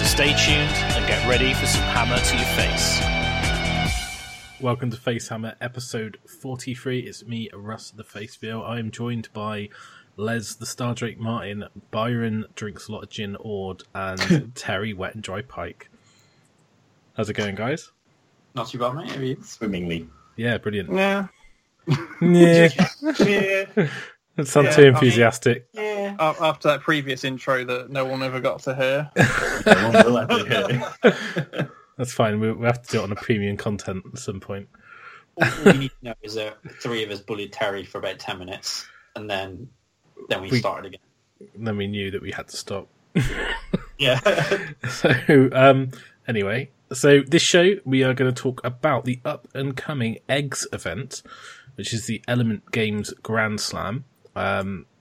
So stay tuned and get ready for some hammer to your face. Welcome to Facehammer episode 43. It's me, Russ the Faceville. I am joined by Les the Star Drake Martin, Byron Drinks a Lot of Gin Ord, and Terry Wet and Dry Pike. How's it going, guys? Not too bad, mate. How are you? Swimmingly. Yeah, brilliant. Yeah. Yeah, yeah. that sounds Yeah, too I mean- enthusiastic. Yeah. After that previous intro that no one ever got to hear. No one will ever hear. That's fine. We, we have to do it on a premium content at some point. all we need to know is that three of us bullied Terry for about ten minutes, and then then we, We- started again. Then we knew that we had to stop. Yeah, So, um, anyway, so this show we are going to talk about the up and coming Eggs event, which is the Element Games Grand Slam. Um, at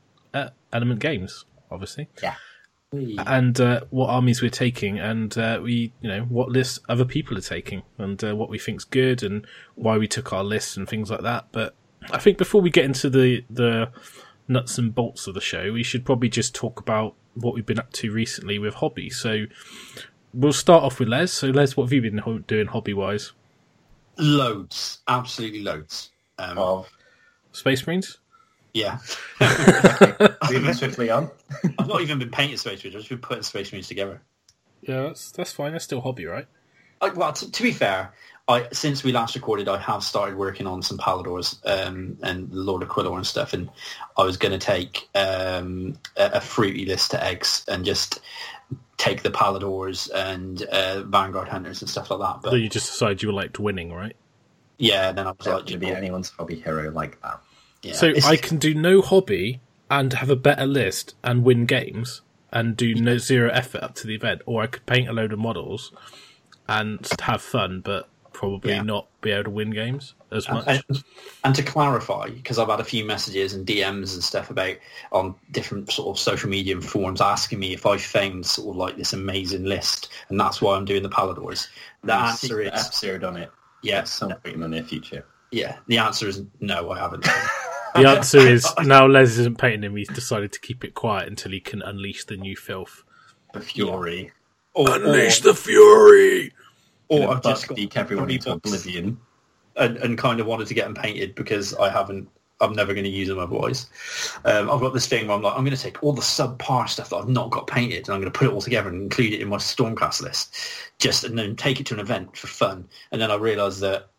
Element Games, obviously, Yeah. and uh, what armies we're taking, and uh, we, you know, what lists other people are taking, and uh, what we think's good, and why we took our lists and things like that. But I think before we get into the the nuts and bolts of the show, we should probably just talk about what we've been up to recently with hobby. So we'll start off with Les. So Les, what have you been ho- doing hobby wise? loads, absolutely loads. Um, Of Space Marines. Yeah, moving swiftly on. I've not even been painting Space Marines. I've just been putting Space Marines together. Yeah, that's that's fine. That's still hobby, right? I, well, to, to be fair, I since we last recorded, I have started working on some Palladors um, and Lord-Aquilor and stuff, and I was going to take um, a, a fruity list to eggs and just take the Palladors and uh, Vanguard Hunters and stuff like that. So But you just decided you liked winning, right? yeah, then I was Not like, to you be anyone's hobby hero like that. Yeah, so I can do no hobby and have a better list and win games and do no zero effort up to the event, or I could paint a load of models and have fun, but probably Yeah. not be able to win games as much. And, and to clarify, because I've had a few messages and DMs and stuff about on different sort of social media and forums asking me if I found sort of like this amazing list, and that's why I'm doing the Palladors. The You'll answer see the is episode on it yeah, at some point in the near future. yeah. The answer is no, I haven't. The answer is now Les isn't painting him. He's decided to keep it quiet until he can unleash the new filth. The Fury. Or, the fury! or, or I've just got deek everyone into books oblivion. and, and kind of wanted to get them painted because I haven't. I'm never going to use them otherwise. Um, I've got this thing where I'm like, I'm going to take all the subpar stuff that I've not got painted, and I'm going to put it all together and include it in my Stormcast list, just and then take it to an event for fun. And then I realise that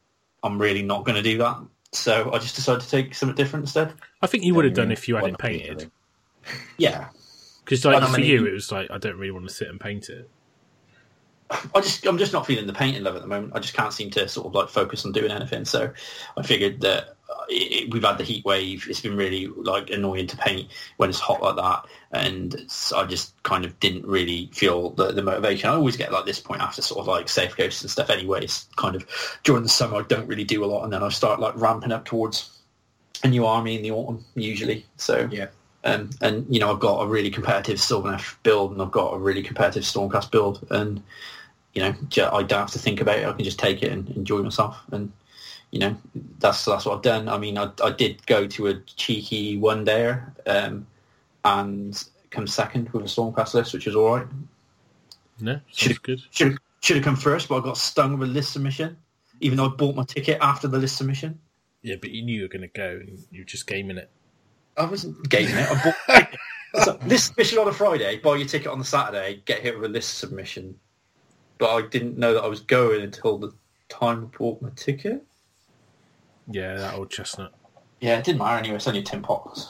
I'm really not going to do that, so I just decided to take something different instead. I think you would have done if you had why it not painted. Yeah, Because like for many- you, it was like I don't really want to sit and paint it. I just I'm just not feeling the painting love at the moment. I just can't seem to sort of like focus on doing anything. So I figured that it, it- we've had the heat wave. It's been really like annoying to paint when it's hot like that, and I just kind of didn't really feel the, the motivation. I always get like this point after sort of like safe ghosts and stuff. Anyways, kind of during the summer I don't really do a lot, and then I start like ramping up towards a new army in the autumn usually. So Yeah. um, and you know I've got a really competitive Sylvaneth build, and I've got a really competitive Stormcast build, and you know I don't have to think about it. I can just take it and enjoy myself, and you know that's that's what I've done. I mean, I, I did go to a cheeky one dayer, um, and come second with a Stormcast list, which is all right. No, sounds Should- good. Should should have come first, but I got stung with a list submission, even though I bought my ticket after the list submission. Yeah, but you knew you were going to go, and you were just gaming it. I wasn't gaming it. I bought so, list submission on a Friday, buy your ticket on the Saturday, get hit with a list submission. But I didn't know that I was going until the time I bought my ticket. Yeah, that old chestnut. Yeah, it didn't matter anyway. It's only tin pots.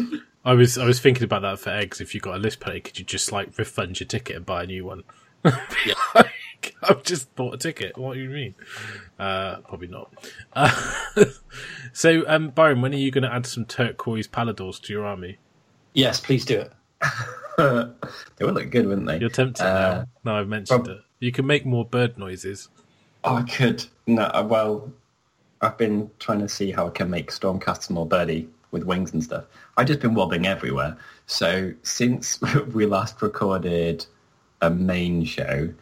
I was I was thinking about that for eggs. If you got a list play, could you just like refund your ticket and buy a new one? Yeah. Like, I've just bought a ticket. What do you mean? Uh, probably not. Uh, so, um, Byron, when are you going to add some turquoise Palladors to your army? Yes, please do it. they would look good, wouldn't they? You're tempted Uh, now. No, I've mentioned prob- it. You can make more bird noises. Oh, I could. No, uh, well, I've been trying to see how I can make Stormcast more birdie with wings and stuff. I've just been wobbling everywhere. So since we last recorded a main show,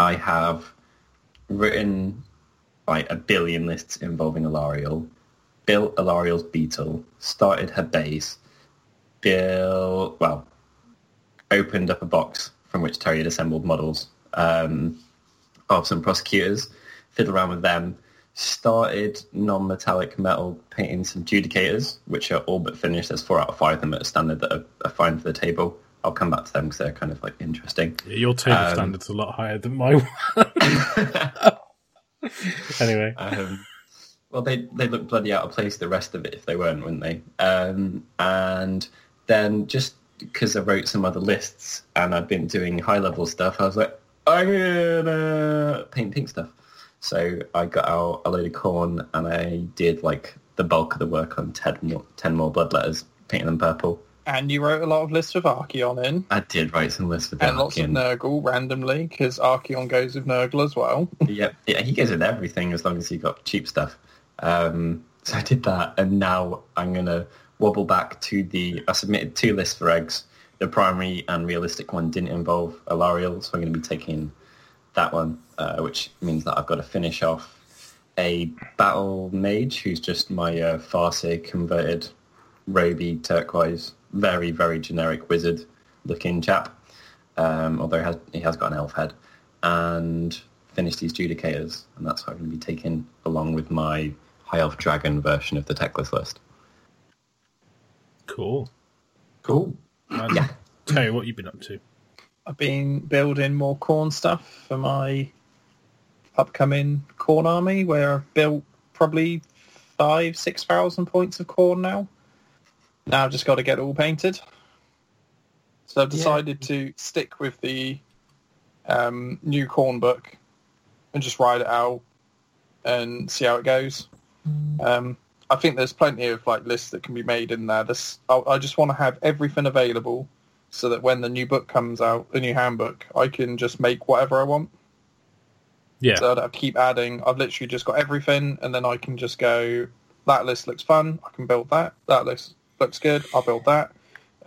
I have written like a billion lists involving a Alarielle, built a Alarielle's beetle, started her base, built, well, opened up a box from which Terry had assembled models um, of some prosecutors, fiddled around with them, started non-metallic metal painting some judicators, which are all but finished. There's four out of five of them at a standard that are, are fine for the table. I'll come back to them because they're kind of like interesting. Yeah, your table Um, standard's a lot higher than my one. anyway, Um, well, they they look bloody out of place. The rest of it, if they weren't, wouldn't they? Um, and then just because I wrote some other lists and I'd been doing high level stuff, I was like, I'm gonna paint pink stuff. So I got out a load of Khorne and I did like the bulk of the work on 10 more, 10 more blood letters, painting them purple. And you wrote a lot of lists with Archaon in, I did write some lists with and lots of Archaon. Nurgle randomly, because Archaon goes with Nurgle as well. Yep. Yeah, he goes with everything as long as you got cheap stuff. Um, so I did that, and now I'm gonna wobble back to the. I submitted two lists for eggs. The primary and realistic one didn't involve a Alarielle, so I'm going to be taking that one, uh, which means that I've got to finish off a battle mage who's just my uh, Farseer converted Roby turquoise, very very generic wizard looking chap. Um, although he has, he has got an elf head, and finish these judicators, and that's what I'm going to be taking along with my high elf dragon version of the Teclis list. cool. Cool. And Yeah. Terry, what you been up to? I've been building more Khorne stuff for my upcoming Khorne army, where I've built probably five, six thousand points of Khorne now. Now I've just got to get it all painted. So I've decided to stick with the um, new Khorne book and just ride it out and see how it goes. Um, I think there's plenty of like lists that can be made in there. This I, I just want to have everything available so that when the new book comes out, the new handbook, I can just make whatever I want. Yeah, So I don't have to keep adding. I've literally just got everything, and then I can just go. That list looks fun. I can build that. That list looks good. I'll build that,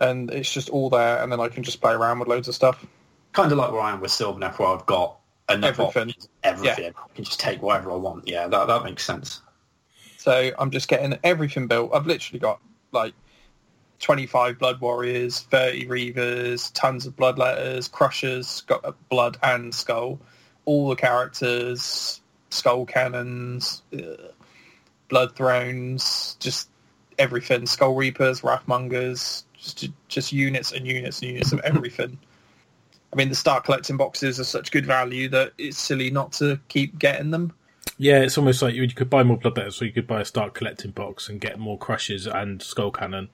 and it's just all there. And then I can just play around with loads of stuff. Kind of like where I am with Sylvaneth, where I've got enough Everything. options, everything. I can just take whatever I want. Yeah, that that makes sense. So I'm just getting everything built. I've literally got like 25 blood warriors, 30 reavers, tons of blood letters, crushers, got uh, blood and skull, all the characters, skull cannons, uh, blood thrones, just everything, skull reapers, wrathmongers, just just units and units and units of everything. I mean, the start collecting boxes are such good value that it's silly not to keep getting them. yeah. It's almost like you, you could buy more blood letters, so you could buy a start collecting box and get more crushes and skull cannon.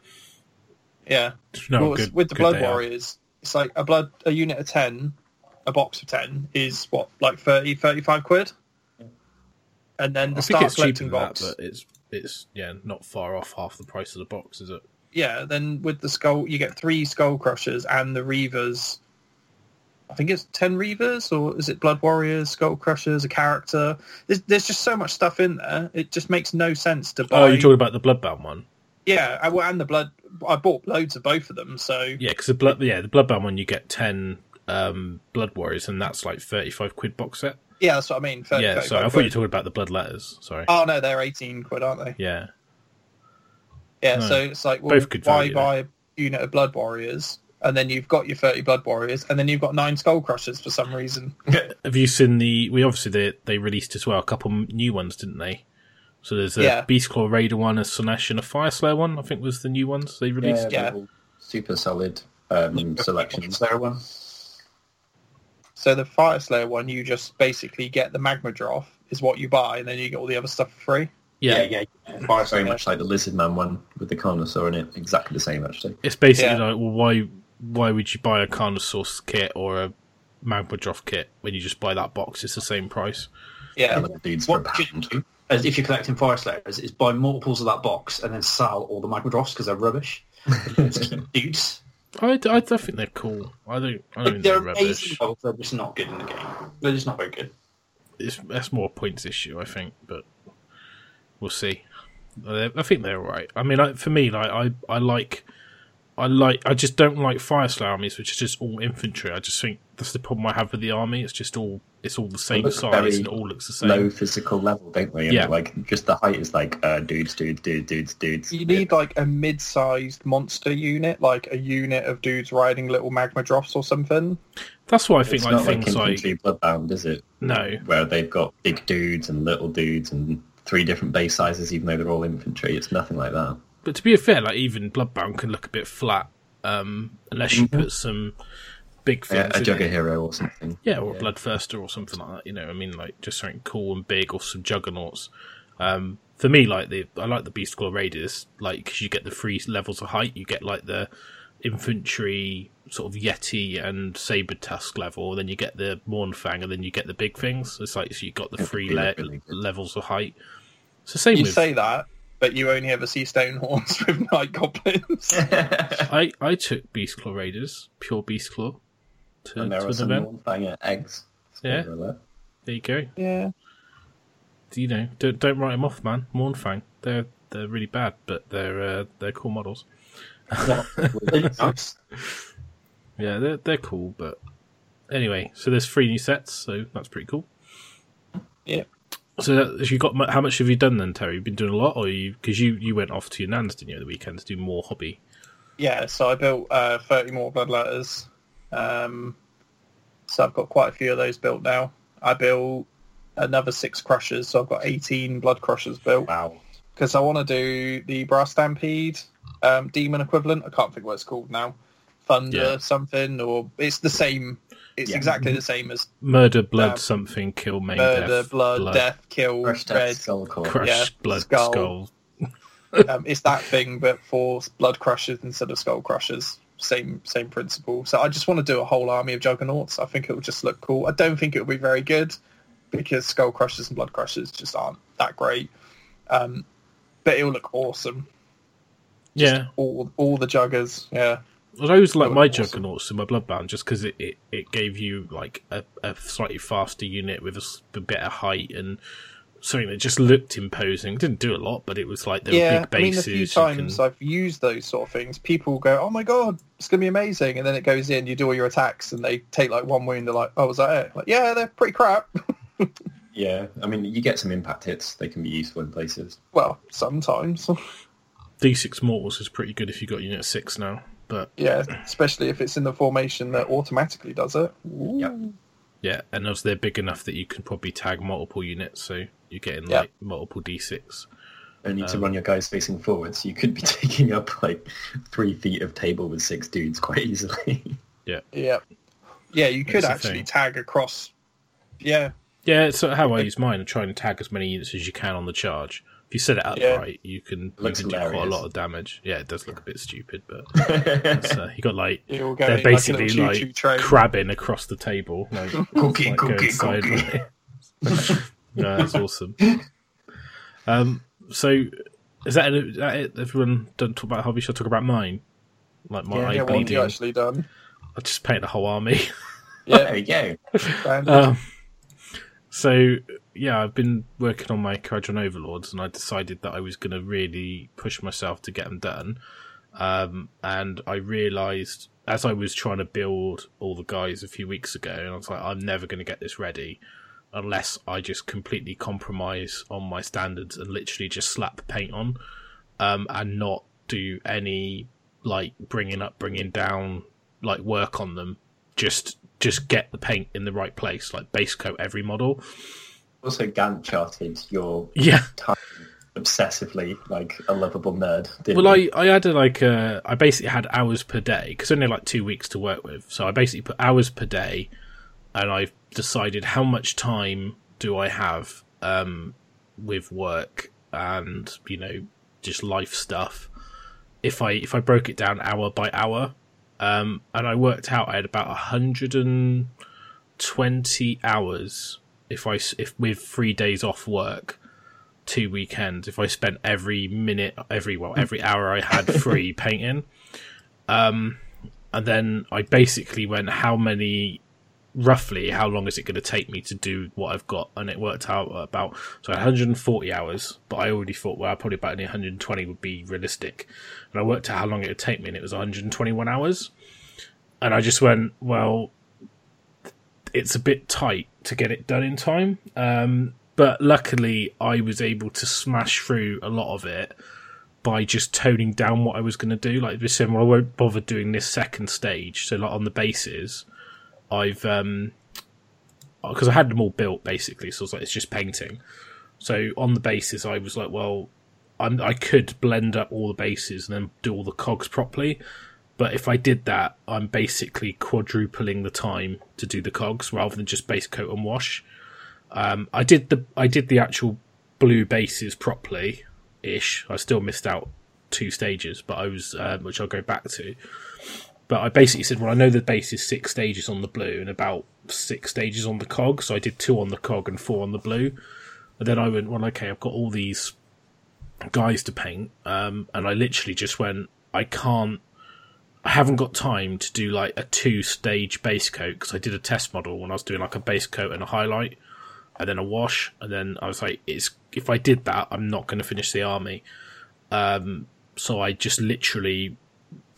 Yeah. No, well, good, with the Blood they are. Warriors, it's like a blood a unit of ten, a box of ten is what like 30, 35 quid, and then the I start collecting than box. that, but it's it's yeah not far off half the price of the box, is it? Yeah, then with the skull, you get three skull crushers and the reavers. I think it's ten reavers, or is it blood warriors, skull crushers, a character? There's, there's just so much stuff in there. It just makes no sense to buy. Oh, you're talking about the Bloodbound one? yeah, I- and the blood. I bought loads of both of them, so Yeah, because the blood yeah the Bloodbound one you get ten um, Blood Warriors, and that's like thirty five quid box set. yeah, that's what I mean. 30, yeah, 35 sorry, I thought you quid. were talking about the Blood Letters. Sorry. Oh no, they're eighteen quid, aren't they? Yeah, Yeah, No. so it's like, well, Both good why value, though. buy a unit of Blood Warriors, and then you've got your 30 Blood Warriors, and then you've got nine Skull Crushers for some reason. have you seen the? We obviously they they released as well a couple new ones, didn't they? So there's a Yeah. Beastclaw Raider one, a Slaanesh, and a Fyreslayer one. I think was the new ones they released. Yeah. they're super solid um, selections. There one. So the Fyreslayer one, you just basically get the Magmadroth, is what you buy, and then you get all the other stuff for free. Yeah, Yeah, yeah. yeah. Fire Very Slayer. much like the Lizard Man one with the Carnosaur in it. Exactly the same, actually. it's basically Yeah. like, well, why why would you buy a Carnosaurus kit or a Magmadroth kit when you just buy that box? It's the same price. Yeah, Yeah, like dudes for a What do, as if you're collecting Fyreslayers, is buy multiples of that box and then sell all the Magma Magmadroths because they're rubbish. Dudes. I, I, I think they're cool. I don't I don't think They're they're amazing rubbish. they're just not good in the game. They're just not very good. It's that's more a points issue, I think, but we'll see. I think they're all right. I mean, I, for me, like I, I like, I like, I just don't like fire slow armies, which is just all infantry. I just think that's the problem I have with the army. It's just all, it's all the same size very and it all looks the same. Low physical level, don't they? And Yeah. Like just the height is like uh, dudes, dudes, dudes, dudes, dudes. You need like a mid-sized monster unit, like a unit of dudes riding little magma drops or something. That's why I think It's like not like things like, infantry bloodbound, is it? no, Where they've got big dudes and little dudes and three different base sizes, even though they're all infantry. It's nothing like that. But to be fair, like even Bloodbound can look a bit flat, um, unless you put some big things. Mm-hmm. Yeah, a in jugger it. hero or something. Yeah, or a Bloodthirster or something like that. You know, I mean, like just something cool and big, or some Juggernauts. Um, for me, like the I like the Beastclaw Raiders, like because you get the three levels of height. You get like the infantry sort of Yeti and Sabretusk level, then you get the Mournfang, and then you get the big things. It's like so you got the three le- look really good. levels of height. It's the same You with say that, but you only ever see Stonehorns with night goblins. I I took Beastclaw Raiders, pure Beast Claw, to, and there to are an some event. Mornfanger eggs. Yeah. Alert. There you go. yeah. you know, don't don't write them off, man. Mournfang, they're they're really bad, but they're uh, they're cool models. Nice. Yeah, they're they're cool, but anyway, so there's three new sets, so that's pretty cool. Yeah. So that, have you got how much have you done then, Terry? You've been doing a lot, or you because you you went off to your nan's, didn't you, the weekend to do more hobby? Yeah, so I built uh, 30 more blood letters. Um, so I've got quite a few of those built now. I built another six crushers, so I've got 18 blood crushers built. Wow. Because I want to do the Brass Stampede um, demon equivalent. I can't think what it's called now. Thunder Yeah. something, or it's the same. It's Yeah. exactly the same as Murder, blood, Um, something, kill, main murder, death, blood, death, kill, Crush red. death, skull core. crush, yeah, blood, skull. skull. um, it's that thing, but for blood crushers instead of skull crushers. Same same principle. So I just want to do a whole army of juggernauts. I think it will just look cool. I don't think it will be very good because skull crushers and blood crushers just aren't that great. Um, but it will look awesome. Yeah, All all the juggers. Yeah. Well, I always like That my awesome. juggernauts in my bloodbound just because it, it, it gave you like a, a slightly faster unit with a better height and something that just looked imposing. Didn't do a lot, but it was like there yeah, were big I mean, bases. a few times can- I've used those sort of things. People go, "Oh my god, it's gonna be amazing," and then it goes in. You do all your attacks, and they take like one wound. They're like, "Oh, was that it?" Like, yeah, they're pretty crap. Yeah, I mean, you get some impact hits. They can be useful in places. well, sometimes. D6 Mortals is pretty good if you got unit six now. But Yeah, especially if it's in the formation that automatically does it. Ooh. Yep. yeah, and as they're big enough that you can probably tag multiple units, so you're getting Yeah. like multiple D6. Only to Um, run your guys facing forwards. You could be taking up like three feet of table with six dudes quite easily. Yeah. Yeah, Yeah, you could That's actually tag across. Yeah, Yeah, so how I use mine. I try and tag as many units as you can on the charge. If you set it up Yeah. right, you can, you can do quite a lot of damage. Yeah, it does look a bit stupid, but it's, uh, you got like go they're in like basically like choo-choo crabbing across the table, like, Cookie, like cookie, going cookie. sideways. no, that's awesome. Um, so is that, that it? Everyone done talk about hobby? Should I talk about mine? Like my Yeah, eye yeah, what have bleeding. you actually done? I just painted a whole army. there Yeah, we go. Um, so yeah, I've been working on my Kharadron Overlords, and I decided that I was going to really push myself to get them done. Um, and I realised as I was trying to build all the guys a few weeks ago, and I was like, I'm never going to get this ready unless I just completely compromise on my standards and literally just slap paint on, um, and not do any like bringing up, bringing down, like work on them. Just just get the paint in the right place, like base coat every model. Also, Gantt charted your Yeah. time obsessively like a lovable nerd. Didn't Well, you? I, I added like uh, I basically had hours per day because only like two weeks to work with. So I basically put hours per day, and I've decided how much time do I have um, with work and you know just life stuff. If I if I broke it down hour by hour, um, and I worked out I had about hundred and twenty hours if I if with three days off work two weekends if I spent every minute, every well, every hour I had free painting. Um, and then I basically went, how many roughly how long is it going to take me to do what I've got, and it worked out about so 140 hours. But I already thought well, probably about 120 would be realistic, and I worked out how long it would take me, and it was 121 hours. And I just went, well, it's a bit tight to get it done in time. Um, but luckily, I was able to smash through a lot of it by just toning down what I was going to do. Like saying, well, I won't bother doing this second stage. So like on the bases, I've um because I had them all built basically, so I was like, it's just painting. So on the bases, I was like, well, I'm, I could blend up all the bases and then do all the cogs properly. But if I did that, I'm basically quadrupling the time to do the cogs rather than just base coat and wash. Um, I did the I did the actual blue bases properly ish. I still missed out two stages, but I was um, which I'll go back to. But I basically said, well, I know the base is six stages on the blue and about six stages on the cog, so I did two on the cog and four on the blue. And then I went, well, okay, I've got all these guys to paint, um, and I literally just went, I can't. I haven't got time to do like a two stage base coat because I did a test model when I was doing like a base coat and a highlight and then a wash, and then I was like, "It's if I did that, I'm not going to finish the army." Um, so I just literally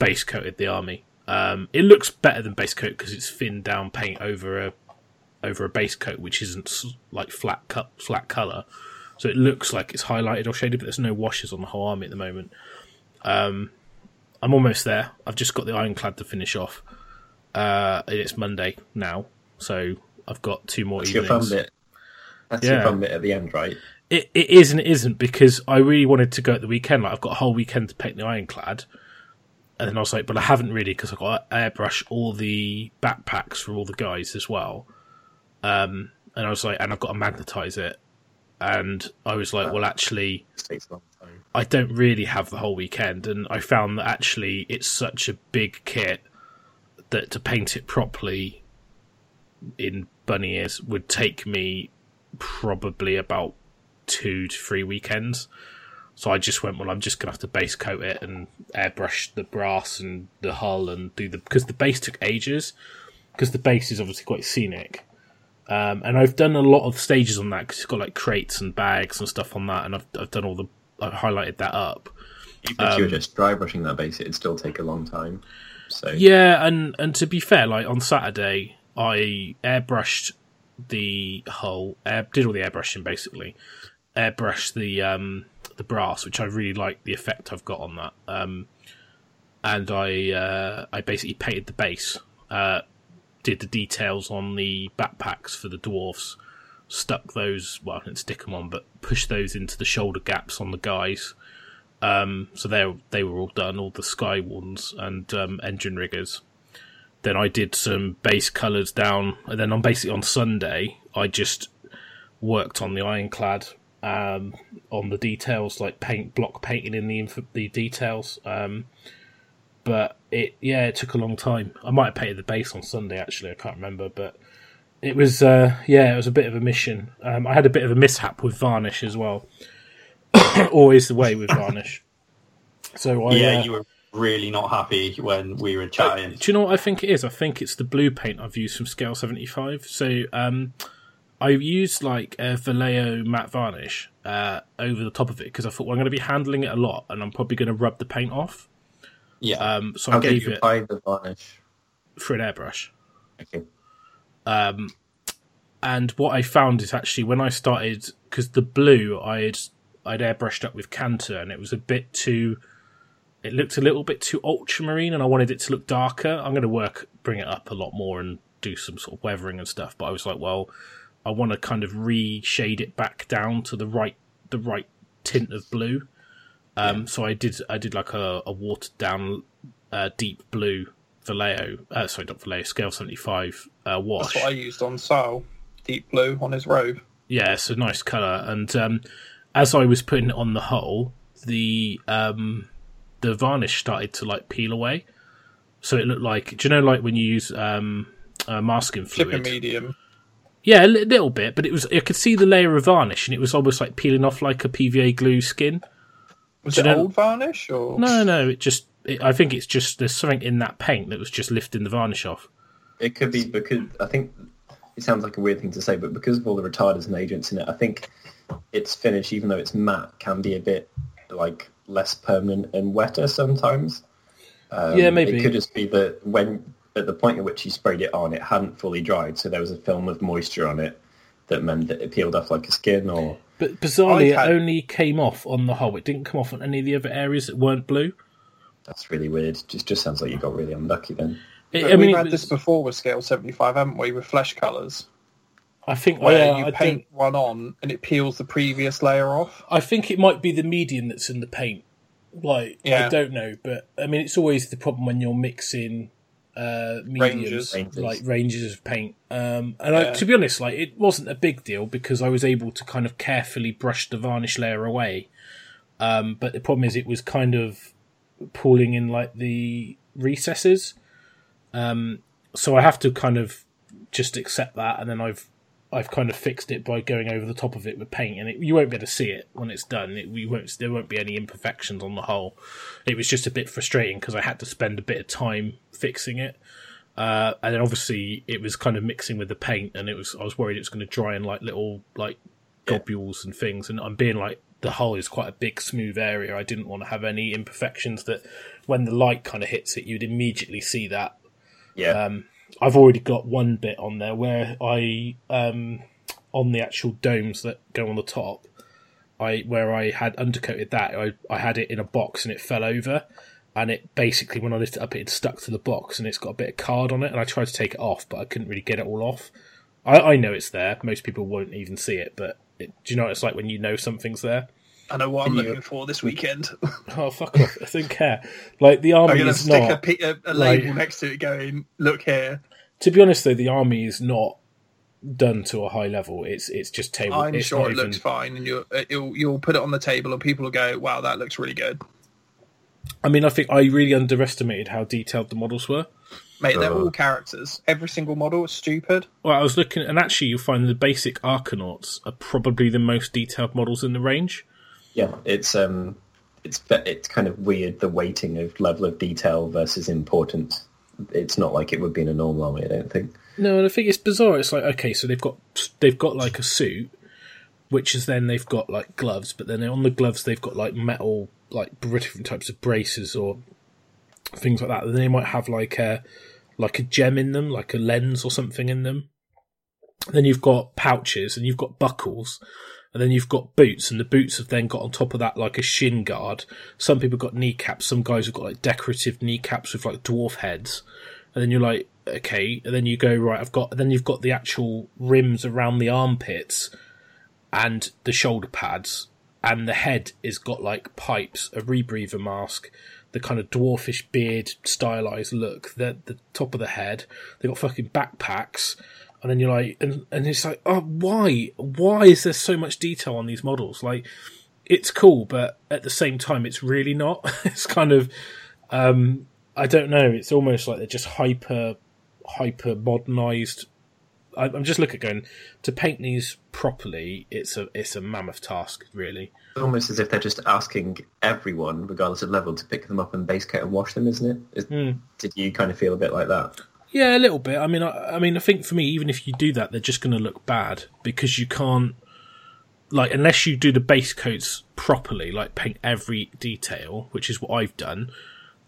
base coated the army. Um, it looks better than base coat because it's thin down paint over a over a base coat, which isn't like flat cut flat color. So it looks like it's highlighted or shaded, but there's no washes on the whole army at the moment. Um, I'm almost there. I've just got the ironclad to finish off. Uh, and it's Monday now, so I've got two more That's your fun evenings. bit. That's Yeah. your fun bit at the end, right? It, it is and it isn't because I really wanted to go at the weekend. Like I've got a whole weekend to paint the ironclad, and then I was like, but I haven't really because I've got to airbrush all the backpacks for all the guys as well. Um, and I was like, and I've got to magnetize it, and I was like, well, actually, I don't really have the whole weekend, and I found that actually it's such a big kit that to paint it properly in bunny ears would take me probably about two to three weekends. So I just went, well, I'm just gonna have to base coat it and airbrush the brass and the hull and do the because the base took ages because the base is obviously quite scenic. Um, and I've done a lot of stages on that because it's got like crates and bags and stuff on that, and I've I've done all the I've highlighted that up. Even if you were Um, just dry brushing that base, it'd still take a long time. So Yeah, and and to be fair, like on Saturday, I airbrushed the hull, air, did all the airbrushing basically, airbrushed the um the brass, which I really like the effect I've got on that. Um, and I uh, I basically painted the base, uh, did the details on the backpacks for the dwarfs, stuck those well I didn't stick them on, but pushed those into the shoulder gaps on the guys. Um, so they they were all done, all the sky ones and um, engine riggers. Then I did some base colours down, and then on basically on Sunday I just worked on the ironclad, um, on the details like paint block painting in the inf- the details. Um, but it yeah it took a long time. I might have painted the base on Sunday actually. I can't remember, but it was uh, yeah it was a bit of a mission. Um, I had a bit of a mishap with varnish as well. Always the way with varnish. So I, yeah, uh, you were really not happy when we were chatting. do you know what I think it is? I think it's the blue paint I've used from Scale 75. So um, I used like a Vallejo matte varnish uh, over the top of it because I thought well, I'm going to be handling it a lot and I'm probably going to rub the paint off. Yeah, Um, so how I gave you it the varnish? for an airbrush. Okay. Um, and what I found is actually when I started because the blue I had I'd airbrushed up with Kantor and it was a bit too. It looked a little bit too ultramarine, and I wanted it to look darker. I'm going to work, bring it up a lot more, and do some sort of weathering and stuff. But I was like, well, I want to kind of re-shade it back down to the right, the right tint of blue. Um, So I did, I did like a, a watered down, uh, deep blue Vallejo, uh, sorry, not Vallejo, scale 75 uh, wash. That's what I used on Sal. Deep blue on his robe. Yeah, it's a nice colour. And um, as I was putting it on the hull, the um, the varnish started to like peel away. So it looked like, do you know, like when you use um, uh, masking fluid? medium. Yeah, a li- little bit, but it was. I could see the layer of varnish, and it was almost like peeling off like a PVA glue skin. Was Do it you know- old varnish or No, no, it just. It, I think it's just there's something in that paint that was just lifting the varnish off. It could be because I think it sounds like a weird thing to say, but because of all the retarders and agents in it, I think its finish, even though it's matte, can be a bit like less permanent and wetter sometimes. Um, Yeah, maybe. It could just be that when at the point at which you sprayed it on, it hadn't fully dried, so there was a film of moisture on it that meant that it peeled off like a skin. Or But bizarrely, had- it only came off on the hull. It didn't come off on any of the other areas that weren't blue. That's really weird. Just just sounds like you got really unlucky then. It- I mean, we've had this before with scale 75, haven't we, with flesh colours, I think where yeah, you I, paint don't, one on and it peels the previous layer off. I think it might be the medium that's in the paint. Like I don't know, but I mean, it's always the problem when you're mixing uh, mediums, Ranges. Ranges. like ranges of paint. Um, and I, to be honest, like it wasn't a big deal because I was able to kind of carefully brush the varnish layer away. Um, but the problem is, it was kind of pulling in like the recesses. Um, so I have to kind of just accept that, and then I've I've kind of fixed it by going over the top of it with paint, and it, you won't be able to see it when it's done. It, we won't. There won't be any imperfections on the whole. It was just a bit frustrating because I had to spend a bit of time fixing it, uh, and then obviously it was kind of mixing with the paint, and it was I was worried it was going to dry in like little like globules and things, and I'm being like the hull is quite a big smooth area. I didn't want to have any imperfections that when the light kind of hits it, you'd immediately see that Yeah, um, I've already got one bit on there where I um, on the actual domes that go on the top. I where I had undercoated that I, I had it in a box and it fell over and it basically when I lifted it up it stuck to the box and it's got a bit of card on it and I tried to take it off but I couldn't really get it all off. I, I know it's there. Most people won't even see it, but it, do you know what it's like when you know something's there? I know what I'm you- looking for this weekend. Oh fuck off! I don't care. Like the army I'm to is stick not. a, a, a like- label next to it going, look here. To be honest, though, the army is not done to a high level. It's it's just table. I'm sure it even- looks fine, and you'll, uh, you'll you'll put it on the table, and people will go, "Wow, that looks really good." I mean, I think I really underestimated how detailed the models were. Mate, they're Uh. all characters. Every single model is stupid. Well, I was looking, and actually, you'll find the basic Arcanauts are probably the most detailed models in the range. yeah. It's um, it's ve- it's kind of weird the weighting of level of detail versus importance. It's not like it would be in a normal army. I don't think. No, and I think it's bizarre. It's like okay, so they've got they've got like a suit, which is then they've got like gloves, but then on the gloves they've got like metal, like different types of braces or things like that. Then they might have like a like a gem in them, like a lens or something in them. Then you've got pouches and you've got buckles. And then you've got boots, and the boots have then got on top of that like a shin guard. Some people got kneecaps, some guys have got like decorative kneecaps with like dwarf heads. And then you're like, okay. And then you go, right, I've got, then you've got the actual rims around the armpits and the shoulder pads. And the head is got like pipes, a rebreather mask, the kind of dwarfish beard stylized look, the, the top of the head. They've got fucking backpacks. And then you're like, and, and it's like, oh, why? Why is there so much detail on these models? Like, it's cool, but at the same time, it's really not. it's kind of, um, I don't know. It's almost like they're just hyper, hyper modernized. I, I'm just looking at going to paint these properly. It's a it's a mammoth task, really. It's almost as if they're just asking everyone, regardless of level, to pick them up and base coat and wash them, isn't it? Is- Hmm. Did you kind of feel a bit like that? Yeah, a little bit. I mean, I, I mean, I think for me, even if you do that, they're just going to look bad because you can't, like, unless you do the base coats properly, like paint every detail, which is what I've done.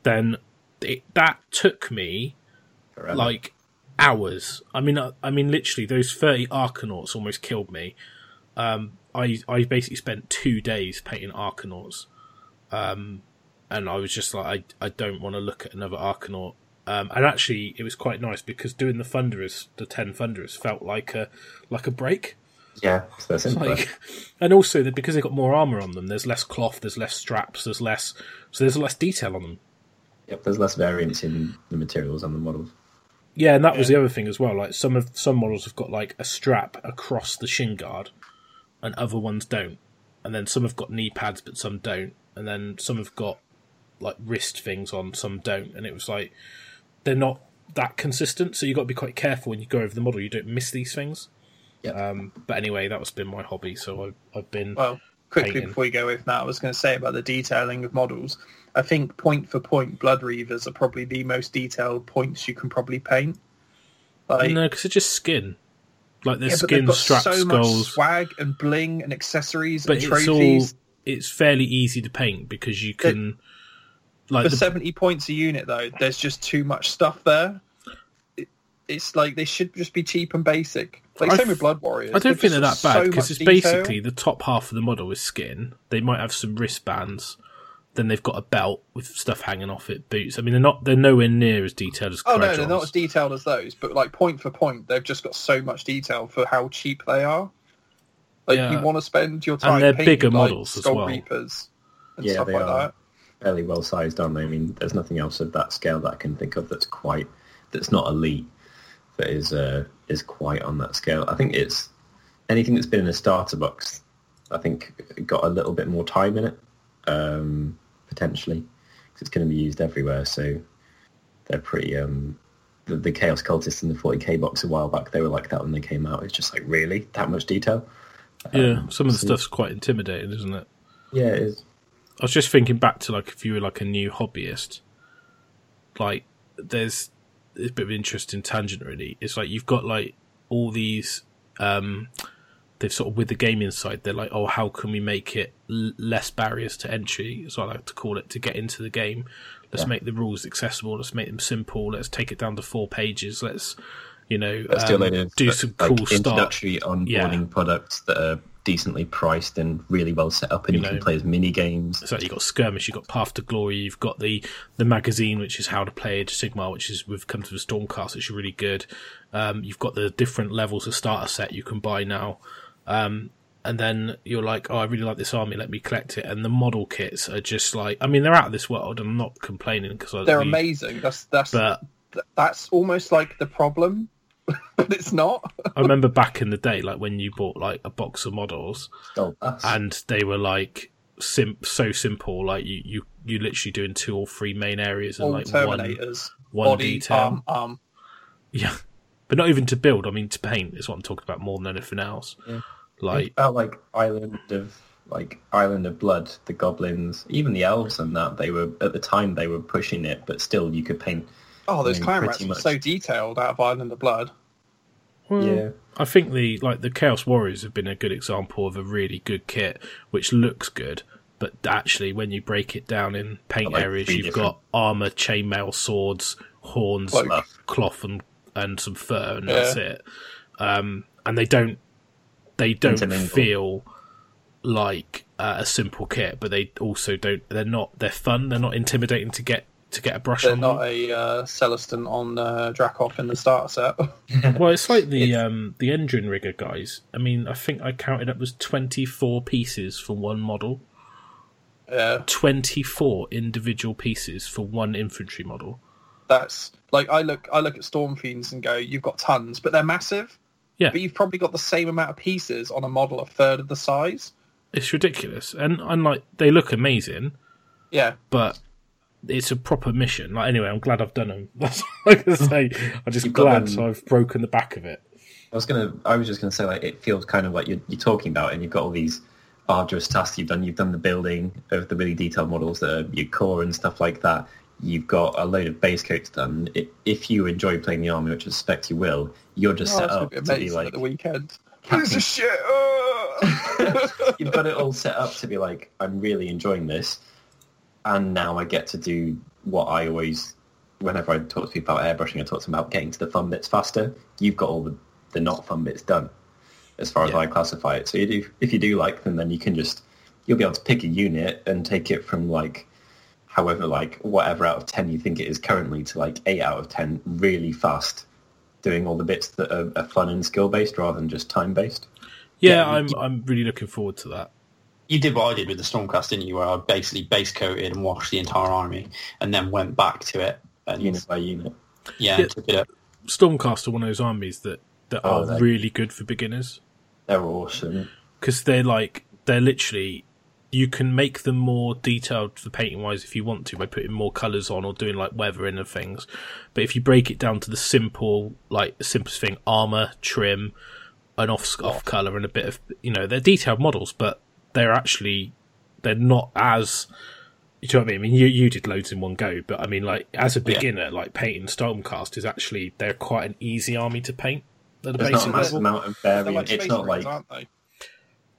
Then it, that took me Forever. like hours. I mean, I, I mean, literally, those thirty Arcanauts almost killed me. Um, I I basically spent two days painting Arcanauts, um, and I was just like, I I don't want to look at another Arcanaut. Um, and actually, it was quite nice because doing the Thunderers, the ten Thunderers, felt like a like a break. yeah, it's that. Like, and also that because they've got more armor on them, there's less cloth, there's less straps, there's less, so there's less detail on them. Yep, there's less variance in the materials on the models. Yeah, and that was the other thing as well. Like some of some models have got like a strap across the shin guard, and other ones don't. And then some have got knee pads, but some don't. And then some have got like wrist things on, some don't. And it was like they're not that consistent. So you got to be quite careful when you go over the model. You don't miss these things. Yeah. Um, but anyway, that was been my hobby. So I've, I've been Well, quickly Painting. before you go with that, I was going to say about the detailing of models. I think point for point, Blood Reavers are probably the most detailed points you can probably paint. Like, no, because it's just skin. Like the Yeah, skin straps, so skulls, swag and bling and accessories but and it's trophies. all it's fairly easy to paint because you can like For the, 70 points a unit, though, there's just too much stuff there. It, it's like they should just be cheap and basic. Like I same with Blood Warriors. I don't think they're that bad because much it's detail. basically the top half of the model is skin. They might have some wristbands. Then they've got a belt with stuff hanging off it, boots. I mean, they're not they're nowhere near as detailed as Oh no, they're not as detailed as those, but like point for point, they've just got so much detail for how cheap they are. Like Yeah. you want to spend your time And they're painting, bigger like, models as well. Reapers and Yeah, stuff they like are. that. fairly well sized, aren't they? I mean, there's nothing else of that scale that I can think of that's quite that's not elite that is uh, is quite on that scale. I think it's anything that's been in a starter box. I think got a little bit more time in it um, potentially because it's going to be used everywhere. So they're pretty. Um, the, the Chaos Cultists in the 40k box a while back, they were like that when they came out. It's just like really that much detail. Yeah, Um, some of the so- stuff's quite intimidating, isn't it? Yeah, it is. I was just thinking back to like if you were like a new hobbyist, like there's a bit of an interesting tangent really. It's like you've got like all these um they've sort of with the gaming side they're like oh how can we make it l- less barriers to entry as I like to call it to get into the game. Let's Yeah. make the rules accessible. Let's make them simple. Let's take it down to four pages. Let's you know Let's do um, do some like, cool stuff. introductory onboarding Yeah. products that are decently priced and really well set up, and You you, can play as mini games. So you've got Skirmish, you've got Path to Glory, you've got the the magazine, which is How to Play Age Sigmar, which is we've come to the Stormcast, which is really good. Um, you've got the different levels of starter set you can buy now. Um, and then you're like, oh, I really like this army, let me collect it. And the model kits are just like, I mean, they're out of this world, I'm not complaining because They're amazing. That's that's But that's almost like the problem, but it's not. I remember back in the day, like when you bought like a box of models, Oh, and they were like sim- so simple, like you you you literally doing two or three main areas and All like one one body, detail. arm, arm. Yeah, but not even to build. I mean, to paint is what I'm talking about more than anything else. Yeah. Like, about like Island of like Island of Blood, the goblins, even the elves, and that they were at the time they were pushing it, but still you could paint. Oh, those I mean, clan rats were much. so detailed out of Island of Blood. well, Yeah, I think the like the Chaos Warriors have been a good example of a really good kit, which looks good. But actually, when you break it down in paint Like areas, you've different- got armor, chainmail, swords, horns, Cloak. cloth, and and some fur, and Yeah. that's it. Um, and they don't they don't feel like uh, a simple kit, but they also don't. They're not. They're fun. They're not intimidating to get to get a brush They're on. not a uh, Celestant on uh, Dracoth in the starter set. Well, it's like the um the engine rigger guys. I mean, I think I counted up was twenty four pieces for one model. yeah, Twenty four individual pieces for one infantry model. That's like I look. I look at Storm Fiends and go, "You've got tons, but they're massive. Yeah. but you've probably got the same amount of pieces on a model a third of the size. It's ridiculous, and and like they look amazing, Yeah, but it's a proper mission. Like anyway, I'm glad I've done them. That's all I can say. I'm just You've glad them- I've broken the back of it. I was gonna. I was just gonna say like it feels kind of like you're, you're talking about, and you've got all these arduous tasks you've done. You've done the building of the really detailed models that are your core and stuff like that. You've got a load of base coats done. If you enjoy playing the army, which I suspect you will, you're just oh, set up be to be like the weekend. This is shit. you've got it all set up to be like, I'm really enjoying this, and now I get to do what I always, whenever I talk to people about airbrushing, I talk to them about getting to the fun bits faster. You've got all the, the not fun bits done, as far as Yeah. I classify it. So you do, if you do like them, then you can just, you'll be able to pick a unit and take it from like, however, like whatever out of 10 you think it is currently to like 8 out of 10 really fast, doing all the bits that are, are fun and skill-based rather than just time-based. Yeah, Yeah, I'm I'm really looking forward to that. You did what I did with the Stormcast, didn't you? Where I basically base coated and washed the entire army, and then went back to it and Unit by unit. yeah, Yeah. took it up. Stormcast are one of those armies that that Oh, are really good for beginners. They're awesome. because they're like they're literally you can make them more detailed for painting wise if you want to by putting more colors on or doing like weathering and things but if you break it down to the simple like the simplest thing armor trim an off off color and a bit of you know they're detailed models but they're actually they're not as you know what I mean? I mean, you you did loads in one go, but I mean, like as a beginner, like painting Stormcast is actually they're quite an easy army to paint. At the There's not a massive level. amount of They're variant. like It's not like aren't they?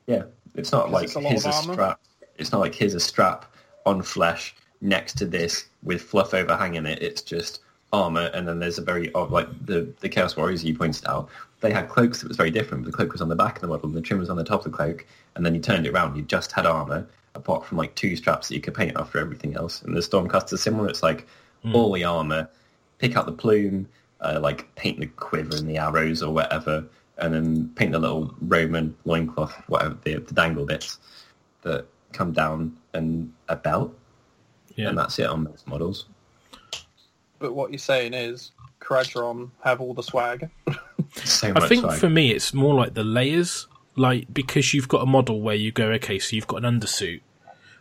yeah, it's not like it's a here's a strap. It's not like here's a strap on flesh next to this with fluff overhanging it. It's just armor, and then there's a very odd like the the Chaos Warriors you pointed out. They had cloaks that was very different. The cloak was on the back of the model, and the trim was on the top of the cloak, and then you turned it around. You just had armor, apart from like two straps that you could paint after everything else. And the Stormcaster's similar. It's like all the armor, pick out the plume, uh, like paint the quiver and the arrows or whatever, and then paint the little Roman loincloth, whatever the, the dangle bits that come down, and a belt, Yeah. and that's it on most models. But what you're saying is, Kharadron have all the swag. So I think swag. for me, it's more like the layers. Like because you've got a model where you go, okay, so you've got an undersuit,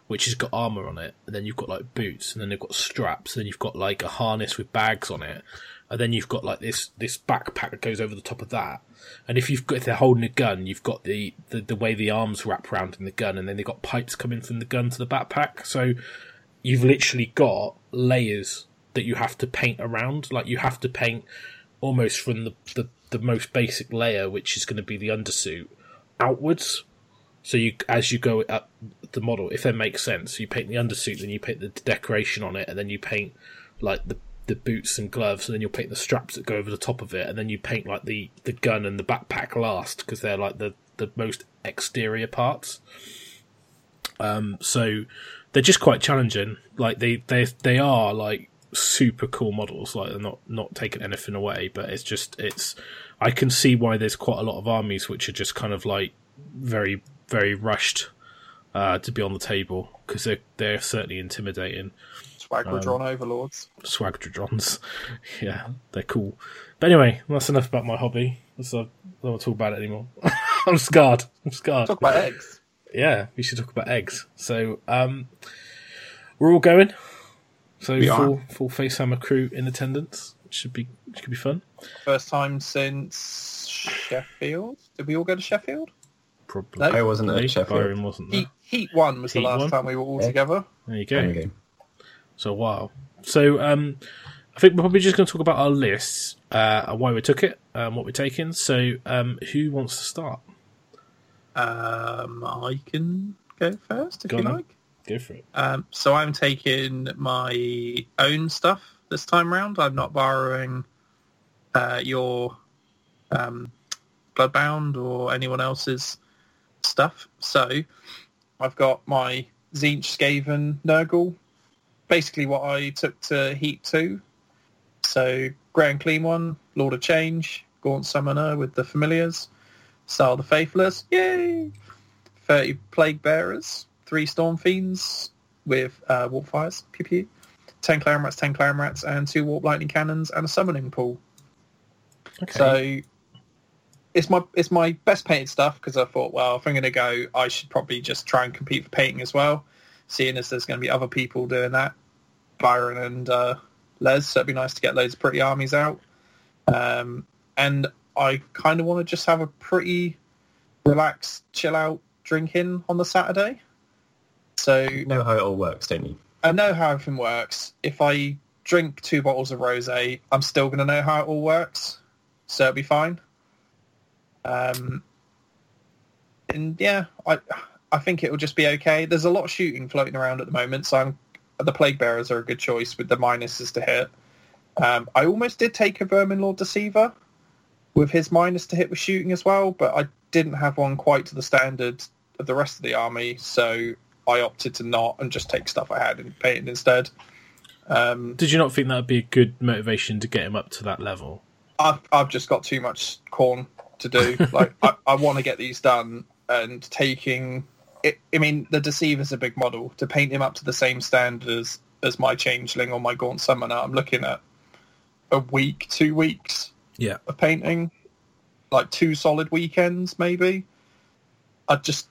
which has got armor on it, and then you've got like boots, and then they've got straps, and then you've got like a harness with bags on it, and then you've got like this this backpack that goes over the top of that. And if you've got if they're holding a gun, you've got the, the the way the arms wrap around in the gun, and then they've got pipes coming from the gun to the backpack. So you've literally got layers that you have to paint around. Like you have to paint almost from the, the, the most basic layer, which is going to be the undersuit, outwards. So you, as you go up the model, if that makes sense, you paint the undersuit, then you paint the decoration on it, and then you paint like the the boots and gloves, and then you'll paint the straps that go over the top of it, and then you paint like the, the gun and the backpack last because they're like the, the most exterior parts. Um, so they're just quite challenging. Like they they they are like super cool models. Like they're not not taking anything away, but it's just it's. I can see why there's quite a lot of armies which are just kind of like very very rushed uh, to be on the table because they're they're certainly intimidating. Swagradron overlords. Swagdrodrons, yeah, they're cool. But anyway, that's enough about my hobby. Let's, uh, I don't want to talk about it anymore. I'm scarred. I'm scarred. Talk about eggs. Yeah, we should talk about eggs. So, um, we're all going. So We are. full full Facehammer crew in attendance. Should be should be fun. First time since Sheffield. Did we all go to Sheffield? Probably. I wasn't at Sheffield. Byron wasn't there. Heat, Heat One was Heat the last one? time we were all Yeah. together. There you go. There you go. So wow. So um, I think we're probably just going to talk about our lists, uh, and why we took it, um, what we're taking. So um, who wants to start? Um, I can go first if Go you on like. Go for it. Um, so I'm taking my own stuff this time round. I'm not borrowing uh, your um, Bloodbound or anyone else's stuff. So I've got my Tzeentch, Skaven, Nurgle. Basically what I took to Heat 2. So Great Unclean One, Lord of Change, Gaunt Summoner with the Familiars, Style the Faithless, yay! 30 Plague Bearers, 3 Storm Fiends with uh, Warp Fires, pew pew. 10 Clan Rats, 10 Clan Rats, and 2 Warp Lightning Cannons and a Summoning Pool. Okay. So it's my it's my best painted stuff because I thought, well, if I'm going to go, I should probably just try and compete for painting as well, seeing as there's going to be other people doing that, Byron and uh, Les. So it'd be nice to get loads of pretty armies out. Um, and I kind of want to just have a pretty relaxed, chill out drinking on the Saturday. So You know how it all works, don't you? I know how everything works. If I drink two bottles of rosé, I'm still going to know how it all works, so it'll be fine. Um, and yeah, I I think it will just be okay. There's a lot of shooting floating around at the moment, so I'm, the plague bearers are a good choice with the minuses to hit. Um, I almost did take a Vermin Lord Deceiver with his minus to hit with shooting as well, but I didn't have one quite to the standard of the rest of the army, so I opted to not and just take stuff I had and paint it instead. Um, Did you not think that would be a good motivation to get him up to that level? I've I've just got too much Khorne to do. Like I, I want to get these done, and taking it. I mean, the Deceiver's a big model. To paint him up to the same standard as as my Changeling or my Gaunt Summoner, I'm looking at a week, two weeks Yeah. of painting, like two solid weekends maybe. I just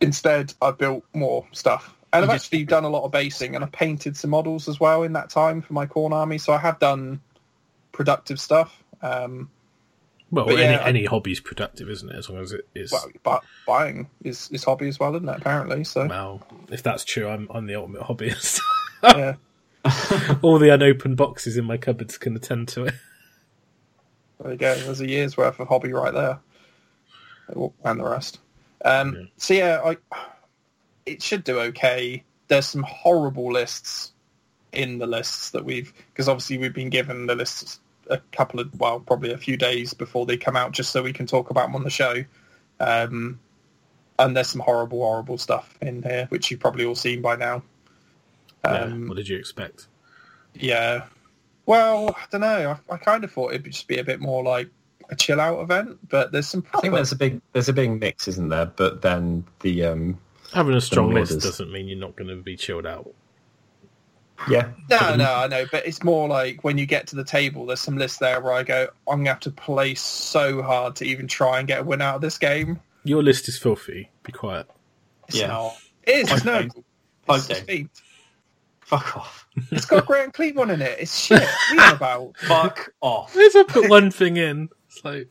instead I built more stuff. And I've You just- actually done a lot of basing and I painted some models as well in that time for my Khorne army. So I have done productive stuff. Um, Well, But any yeah, any hobby's productive, isn't it? As long as it is. well, but buying is, is hobby as well, isn't it? Apparently, so Well, if that's true, I'm I'm the ultimate hobbyist. yeah. All the unopened boxes in my cupboards can attend to it. There you go. There's a year's worth of hobby right there, and the rest. Um, Yeah. So yeah, I it should do okay. There's some horrible lists in the lists that we've because obviously we've been given the lists a couple of well probably a few days before they come out just so we can talk about them on the show. Um, and there's some horrible, horrible stuff in here which you've probably all seen by now. Yeah, Um, what did you expect? yeah. Well, I don't know. I, I kind of thought it'd just be a bit more like a chill out event, but there's some I think there's a big there's a big mix, isn't there? But then the um Having a strong list doesn't mean you're not going to be chilled out. Yeah No, no, I know, but it's more like when you get to the table, there's some lists there where I go, I'm gonna have to play so hard to even try and get a win out of this game. Your list is filthy. Be quiet. It's Yeah. not. It is. It's no. It's, Okay. feet. Fuck off. it's got a Great Unclean One in it. It's shit. What are you about? Fuck off. Where's I put one thing in? It's like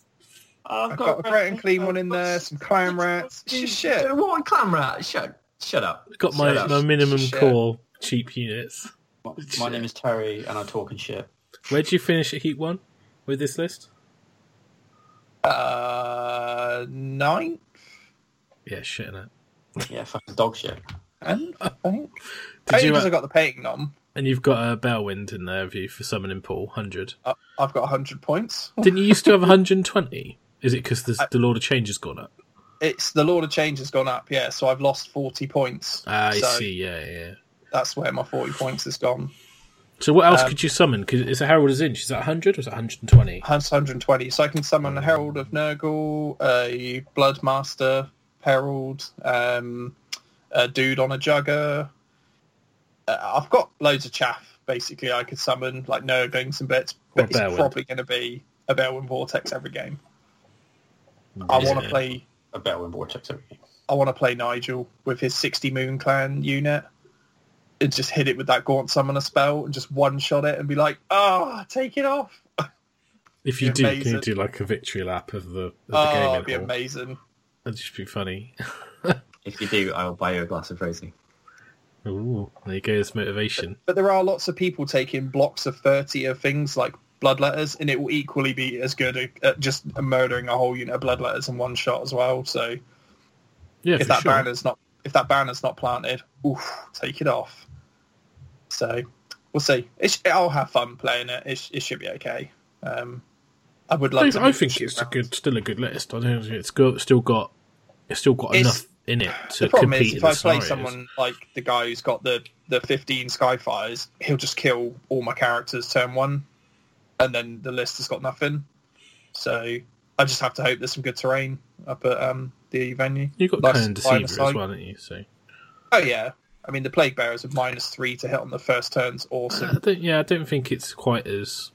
I've I've got a Great Unclean One in there. Some clam rats. It's shit. What clam rat? Shut shut up. got my, Shut up. my minimum Shit. core cheap units. My, my name is Terry, and I'm talking shit. Where would you finish at Heat One with this list? Uh, nine Yeah, shit in it. Yeah, fucking dog shit. and I think. Did Only you? because uh, I got the painting on. and you've got a Balewind in there, have you, for summoning pool hundred? I- I've got hundred points. Didn't you used to have 120? Is it because the, the Lord of Change has gone up? It's the Lord of Change has gone up, yeah. So I've lost forty points. Ah, I So see. Yeah, yeah. That's where my forty points has gone. So what else Um, could you summon? Because it's a Herald of Tzeentch. Is that 100 or is that 120? 120. So I can summon a Herald of Nurgle, a Bloodmaster Herald, um, a dude on a Jugger. Uh, I've got loads of chaff. Basically, I could summon like Nurglings and bits, but it's Balewind. probably going to be a Balewind Vortex every game. I want to play. A better win vortex every game. I want to play Nigel with his 60 Moon Clan unit. And just hit it with that Gaunt Summoner spell and just one shot it and be like, ah, take it off. If you Be do, can you do like a victory lap of the, of the Oh, game? it'd be amazing. That'd just be funny. If you do, I will buy you a glass of rosé. Ooh, there you go. It's motivation. But there are lots of people taking blocks of 30 of things like bloodletters, and it will equally be as good at just murdering a whole unit of bloodletters in one shot as well. So Yeah, if for that sure. banner's not if that banner's not planted, oof, take it off. So we'll see. It I'll have fun playing it. It, it should be okay. Um, I would like. I, to I think it's a good, still a good list. I think it's got, still got, it's still got It's- enough in it to the problem compete is if I play someone like the guy who's got the the 15 Skyfires, he'll just kill all my characters turn one, and then the list has got nothing. So I just have to hope there's some good terrain up at um, the venue. You've got Nice Conan line Deceiver as well, haven't you? So Oh yeah, I mean the Plague Bearers of minus three to hit on the first turn's I awesome. don't, yeah, I don't think it's quite as.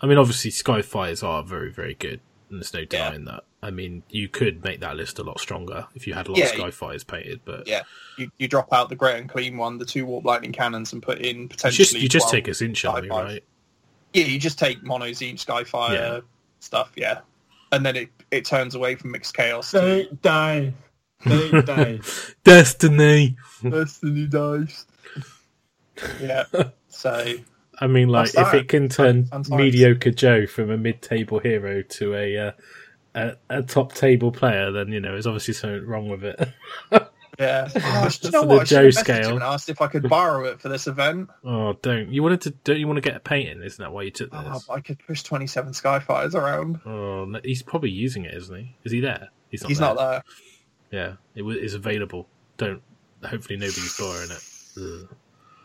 I mean, obviously, Skyfires are very, very good, and there's no Yeah. denying that. I mean, you could make that list a lot stronger if you had a lot Yeah, of you- Skyfires painted, but Yeah, you, you drop out the Great Unclean One, the two Warp Lightning Cannons, and put in you potentially. just you just take a Tzeentch army, right? Yeah, you just take mono each Skyfire Yeah. stuff, yeah, and then it it turns away from mixed chaos. to die. Don't die. Destiny. Destiny dice. Yeah. So I mean, like if it can turn Sounds nice. mediocre Joe from a mid-table hero to a uh, a, a top table player, then you know there's obviously something wrong with it. yeah. Oh, do you know For what? the I Joe should have scale. him and asked if I could borrow it for this event. oh, don't you wanted to? Don't you want to get a painting? Isn't that why you took Oh, this? I could push twenty seven Skyfires around. Oh, he's probably using it, isn't he? Is he there? He's not. He's there. not there. Yeah, it wa- is available. Don't. Hopefully nobody's borrowing it. Ugh.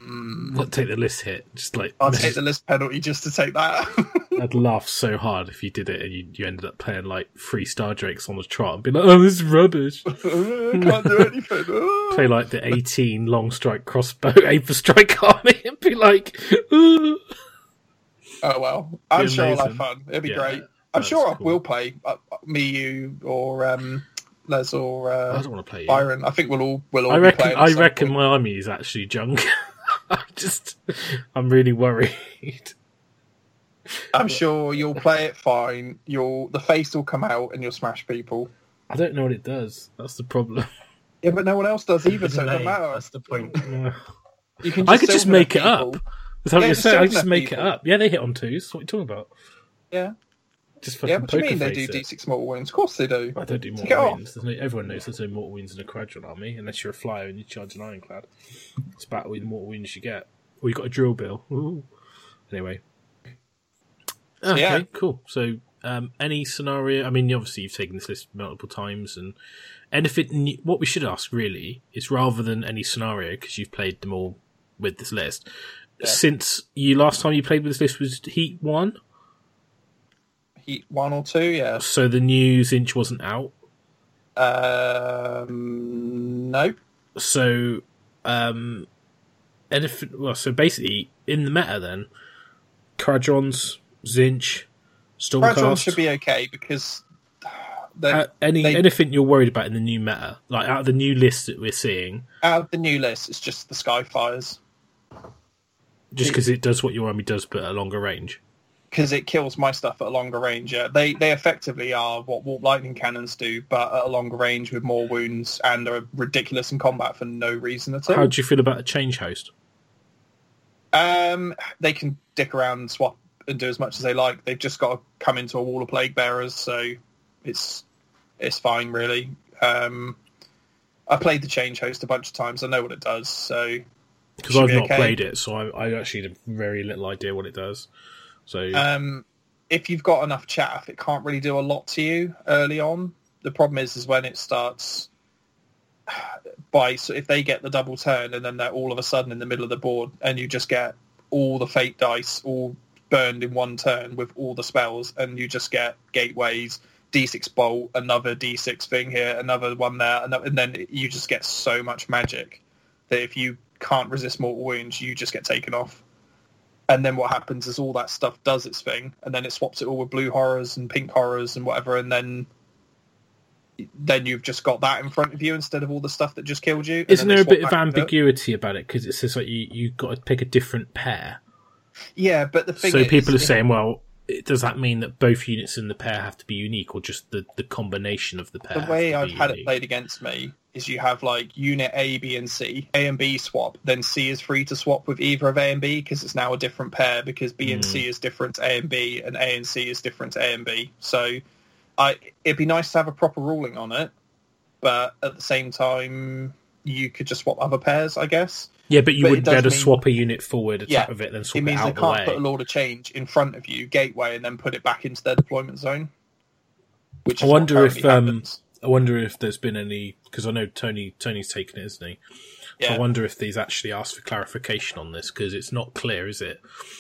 Not take the list hit. Just like Mm. I'll take the list penalty just to take that. I'd laugh so hard if you did it and you, you ended up playing like three Star Drakes on the trot and be like, "Oh, this is rubbish." Can't do anything. Play like the eighteen long strike crossbow for Strike army and be like, "Ooh." Oh well, I'm sure I'll have fun. It'll be Yeah, great. I'm sure I will play. Uh, me, you, or um, Les, or I uh, don't want to play you. Byron. I think we'll all we'll all. I be reckon. playing I reckon point. my army is actually junk. I just, I'm really worried. I'm sure you'll play it fine. You'll the face will come out and you'll smash people. I don't know what it does. That's the problem. Yeah, but no one else does either, so it doesn't matter. That's the point. You can. I could just make it people. up. That's what Yeah, I'm just saying. I just make it up. Yeah, they hit on twos. What are you talking about? Yeah, just fucking Yeah, what do you poker mean they do it. D6 mortal wounds? Of course they do. I don't do mortal off. wounds. There's no, everyone knows there's no mortal wounds in a Kharadron army unless you're a flyer and you charge an ironclad. It's about with mortal wounds you get. Or you got a drill bill. Ooh. Anyway. Okay, yeah. cool. So, um, any scenario? I mean, obviously you've taken this list multiple times, and anything. new- What we should ask really is rather than any scenario because you've played them all with this list. Yeah. Since you last time you played with this list was Heat One, Heat one or two, yeah. so the new Tzeentch wasn't out. Um, no. So, um, anything, well, so basically, in the meta then, Kharadrons, Tzeentch, Stormcast, should be okay because they, uh, any they- anything you're worried about in the new meta, like out of the new list that we're seeing, out of the new list, it's just the Skyfires just because it does what your army does, but at a longer range. Because it kills my stuff at a longer range. Yeah, they they effectively are what warp lightning cannons do, but at a longer range with more wounds and are ridiculous in combat for no reason at all. How do you feel about a change host? Um, they can dick around and swap and do as much as they like. They've just got to come into a wall of plague bearers, so it's it's fine really. Um, I played the change host a bunch of times. I know what it does, so Because I've be not okay. played it, so I, I actually have very little idea what it does. So um, if you've got enough chaff, it can't really do a lot to you early on. The problem is, is when it starts by so if they get the double turn and then they're all of a sudden in the middle of the board and you just get all the fate dice all burned in one turn with all the spells and you just get gateways, d6 bolt, another d6 thing here, another one there, and then you just get so much magic that if you can't resist mortal wounds, you just get taken off. And then what happens is all that stuff does its thing, and then it swaps it all with blue horrors and pink horrors and whatever, and then then you've just got that in front of you instead of all the stuff that just killed you. isn't there a bit of ambiguity about it? Because it says like you you got to pick a different pair. Yeah, but the thing So is, people are saying, well, does that mean that both units in the pair have to be unique, or just the, the combination of the pair? the way I've had it played against me is you have like unit A, B, and C. A and B swap, then C is free to swap with either of A and B because it's now a different pair because B and Hmm. C is different to A and B and A and C is different to A and B. So I it'd be nice to have a proper ruling on it, but at the same time you could just swap other pairs, I guess. Yeah, but you but wouldn't be able to does mean- swap a unit forward, attack Yeah, with it, then It swap it, means they out the can't put a Lord of Change in front of you, gateway, and then put it back into their deployment zone. Which I wonder if um. I wonder if there's been any because I know Tony Tony's taken it, isn't he? So I wonder if he's actually asked for clarification on this because it's not clear, is it?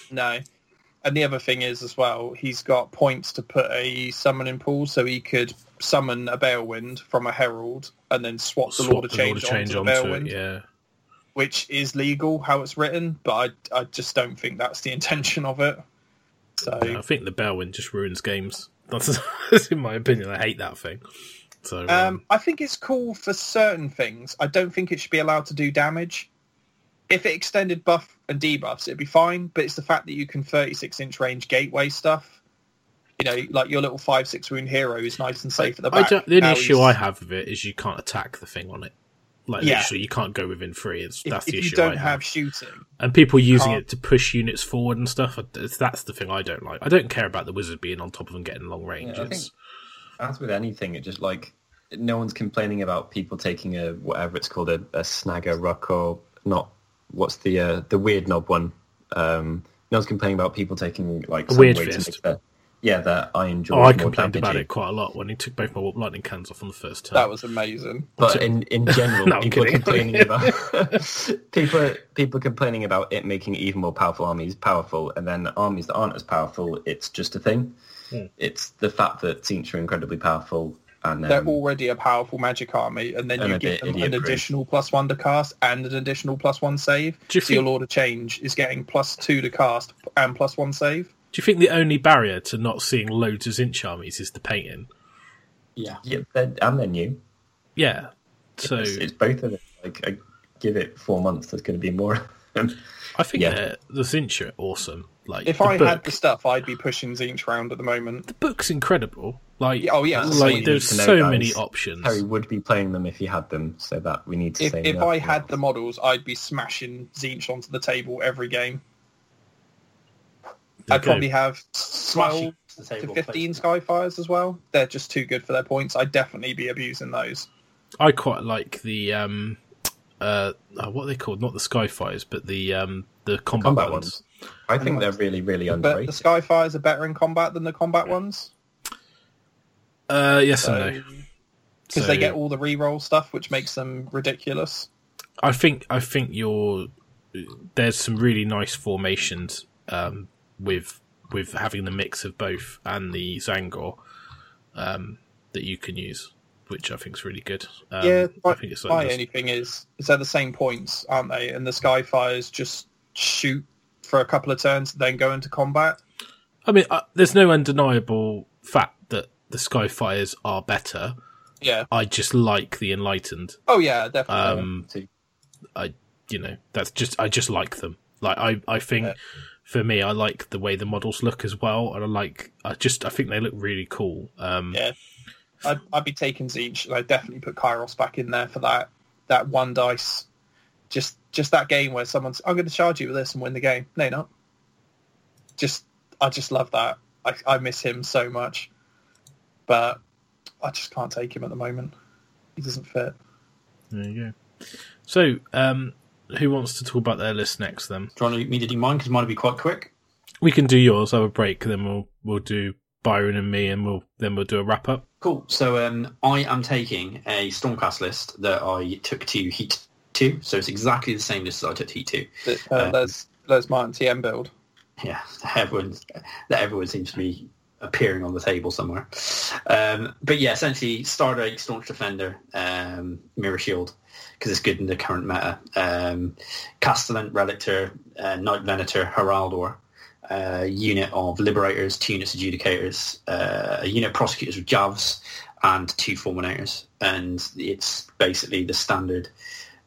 No. And the other thing is as well, he's got points to put a summoning pool, so he could summon a Balewind from a Herald and then swap the Swap Lord of the Lord Change, of Change onto onto Balewind, it. Yeah, which is legal how it's written, but I, I just don't think that's the intention of it. So I think the Balewind just ruins games. That's, that's in my opinion. I hate that thing. So um, um, I think it's cool for certain things. I don't think it should be allowed to do damage. If it extended buff and debuffs, it'd be fine. But it's the fact that you can 36 inch range gateway stuff. You know, like your little five six wound hero is nice and safe at the I back. don't, the only Now issue he's- I have with it is you can't attack the thing on it. Like Yeah. literally, you can't go within three. It's, if, that's if the you don't I have have. shooting, And people using can't- it to push units forward and stuff. That's the thing I don't like. I don't care about the wizard being on top of them getting long range. I It's- As with anything, it just like no one's complaining about people taking a whatever it's called a, a snagger ruck or not. What's the uh, the weird knob one? Um, no one's complaining about people taking like A some weird way to fist. make their- yeah, that I enjoyed. oh, I more complained about it quite a lot when he took both my warp lightning cans off on the first turn. that was amazing. But in, in general, No, people kidding. complaining about people people complaining about it making even more powerful armies powerful, and then armies that aren't as powerful, it's just a thing. Hmm. It's the fact that Tzeentch are incredibly powerful, and They're um, already a powerful magic army, and then And you a give bit them an idiot-proof. additional plus one to cast and an additional plus one save. Do you so your Lord of Change is getting plus two to cast and plus one save. Do you think the only barrier to not seeing loads of Tzeentch armies is the painting? Yeah. yeah, and they're new. Yeah. So It's, it's both of them. Like I give it four months, there's going to be more. I think yeah. the Tzeentch are awesome. Like If I book, had the stuff, I'd be pushing Tzeentch round at the moment. the book's incredible. Like Oh, yeah, like you there's need to know, so guys. many options. Harry would be playing them if he had them, so that we need to If, say. if no. I had the models, I'd be smashing Tzeentch onto the table every game. There I'd probably have 12, to 15 Skyfires as well. They're just too good for their points. I'd definitely be abusing those. I quite like the um, uh, oh, what are they called? Not the Skyfires, but the um, the combat, Combat ones. ones. I think they're really, really But the underrated. Skyfires are better in combat than the combat ones. Uh, yes So, and no. because So- they get all the reroll stuff, which makes them ridiculous. I think I think you're there's some really nice formations um, with with having the mix of both and the Tzaangor um, that you can use, which I think is really good. Um, yeah, I think it's my like only thing is, is they're the same points, aren't they? And the Skyfires just shoot for a couple of turns, then go into combat. I mean, uh, there's no undeniable fact that the Skyfires are better. Yeah. I just like the Enlightened. Oh yeah, definitely. Um, too. I, you know, that's just I just like them. Like I, I think Yeah. For me, I like the way the models look as well, and I like I just I think they look really cool. Um, Yeah. I'd, I'd be taking Tzeentch, and I'd definitely put Kairos back in there for that that one dice. Just just that game where someone's, I'm going to charge you with this and win the game. No, not. Just I just love that. I, I miss him so much, but I just can't take him at the moment. He doesn't fit. There you go. So, um, who wants to talk about their list next? Then Do you want me to do mine? Because mine will be quite quick. we can do yours. Have a break, then we'll we'll do Byron and me, and we'll then we'll do a wrap up. Cool. So um, I am taking a Stormcast list that I took to Heat 2. So it's exactly the same list as I took to Heat 2. That, uh, Uh, there's there's my TM build. Yeah, everyone, that everyone seems to be appearing on the table somewhere. Um, but yeah, essentially Stardrake, Staunch Defender, um, Mirror Shield, because it's good in the current meta. Um, Castellan, Relictor, uh, Knight Venator, Heraldor, uh, unit of Liberators, two units Adjudicators, uh, a unit of Prosecutors with Javs, and two Fulminators. And it's basically the standard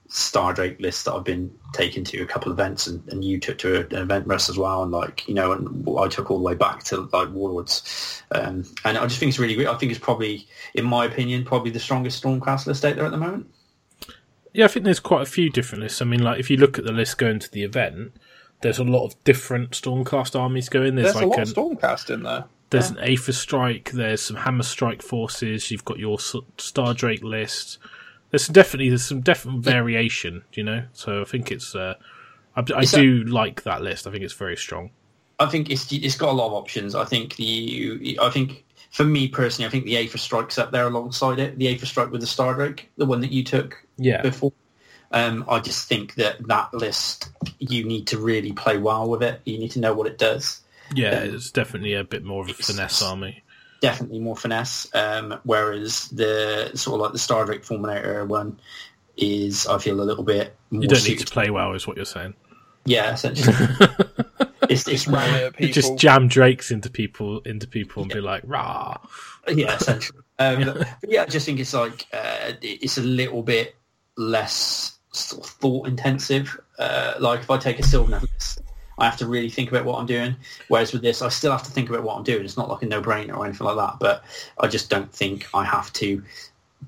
Stardrake list that I've been taken to a couple of events, and, and you took to an event rest as well, and like you know, and I took all the way back to like Warlords, um, and I just think it's really great. I think it's probably, in my opinion, probably the strongest Stormcast list out there at the moment. Yeah, I think there's quite a few different lists. I mean, like if you look at the list going to the event, there's a lot of different Stormcast armies going. There's, There's, a lot an, of Stormcast in there. There's an Aether Strike. There's some Hammer Strike forces. You've got your Star Drake list. There's definitely there's some definite variation, you know. So I think it's uh, I, I Is do like that list. I think it's very strong. I think it's it's got a lot of options. I think the I think for me personally, I think the Aetherstrike's up there alongside it. The Aetherstrike with the Star Stardrake, the one that you took Yeah, before. Um, I just think that that list, you need to really play well with it. You need to know what it does. yeah, it's definitely a bit more of a It's- finesse army. Definitely more finesse. Um, whereas the sort of like the Stardrake Fulminator one is, I feel, a little bit more You don't need to play well, is what you're saying. Yeah, essentially. it's, it's Rally You people. just jam drakes into people into people and be like, rah. yeah, essentially. Um, but yeah, I just think it's like uh, it's a little bit less sort of thought intensive. Uh, like if I take a Sylvan list, I have to really think about what I'm doing. Whereas with this, I still have to think about what I'm doing. It's not like a no-brainer or anything like that. But I just don't think I have to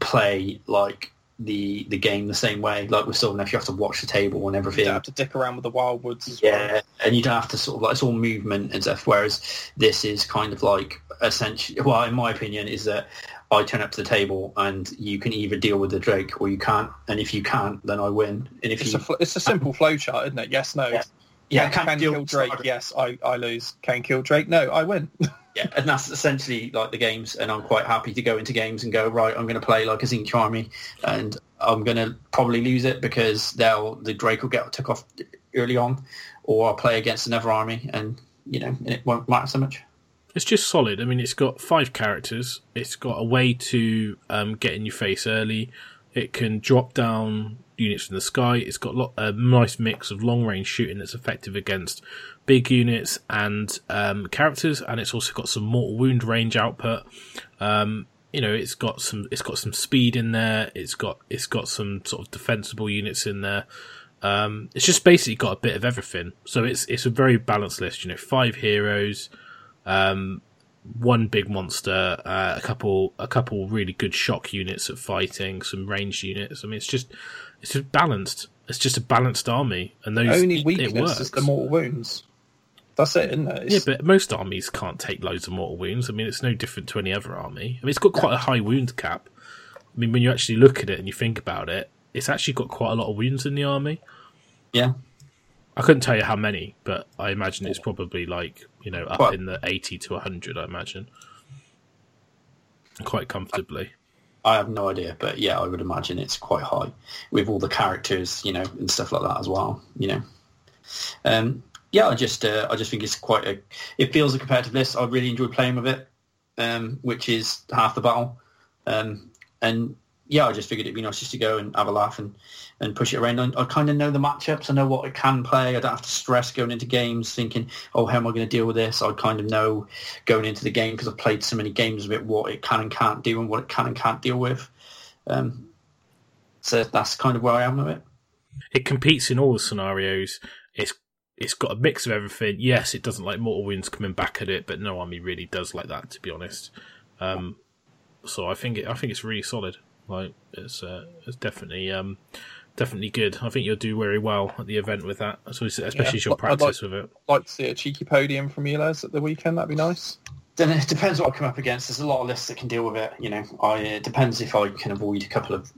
play like the the game the same way. Like with Sylvan, you have to watch the table and you everything. don't have to dick around with the wildwoods as well. Yeah, and you don't have to sort of like it's all movement and stuff. Whereas this is kind of like essentially, well, in my opinion, is that I turn up to the table and you can either deal with the Drake or you can't. And if you can't, then I win. And if It's you a, fl- it's a simple flow chart, isn't it? Yes, no. Yeah. Yeah, can, can't kill deal Drake. Yes, I, I lose. Can kill Drake. No, I win. Yeah, and that's essentially like the games. And I'm quite happy to go into games and go right. I'm going to play like a Tzeentch army, and I'm going to probably lose it because they'll the Drake will get took off early on, or I'll play against another army, and you know, and it won't matter so much. It's just solid. I mean, it's got five characters. It's got a way to um, get in your face early. It can drop down units from the sky. It's got a nice mix of long range shooting that's effective against big units and um, characters, and it's also got some mortal wound range output. Um, you know, it's got some it's got some speed in there. It's got it's got some sort of defensible units in there. Um, it's just basically got a bit of everything. So it's it's a very balanced list. You know, five heroes, um, one big monster, uh, a couple a couple really good shock units at fighting, some ranged units. I mean, it's just it's just balanced. It's just a balanced army, and those Only it weakness works. is the mortal wounds. That's it, isn't it? Yeah, but most armies can't take loads of mortal wounds. I mean, it's no different to any other army. I mean, it's got quite a high wound cap. I mean, when you actually look at it and you think about it, it's actually got quite a lot of wounds in the army. Yeah. I couldn't tell you how many, but I imagine it's probably like you know up Well- in the eighty to hundred. I imagine quite comfortably. I have no idea, but yeah, I would imagine it's quite high with all the characters, you know, and stuff like that as well. You know, um, yeah, I just uh, I just think it's quite a. It feels a competitive list. I really enjoy playing with it, um, which is half the battle. Um, and yeah, I just figured it'd be nice just to go and have a laugh and, and push it around. I, I kind of know the matchups. I know what I can play. I don't have to stress going into games thinking, oh, how am I going to deal with this? I kind of know going into the game because I've played so many games of it what it can and can't do and what it can and can't deal with. Um, so that's kind of where I am with it. It competes in all the scenarios. It's it's got a mix of everything. Yes, it doesn't like mortal wounds coming back at it, but no army really does like that, to be honest. Um, so I think it, I think it's really solid. Like it's uh, it's definitely um, definitely good. I think you'll do very well at the event with that, so especially Yeah, as you'll I'd like- practice with it. I'd like to see a cheeky podium from you, Les, at the weekend. That'd be nice. Then it depends what I come up against. There's a lot of lists that can deal with it. You know, I it depends if I can avoid a couple of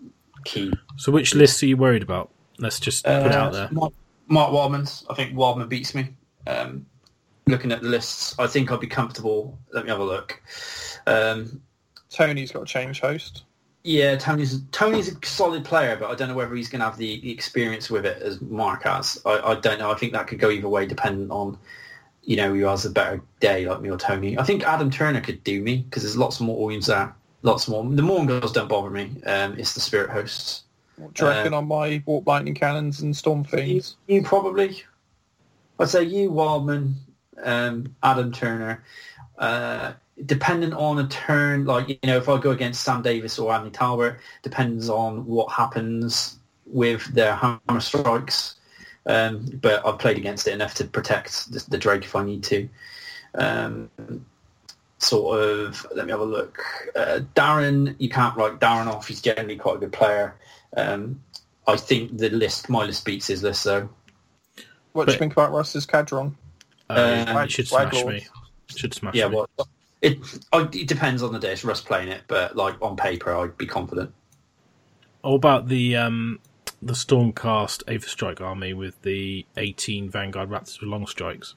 key. So which lists are you worried about? Let's just put it out there. Uh, Mark, Mark Wildman's. I think Wildman beats me. Um, looking at the lists, I think I'd be comfortable. Let me have a look. Um, Tony's got a change host. Yeah, Tony's Tony's a solid player, but I don't know whether he's going to have the, the experience with it as Mark has. I, I don't know. I think that could go either way, depending on you know who has a better day, like me or Tony. I think Adam Turner could do me because there's lots more Williams there. Lots more. The Morn girls don't bother me. Um, it's the Spirit hosts. What do you reckon on my warp lightning cannons and storm You, you probably. I'd say you, Wildman, um, Adam Turner. Uh, depending on a turn, like you know, if I go against Sam Davis or Andy Talbot, depends on what happens with their hammer strikes. Um, but I've played against it enough to protect the, the Drake if I need to. Um, sort of, let me have a look. Uh, Darren, you can't write Darren off. He's generally quite a good player. Um, I think the list, my list beats his list though. What do you think about Russ's Kharadron? Uh, Uh, it should smash Lords. me. Should smash Yeah, me. well, it I, it depends on the day. It's Russ playing it, but like on paper, I'd be confident. What about the um, the Stormcast Aetherstrike army with the 18 Vanguard Raptors with long strikes?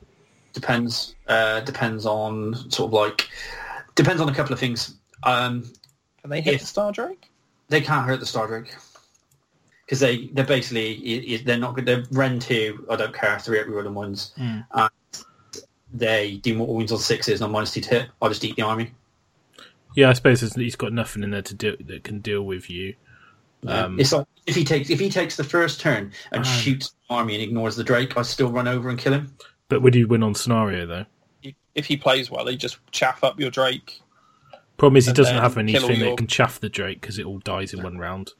Depends. Uh, depends on sort of like depends on a couple of things. Um, Can they hit If- the Star Drake? they can't hurt the Star Drake because they they're basically i- i- they're not good. They're Ren two. I don't care. Three every rolling ones. Mm. And they do mortal wounds on sixes, not minus two to hit. I just eat the army. Yeah, I suppose he's got nothing in there to do that can deal with you. Um, it's like if he takes if he takes the first turn and Ah. shoots the army and ignores the Drake, I still run over and kill him. But would he win on scenario though? If he plays well, he just chaff up your Drake. Problem is he doesn't have kill all anything your- that can chaff the Drake because it all dies in one round.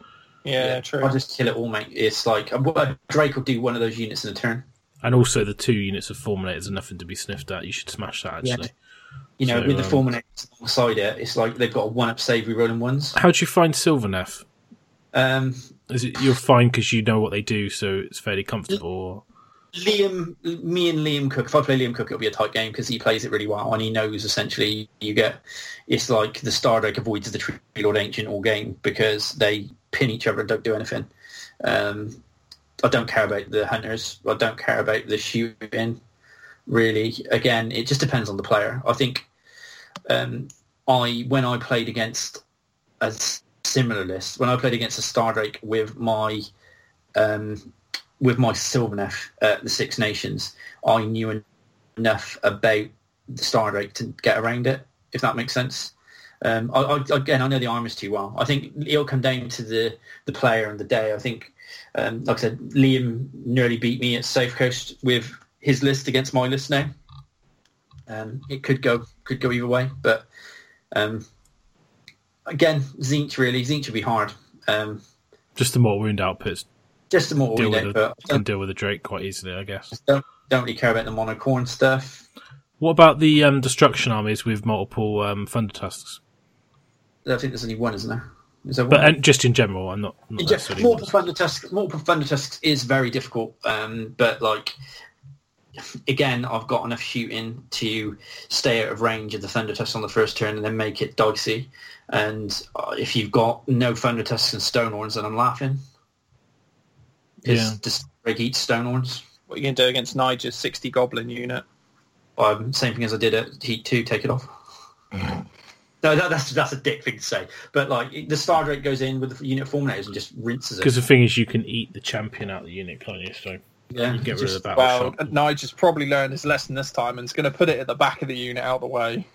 Yeah, true. I'll just kill it all, mate. It's like a Drake will do one of those units in a turn. And also the two units of Fulminators are nothing to be sniffed at. You should smash that Yeah. actually. You know, So, with the um, Fulminators alongside it, it's like they've got a one-up save rolling ones. How do you find Sylvaneth? Um, Is it you're fine because you know what they do, so it's fairly comfortable? Or... Liam, me and Liam Cook. If I play Liam Cook, it'll be a tight game because he plays it really well and he knows essentially you get. It's like the Star avoids the Tree Lord Ancient all game because they pin each other and don't do anything. Um, I don't care about the hunters. I don't care about the shooting. Really, again, it just depends on the player. I think um, I when I played against a similar list, when I played against a Star Drake with my um, with my Sylvaneth at the Six Nations, I knew en- enough about the Star Drake to get around it, if that makes sense. Um, I, I, again, I know the armors too well. I think it'll come down to the, the player and the day. I think, um, like I said, Liam nearly beat me at Safe Coast with his list against my list now. Um, it could go could go either way, but um, again, Tzeentch really Tzeentch would be hard. Um, Just the more wound outputs just the more deal we with a, but can deal with the Drake quite easily, I guess. don't don't really care about the monocorn stuff. What about the um, destruction armies with multiple um, thunder tusks? I think there's only one, isn't there? Is But and just in general, I'm not. not In necessarily- Multiple Thunder Tusks, Multiple Thunder Tusks is very difficult, um, but like again, I've got enough shooting to stay out of range of the Thunder Tusks on the first turn and then make it dicey. And uh, if you've got no Thunder Tusks and Stonehorns, then I'm laughing. Because Yeah. just break each Stonehorns. What are you going to do against Niger's 60 Goblin unit? Um, same thing as I did at Heat 2, take it off. No, that, that's that's a dick thing to say. But like the Star Drake goes in with the unit Fulminators and just rinses it. Because the thing is, you can eat the champion out of the unit, can't you? So yeah, you get rid of the battle Well, shot. Niger's probably learned his lesson this time and is going to put it at the back of the unit out of the way.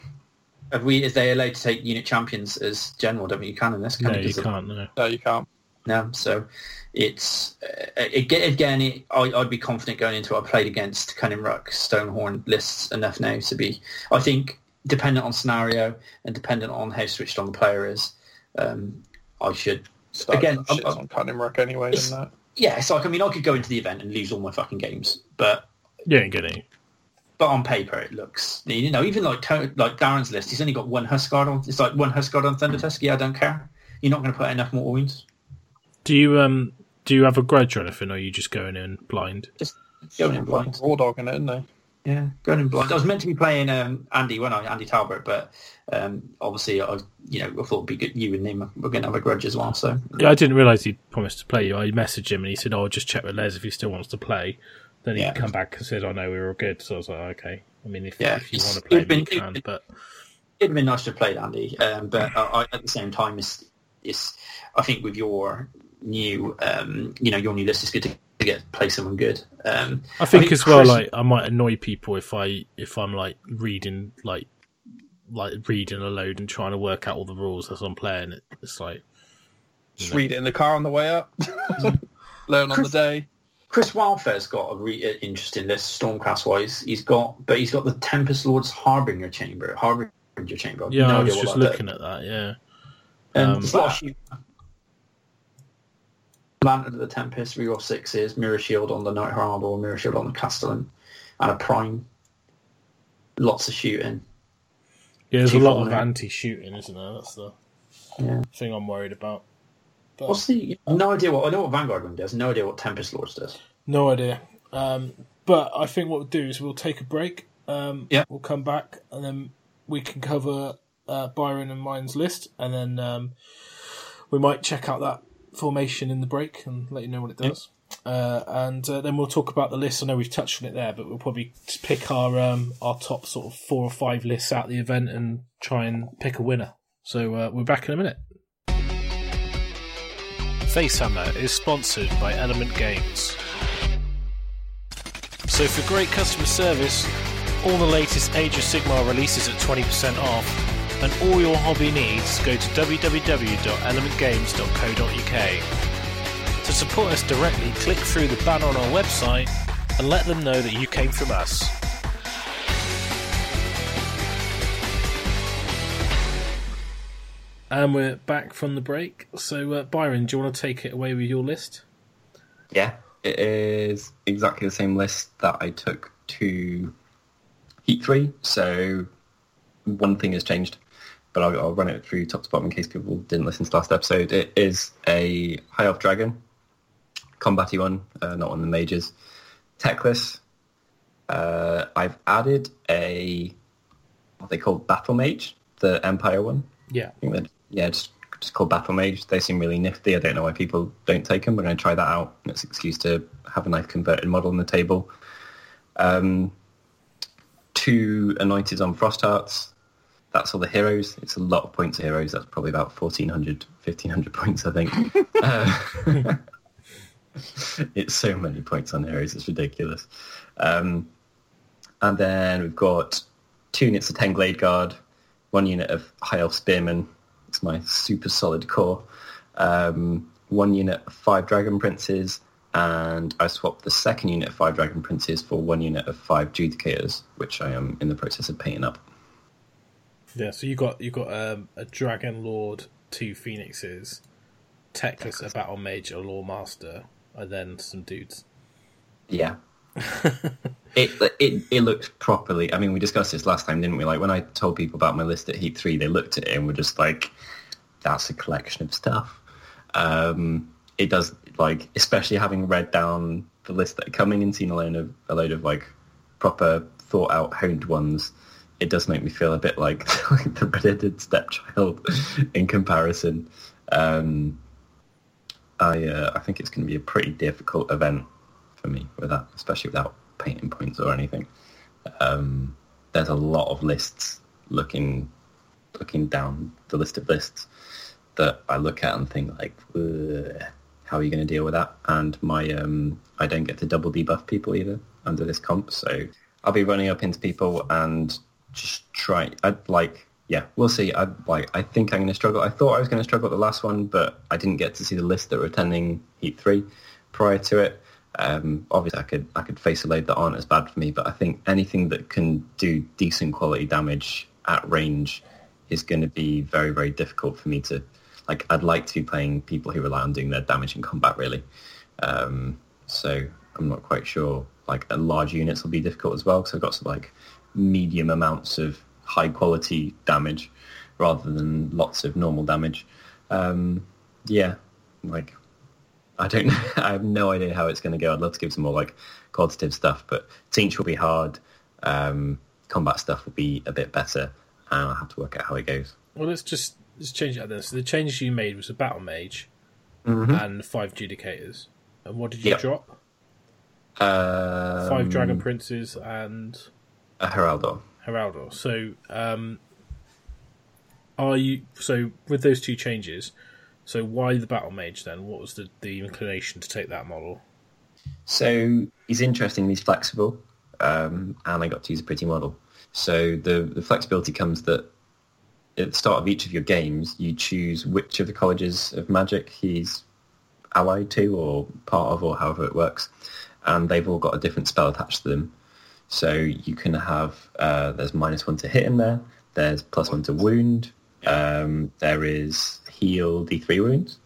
Have we? Is they allowed to take unit champions as general? Don't think you can in this. No, Can you can't. No. No, you can't. No, so it's uh, again. again it, I, I'd be confident going into it. I played against Kunnin' Rukk, Stonehorn lists enough now to be. I think dependent on scenario and dependent on how switched on the player is, um, I should. Start Again, shits I'm- on Kunnin' Rukk anyway, It's- doesn't it? Yeah, it's like I mean, I could go into the event and lose all my fucking games, but You ain't getting it. but on paper it looks you know even like like Darren's list, he's only got one Huskard on. It's like one Huskard on Thunder Tusk. Yeah, I don't care. You're not going to put enough more wounds. Do you um do you have a grudge or anything, or are you just going in blind? Just going in blind. Raw dog in it, isn't they? Yeah, going in blind. I was meant to be playing um, Andy, when I Andy Talbot, but um, obviously I, you know, I thought it'd be good. You and him were going to have a grudge as well. So Yeah, I didn't realise he'd promised to play you. I messaged him and he said, "Oh, I'll just check with Les if he still wants to play." Then he Yeah. would come back and said, "Oh know we were all good." So I was like, "Okay." I mean, if, Yeah, if you want to play, it'd me, you been- can. it'd- But it'd been nice to have played Andy, um, but I, I, at the same time, it's, it's I think with your new, um, you know, your new list, it's good to, to get play someone good. Um, I think think as well, Chris- like I might annoy people if I if I'm like reading like like reading a load and trying to work out all the rules as I'm playing it. It's like Just read it in the car on the way up. Learn on the day. Chris Wildfare's got a re- uh, interesting list, Stormcast wise. He's got, but he's got the Tempest Lord's Harbinger Chamber. Harbinger Chamber. I've yeah, no I was just what that looking at that. Yeah, Um, Um, there's a lot of shoot. Lantern of the Tempest, reroll sixes, Mirror Shield on the Night Harbour, Mirror Shield on the Castellan, and a Prime. Lots of shooting. yeah. There's a lot of anti-shooting, isn't there? That's the Yeah. thing I'm worried about. But What's the? No idea what I know what Vanguard Wing does. No idea what Tempest Lords does. No idea. Um, but I think what we'll do is we'll take a break. Um, Yeah. We'll come back and then we can cover uh, Byron and mine's list, and then um, we might check out that formation in the break and let you know what it does. Uh, and uh, then we'll talk about the list. I know we've touched on it there, but we'll probably pick our um, our top sort of four or five lists out of the event and try and pick a winner. So uh, we're back in a minute. Facehammer is sponsored by Element Games. So for great customer service, all the latest Age of Sigmar releases at 20% off, and all your hobby needs, go to www.elementgames.co.uk. To support us directly, click through the banner on our website and let them know that you came from us. And we're back from the break. So, uh, Byron, do you want to take it away with your list? Yeah, it is exactly the same list that I took to Heat 3, so one thing has changed, but I'll, I'll run it through top to bottom in case people didn't listen to last episode. It is a High Elf Dragon, combatty one, uh, not one of the majors. Teclis. Uh, I've added a, what they call Battle Mage, the Empire one. Yeah. I think that yeah, just just called Battle Mage. They seem really nifty. I don't know why people don't take them. We're going to try that out. It's an excuse to have a nice converted model on the table. Um, two anointed on Frost Hearts. That's all the heroes. It's a lot of points of heroes. That's probably about 1,400, 1,500 points, I think. uh, it's so many points on heroes. It's ridiculous. Um, and then we've got two units of 10 Glade Guard, one unit of High Elf Spearmen. It's my super solid core. Um, one unit of five Dragon Princes, and I swapped the second unit of five Dragon Princes for one unit of five Judicators, which I am in the process of painting up. Yeah, so you got you got um, a Dragon Lord, two Phoenixes, Teclis, a Battle Mage, a Loremaster, and then some dudes. Yeah. it, it it looked properly. I mean, we discussed this last time, didn't we? Like when I told people about my list at Heat Three, they looked at it and were just like, "That's a collection of stuff." Um, it does like, especially having read down the list that are coming and seen a load of a load of like proper thought out honed ones, it does make me feel a bit like, the redheaded stepchild in comparison. Um, I uh, I think it's going to be a pretty difficult event for me with that, especially without painting points or anything. Um, there's a lot of lists looking looking down the list of lists that I look at and think like, how are you going to deal with that? And my um, I don't get to double debuff people either under this comp, so I'll be running up into people and just try. I'd like, yeah, we'll see. I like. I think I'm going to struggle. I thought I was going to struggle at the last one, but I didn't get to see the list that were attending Heat Three prior to it. Um, obviously, I could I could face a load that aren't as bad for me, but I think anything that can do decent quality damage at range is going to be very very difficult for me to like. I'd like to be playing people who rely on doing their damage in combat really. Um, so I'm not quite sure. Like large units will be difficult as well because I've got some like medium amounts of high quality damage rather than lots of normal damage. Um, yeah, like I don't know. I have no idea how it's going to go. I'd love to give some more like qualitative stuff, but Tzeentch will be hard. Um, combat stuff will be a bit better, and I'll have to work out how it goes. Well, let's just let's change it. Then. So the changes you made was a battle mage Mm-hmm. and five judicators. And what did you Yep. drop? Um, Five dragon princes and a Heraldor. Heraldor. So, um, are you so with those two changes? So why the battle mage then? What was the, the inclination to take that model? So he's interesting. He's flexible, um, and I got to use a pretty model. So the the flexibility comes that at the start of each of your games, you choose which of the colleges of magic he's allied to or part of, or however it works, and they've all got a different spell attached to them. So you can have uh, there's minus one to hit in there. There's plus one to wound. Um, there is heal d3 wounds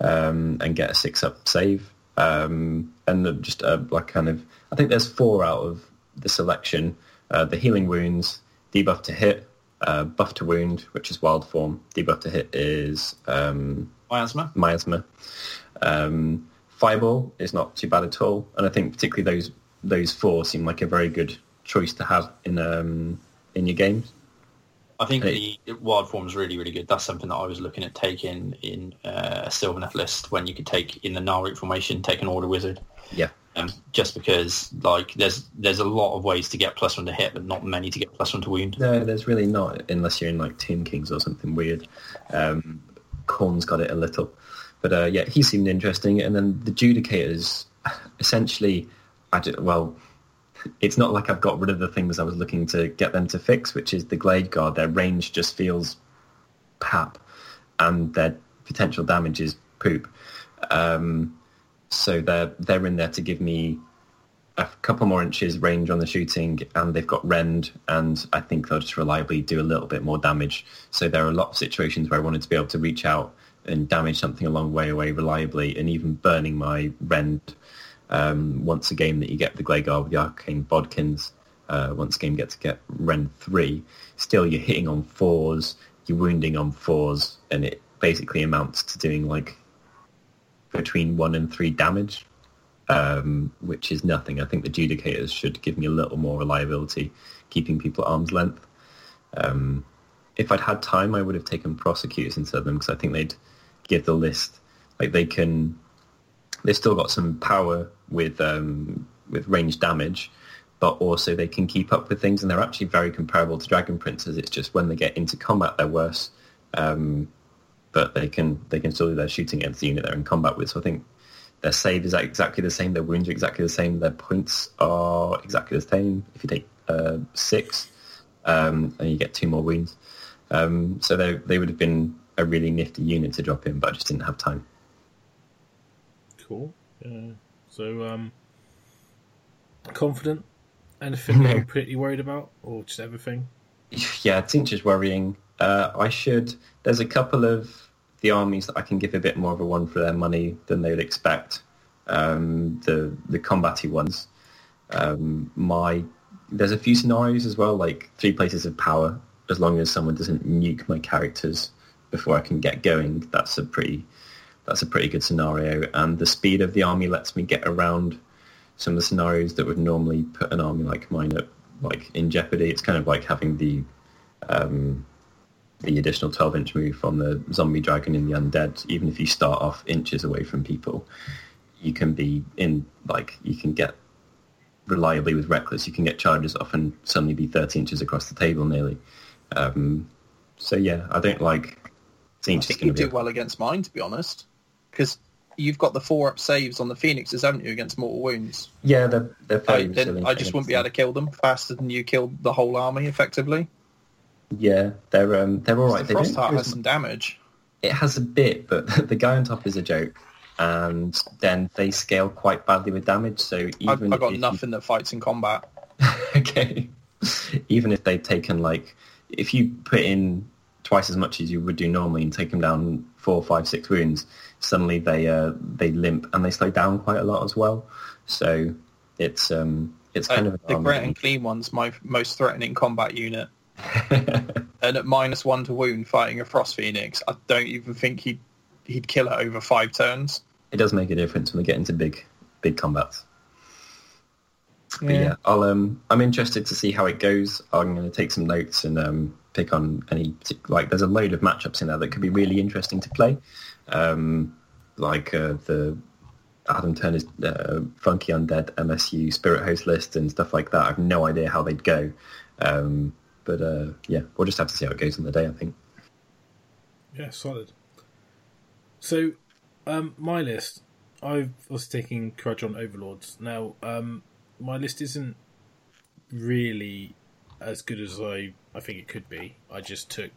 um, and get a six up save. Um, and just uh, like kind of, I think there's four out of the selection. Uh, the healing wounds, debuff to hit, uh, buff to wound, which is wild form. Debuff to hit is um, Miasma. miasma. Um, Fireball is not too bad at all, and I think particularly those those four seem like a very good choice to have in um, in your games. I think the wild form is really, really good. That's something that I was looking at taking in uh, a Sylvaneth list when you could take in the Narut formation, take an Order Wizard. Yeah, Um, just because like there's there's a lot of ways to get plus one to hit, but not many to get plus one to wound. no, there's really not unless you're in like Tomb Kings or something weird. Um, Khorne's got it a little, but uh, yeah, he seemed interesting. And then the Judicators, essentially, I well, it's not like I've got rid of the things I was looking to get them to fix, which is the Glade Guard. Their range just feels pap, and their potential damage is poop. Um, so they're they're in there to give me a couple more inches range on the shooting, and they've got rend, and I think they'll just reliably do a little bit more damage. So there are a lot of situations where I wanted to be able to reach out and damage something a long way away reliably, and even burning my rend um, once a game that you get the Glade Guard with the Arcane Bodkins. Uh, once a game gets to get rend three, still you're hitting on fours, you're wounding on fours, and it basically amounts to doing like between one and three damage um, which is nothing. I think the Judicators should give me a little more reliability, keeping people at arm's length. Um, if I'd had time, I would have taken Prosecutors instead of them because I think they'd give the list like they can. They've still got some power with um, with range damage, but also they can keep up with things, and they're actually very comparable to Dragon Princes. It's just when they get into combat, they're worse. Um, but they can they can still do their shooting against the unit they're in combat with. So I think their save is exactly the same, their wounds are exactly the same, their points are exactly the same. If you take uh, six, um, and you get two more wounds, um, so they they would have been a really nifty unit to drop in, but I just didn't have time. Cool. Yeah. So, um, confident? Anything No. you're pretty worried about, or just everything? Yeah, Tzeentch is worrying. Uh, I should. There's a couple of the armies that I can give a bit more of a one for their money than they would expect. Um, the the combatty ones. Um, my there's a few scenarios as well, like three places of power. As long as someone doesn't nuke my characters before I can get going, that's a pretty that's a pretty good scenario. And the speed of the army lets me get around some of the scenarios that would normally put an army like mine at like in jeopardy. It's kind of like having the um, the additional 12 inch move on the zombie dragon in the undead. Even if you start off inches away from people, you can be in like you can get reliably with reckless. You can get charges off and suddenly be 30 inches across the table nearly. Um, so yeah, I don't like. I think you to be do well against mine, to be honest, because you've got the four up saves on the phoenixes, haven't you, against mortal wounds? Yeah, they're they're I, then I just wouldn't be able to kill them faster than you killed the whole army, effectively. Yeah, they're um they're all right. the They frost heart has some damage. It has a bit, but the guy on top is a joke, and then they scale quite badly with damage. So I, even I got if you- nothing that fights in combat. okay, even if they've taken like, if you put in twice as much as you would do normally and take them down four, five, six wounds, suddenly they uh, they limp and they slow down quite a lot as well. So it's um it's kind Like, of the Great and Clean one's my most threatening combat unit. and at minus one to wound fighting a Frost Phoenix, I don't even think he'd, he'd kill it over five turns. it does make a difference when we get into big big combats. But yeah, I'll um I'm interested to see how it goes. I'm going to take some notes and um pick on any like there's a load of matchups in there that could be really interesting to play. Um like uh, the Adam Turner's uh, Funky Undead MSU Spirit Host list and stuff like that. I have no idea how they'd go. Um but uh yeah, we'll just have to see how it goes on the day, I think. Yeah, solid. So, um, my list, I was taking Kharadron Overlords. Now, um, my list isn't really as good as I, I think it could be. I just took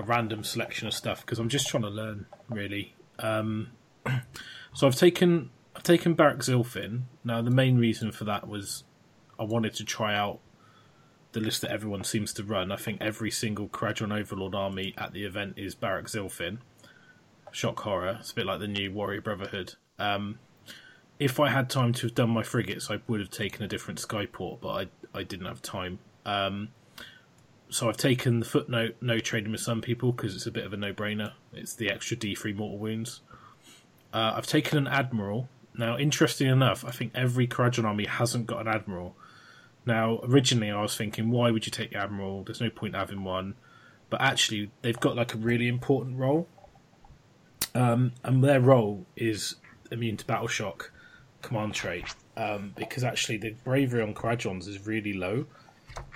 a random selection of stuff because I'm just trying to learn, really. Um, so I've taken I've taken Barak Zilfin. Now, the main reason for that was I wanted to try out the list that everyone seems to run. I think every single Kharadron Overlord army at the event is Barak Zilfin. Shock horror. It's a bit like the new Warrior Brotherhood. Um, if I had time to have done my frigates, I would have taken a different Skyport, but I I didn't have time. Um, so I've taken the footnote no trading with some people because it's a bit of a no-brainer. It's the extra D3 mortal wounds. Uh, I've taken an admiral. Now, interesting enough, I think every Kharadron army hasn't got an admiral. Now, originally I was thinking, why would you take the admiral? There's no point having one. But actually, they've got like a really important role, um, and their role is immune to battle shock command trait. Um, because actually, the bravery on Kharadrons is really low,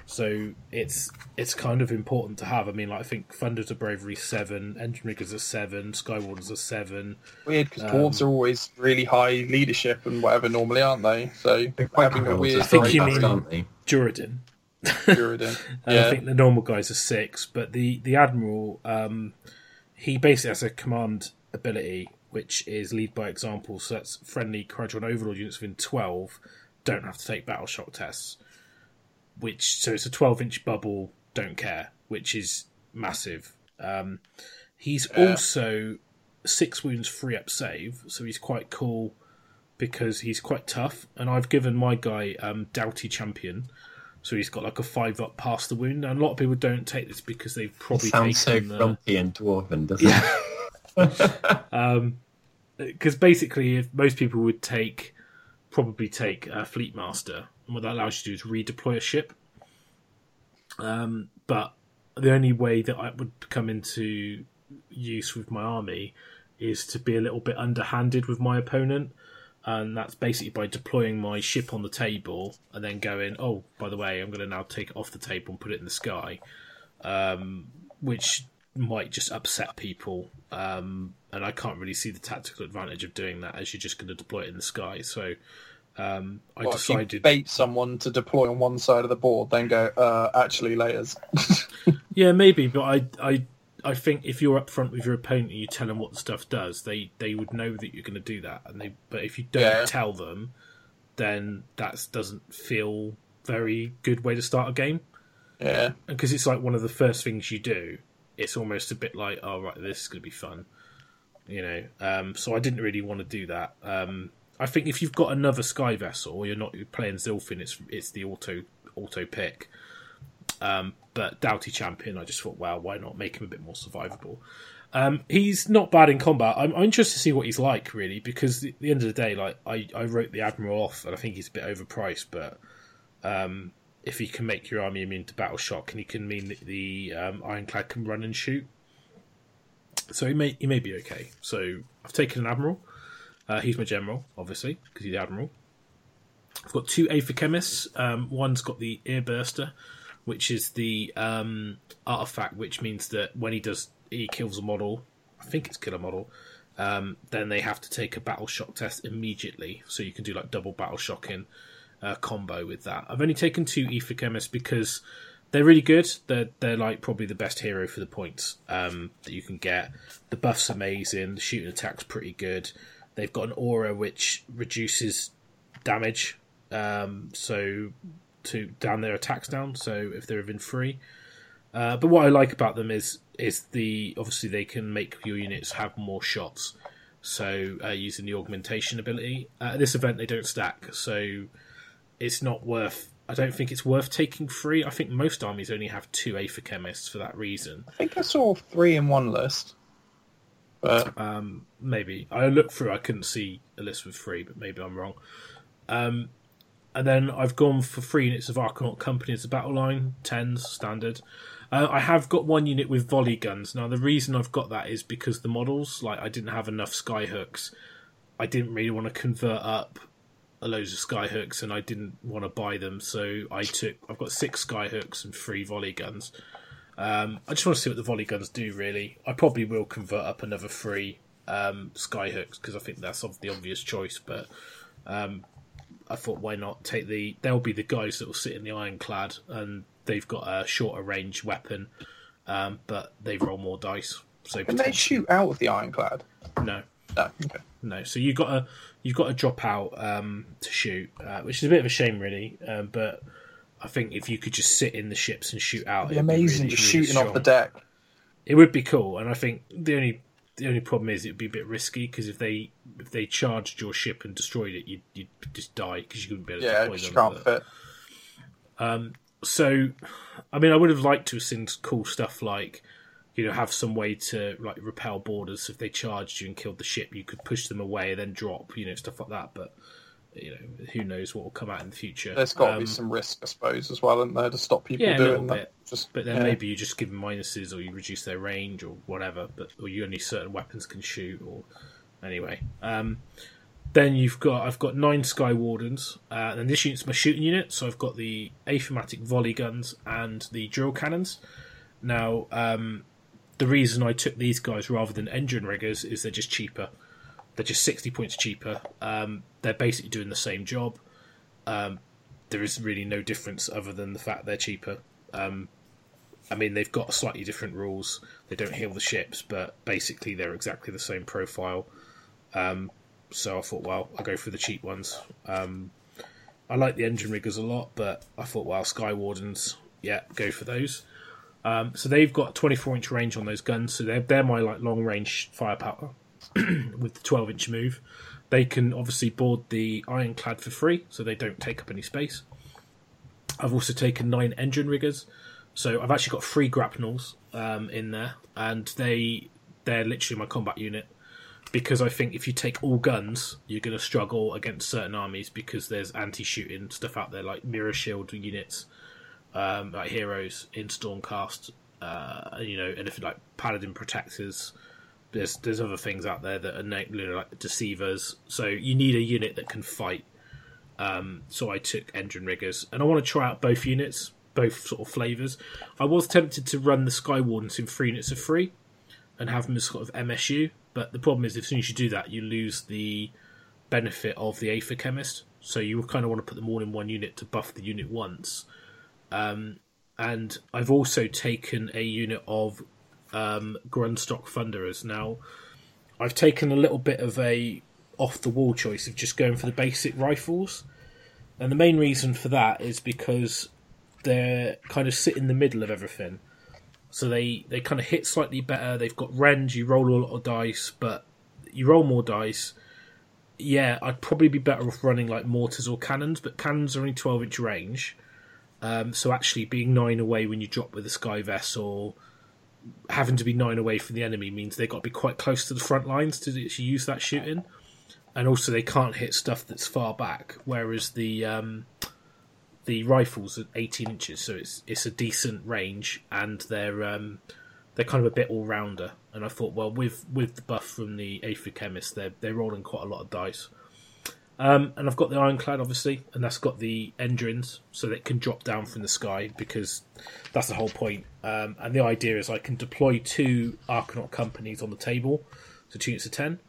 so it's it's kind of important to have. I mean, like I think Thunder's a bravery seven, Engine Riggers a seven, Skywarders a seven. Weird, because dwarves Um, are always really high leadership and whatever normally, aren't they? So they're having a weird I think you mean- aren't they? Duardin. Duardin. Yeah. I think the normal guys are six, but the the admiral, um, he basically has a command ability which is lead by example. So that's friendly Kharadron Overlord units within twelve don't have to take battle shock tests. Which so it's a twelve inch bubble. Don't care, which is massive. Um, he's Yeah. also six wounds free up save, so he's quite cool because he's quite tough. And I've given my guy um, Doughty Champion, so he's got like a five up past the wound. And a lot of people don't take this because they've It probably sounds so the, grumpy and dwarven, doesn't it? um, because basically, if most people would take probably take a fleet master, and what that allows you to do is redeploy a ship. Um, but the only way that I would come into use with my army is to be a little bit underhanded with my opponent, and that's basically by deploying my ship on the table and then going, "Oh, by the way, I'm going to now take it off the table and put it in the sky," um, which might just upset people. Um, and I can't really see the tactical advantage of doing that as you're just going to deploy it in the sky. So um, I Well, if you decided. bait someone to deploy on one side of the board, then go, uh, actually, layers. Yeah, maybe, but I, I, I think if you're up front with your opponent and you tell them what the stuff does, they, they would know that you're going to do that. And they, but if you don't Yeah. tell them, then that doesn't feel very good way to start a game. yeah. because it's like one of the first things you do. It's almost a bit like, oh right, this is going to be fun, you know. Um, so I didn't really want to do that. Um, I think if you've got another sky vessel, or you're not playing Zilfin, it's it's the auto auto pick. Um, but Doughty Champion, I just thought, wow, why not make him a bit more survivable? Um, he's not bad in combat. I'm, I'm interested to see what he's like, really, because at the end of the day, like I, I wrote the admiral off, and I think he's a bit overpriced. But um, if he can make your army immune to battle shock, and he can mean that the um, ironclad can run and shoot, so he may he may be okay. So I've taken an admiral. Uh, he's my general, obviously, because he's the admiral. I've got two Aether-Khemists. Um, one's got the earburster, which is the um, artifact, which means that when he does he kills a model, I think it's kill a model. Um, then they have to take a battle shock test immediately, so you can do like double battle shocking uh, combo with that. I've only taken two Aether-Khemists because they're really good. They're they're like probably the best hero for the points um, that you can get. The buff's amazing. The shooting attack's pretty good. They've got an aura which reduces damage, um, so to down their attacks down. So if they're within free. Uh, but what I like about them is is the obviously they can make your units have more shots. So uh, using the augmentation ability uh, at this event they don't stack, so it's not worth. I don't think it's worth taking three. I think most armies only have two Aether-Khemists for that reason. I think I saw three in one list. But Um, maybe I looked through. I couldn't see a list with three, but maybe I'm wrong. Um, and then I've gone for three units of Arkanaut Company as a battle line, tens standard. Uh, I have got one unit with volley guns. Now the reason I've got that is because the models, like I didn't have enough skyhooks. I didn't really want to convert up a loads of skyhooks, and I didn't want to buy them, so I took. I've got six skyhooks and three volley guns. Um, I just want to see what the volley guns do. Really, I probably will convert up another three um, skyhooks because I think that's of the obvious choice. But um, I thought, why not take the? They'll be the guys that will sit in the ironclad, and they've got a shorter range weapon, um, but they roll more dice. So can they shoot out of the ironclad? No, No. Okay. no. So you've got to you've got to drop out um, to shoot, uh, which is a bit of a shame, really. Um, but I think if you could just sit in the ships and shoot out, It'd be it'd be amazing really, just really shooting off the deck. It would be cool, and I think the only the only problem is it'd be a bit risky because if they if they charged your ship and destroyed it, you'd, you'd just die because you couldn't be able to Yeah, deploy them. can't fit. Um, so I mean I would have liked to have seen cool stuff like you know have some way to like repel borders if they charged you and killed the ship you could push them away and then drop you know stuff like that but you know who knows what will come out in the future There's got to Um, be some risk, I suppose, as well, isn't there, to stop people Yeah, doing that. bit. Just, but then yeah. maybe you just give them minuses or you reduce their range or whatever but or you only certain weapons can shoot or anyway um then you've got I've got nine Sky Wardens, uh, and this unit's my shooting unit. So I've got the Aethermatic volley guns and the drill cannons. Now, um, the reason I took these guys rather than engine riggers is they're just cheaper. They're just sixty points cheaper. Um, they're basically doing the same job. Um, there is really no difference other than the fact they're cheaper. Um, I mean, they've got slightly different rules. They don't heal the ships, but basically they're exactly the same profile. Um, so I thought, well, I'll go for the cheap ones. Um, I like the engine riggers a lot, but I thought, well, Sky Wardens, yeah, go for those. Um, so they've got 24 inch range on those guns, so they're they're my like long range firepower with the 12 inch move. They can obviously board the ironclad for free, so they don't take up any space. I've also taken nine engine riggers, so I've actually got three grapnels um, in there, and they they're literally my combat unit because I think if you take all guns, you're going to struggle against certain armies because there's anti-shooting stuff out there like mirror shield units, um, like heroes in Stormcast, uh, you know, anything like paladin protectors. There's there's other things out there that are like deceivers. So you need a unit that can fight. Um, so I took engine riggers, and I want to try out both units, both sort of flavors. I was tempted to run the Sky Wardens in three units of three, and have them as sort of MSU. But the problem is, as soon as you do that, you lose the benefit of the Aether-Khemist. So you kind of want to put them all in one unit to buff the unit once. Um, and I've also taken a unit of um, Grundstok Thunderers. Now, I've taken a little bit of a off the wall choice of just going for the basic rifles. And the main reason for that is because they're kind of sit in the middle of everything. So they, they kind of hit slightly better. They've got range. You roll a lot of dice, but you roll more dice. Yeah, I'd probably be better off running like mortars or cannons, but cannons are only twelve inch range. Um, so actually, being nine away when you drop with a sky vessel, having to be nine away from the enemy means they've got to be quite close to the front lines to actually use that shooting, and also they can't hit stuff that's far back. Whereas the um, the rifles are 18 inches, so it's it's a decent range, and they're um, they're kind of a bit all rounder. And I thought, well, with with the buff from the Aether-Khemist, they're they're rolling quite a lot of dice. Um, and I've got the Ironclad, obviously, and that's got the engines, so that it can drop down from the sky because that's the whole point. Um, and the idea is I can deploy two Arkanaut companies on the table, so two units of ten.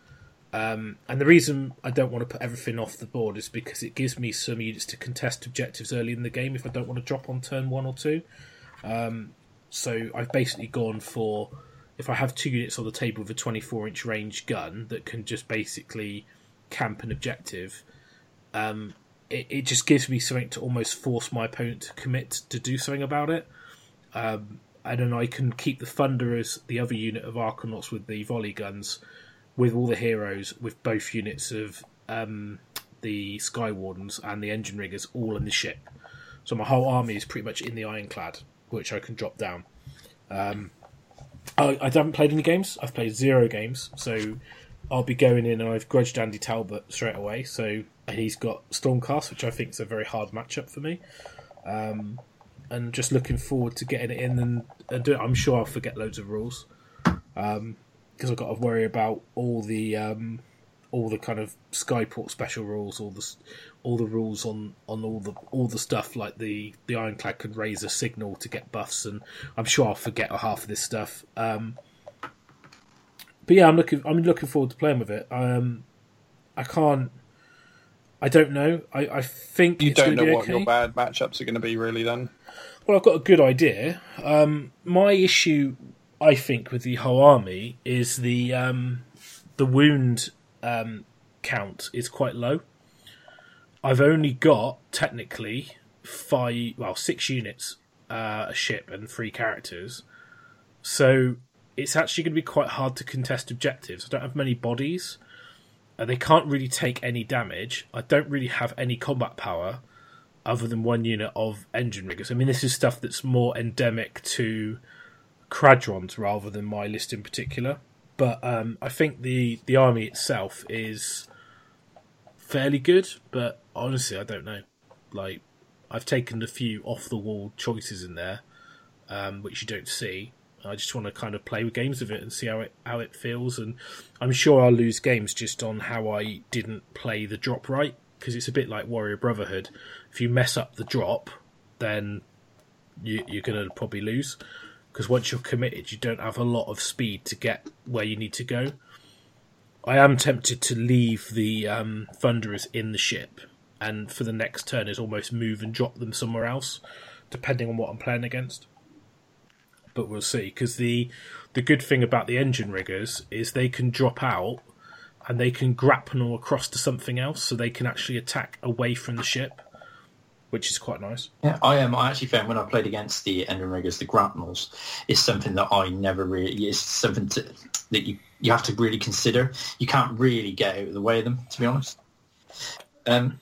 Um, and the reason I don't want to put everything off the board is because it gives me some units to contest objectives early in the game if I don't want to drop on turn one or two. Um, so I've basically gone for if I have two units on the table with a 24 inch range gun that can just basically camp an objective, um, it, it, just gives me something to almost force my opponent to commit to do something about it. Um, and then I can keep the Thunderers, the other unit of Arkanauts with the volley guns, with all the heroes, with both units of um, the Sky Wardens and the Engine Riggers all in the ship. So my whole army is pretty much in the Ironclad, which I can drop down. Um, I, I haven't played any games. I've played zero games, so I'll be going in and I've grudged Andy Talbot straight away. So he's got Stormcast, which I think is a very hard matchup for me. Um, and just looking forward to getting it in and, and it. I'm sure I'll forget loads of rules because um, I've got to worry about all the um, all the kind of Skyport special rules, all the all the rules on, on all the all the stuff like the the Ironclad can raise a signal to get buffs, and I'm sure I'll forget half of this stuff. Um, but yeah, I'm looking. I'm looking forward to playing with it. Um, I can't. I don't know. I, I think you don't know what okay. your bad matchups are going to be really. Then, well, I've got a good idea. Um, my issue, I think, with the whole army is the um, the wound um, count is quite low. I've only got technically five, well, six units, uh, a ship, and three characters. So it's actually going to be quite hard to contest objectives. I don't have many bodies. Uh, they can't really take any damage. I don't really have any combat power other than one unit of engine riggers. I mean, this is stuff that's more endemic to Kharadrons rather than my list in particular. But um, I think the, the army itself is fairly good, but honestly, I don't know. Like, I've taken a few off the wall choices in there, um, which you don't see. I just want to kind of play with games of it and see how it how it feels. And I'm sure I'll lose games just on how I didn't play the drop right because it's a bit like Warrior Brotherhood. If you mess up the drop, then you, you're going to probably lose because once you're committed, you don't have a lot of speed to get where you need to go. I am tempted to leave the um, Thunderers in the ship, and for the next turn is almost move and drop them somewhere else, depending on what I'm playing against but we'll see. Because the the good thing about the engine riggers is they can drop out and they can grapnel across to something else, so they can actually attack away from the ship, which is quite nice. Yeah, I am. I actually found when I played against the engine riggers, the grapnels is something that I never really. It's something to, that you you have to really consider. You can't really get out of the way of them, to be honest. Um,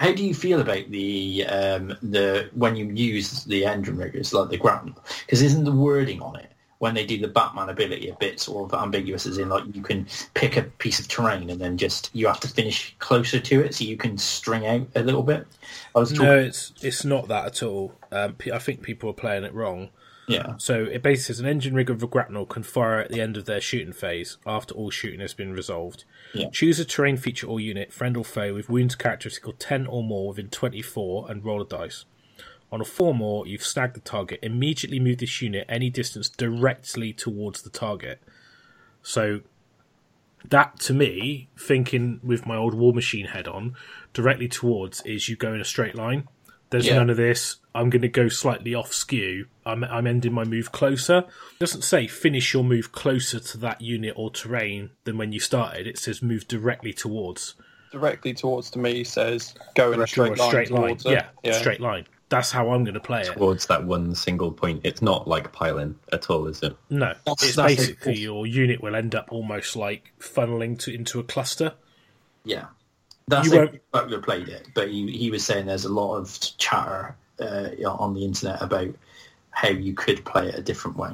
how do you feel about the um, the when you use the engine riggers like the grapnel? Because isn't the wording on it when they do the Batman ability a bit sort of ambiguous, as in like you can pick a piece of terrain and then just you have to finish closer to it so you can string out a little bit. I was talking- no, it's it's not that at all. Um, I think people are playing it wrong. Yeah. So it basically says an engine rig of a grapnel can fire at the end of their shooting phase after all shooting has been resolved. Yeah. Choose a terrain feature or unit, friend or foe, with wounds characteristic of 10 or more within 24 and roll a dice. On a 4 more, you've snagged the target. Immediately move this unit any distance directly towards the target. So that to me, thinking with my old war machine head on, directly towards is you go in a straight line. There's yeah. none of this. I'm going to go slightly off skew. I'm, I'm ending my move closer. It doesn't say finish your move closer to that unit or terrain than when you started. It says move directly towards. Directly towards to me says go in a straight, line. Straight line. Yeah, yeah, straight line. That's how I'm going to play it. Towards that one single point. It's not like piling at all, is it? No. That's, it's that's basically your unit will end up almost like funneling to, into a cluster. Yeah. That's you won't... Butler played it, but he, he was saying there's a lot of chatter uh, on the internet about how you could play it a different way.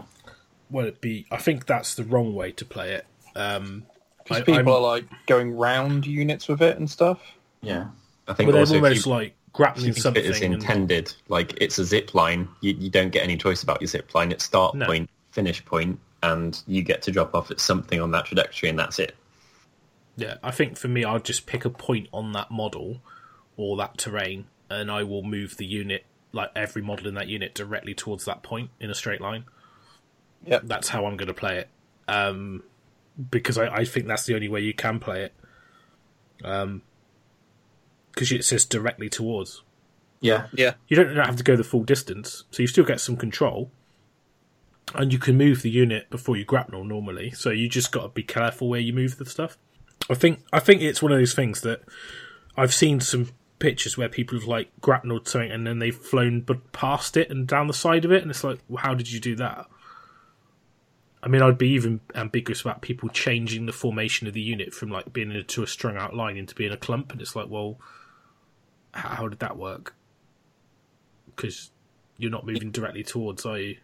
well, it'd be. I think that's the wrong way to play it. Um, Because I- people I'm- are like going round units with it and stuff. Yeah. I think Well, they're almost you, like grappling you something. it is and- intended, like it's a zip line, you, you don't get any choice about your zip line. It's start No. point, finish point, and you get to drop off at something on that trajectory, and that's it. Yeah, I think for me, I'll just pick a point on that model or that terrain, and I will move the unit, like every model in that unit, directly towards that point in a straight line. Yep. That's how I'm going to play it, um, because I, I think that's the only way you can play it. Um, because it says directly towards. Yeah. Yeah. You don't have to go the full distance, so you still get some control, and you can move the unit before you grapnel normally. So you just got to be careful where you move the stuff. I think I think it's one of those things that I've seen some pictures where people have like grapneled something and then they've flown but past it and down the side of it, and it's like, well, how did you do that? I mean, I'd be even ambiguous about people changing the formation of the unit from like being into a strung out line into being a clump, and it's like, well, how, how did that work? Because you're not moving directly towards, are you?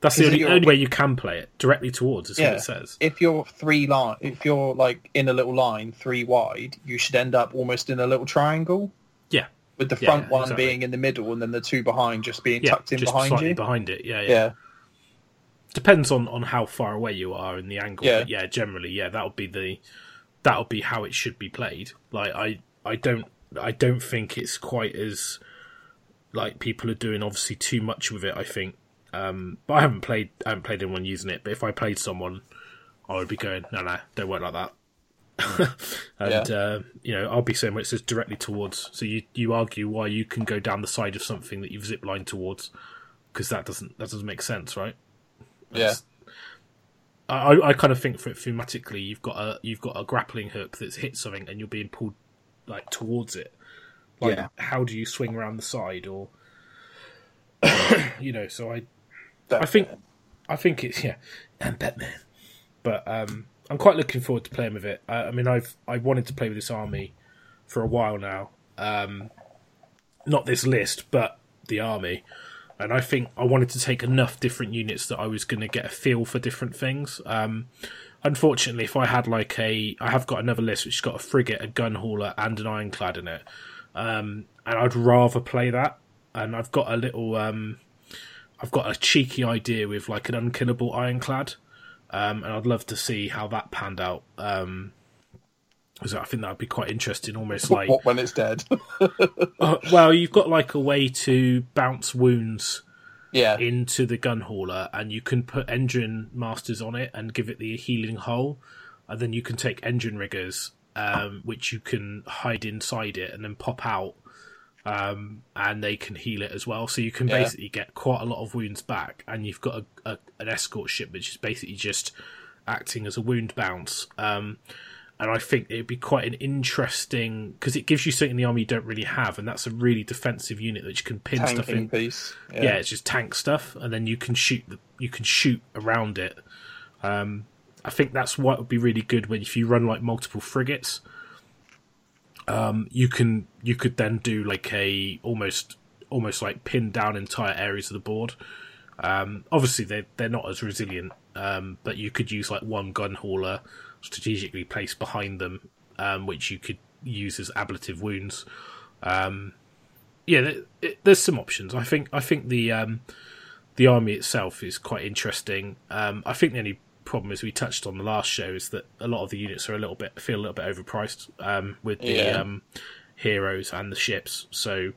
That's the only, only way you can play it directly towards. Is what it says. If you're three line, if you're like in a little line, three wide, you should end up almost in a little triangle Yeah, with the Yeah, front one exactly. being in the middle and then the two behind just being yeah, tucked in just behind slightly you. behind it. Yeah, yeah. yeah. Depends on, on how far away you are in the angle. Yeah. But yeah, generally, yeah, that would be the that would be how it should be played. Like I I don't I don't think it's quite as like people are doing obviously too much with it. I think, um, but I haven't played I haven't played anyone using it. But if I played someone, I would be going no no don't work like that. and uh, you know I'll be saying where it says directly towards. So you you argue why you can go down the side of something that you've zip lined towards because that doesn't that doesn't make sense, right? Yeah. I, I kind of think for it thematically, you've got a you've got a grappling hook that's hit something and you're being pulled like towards it. Like, Yeah. how do you swing around the side or you know? So I That- I think I think it's yeah, and Batman. But um, I'm quite looking forward to playing with it. I, I mean, I've I wanted to play with this army for a while now. Um, not this list, but the army. And I think I wanted to take enough different units that I was going to get a feel for different things. Um, unfortunately, if I had like a, I have got another list which has got a frigate, a gun hauler, and an ironclad in it, um, and I'd rather play that. And I've got a little, um, I've got a cheeky idea with like an unkillable ironclad, um, and I'd love to see how that panned out. Um, 'cause I think that would be quite interesting, almost like when it's dead? uh, well, you've got like a way to bounce wounds yeah. into the gun hauler, and you can put engine masters on it and give it the healing hull, and then you can take engine riggers, um, which you can hide inside it and then pop out, um, and they can heal it as well. So you can Yeah. basically get quite a lot of wounds back, and you've got a, a, an escort ship which is basically just acting as a wound bounce. Um, and I think it'd be quite an interesting because it gives you something in the army you don't really have, and that's a really defensive unit that you can pin stuff in. piece. Yeah. it's just tank stuff, and then you can shoot the, you can shoot around it. Um, I think that's what would be really good when if you run like multiple frigates. Um, you can you could then do like a almost almost like pin down entire areas of the board. Um, obviously they they're not as resilient, um, but you could use like one gun hauler strategically placed behind them, um, which you could use as ablative wounds. Um, yeah, there, it, there's some options. I think I think the um, the army itself is quite interesting. I think the only problem, as we touched on the last show, is that a lot of the units are a little bit feel a little bit overpriced um, with the Yeah. um, heroes and the ships. So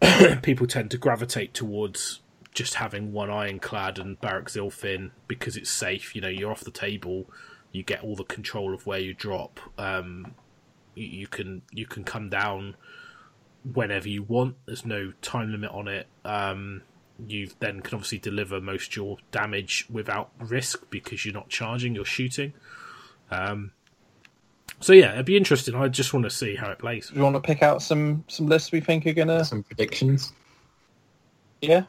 people tend to gravitate towards just having one ironclad and Barak Zilfin because it's safe. You know, you're off the table. You get all the control of where you drop. Um, you, you can you can come down whenever you want. There's no time limit on it. Um, you then can obviously deliver most of your damage without risk because you're not charging, you're shooting. Um, so yeah, it'd be interesting. I just want to see how it plays. Do you want to pick out some some lists we think are gonna? Some predictions. Yeah.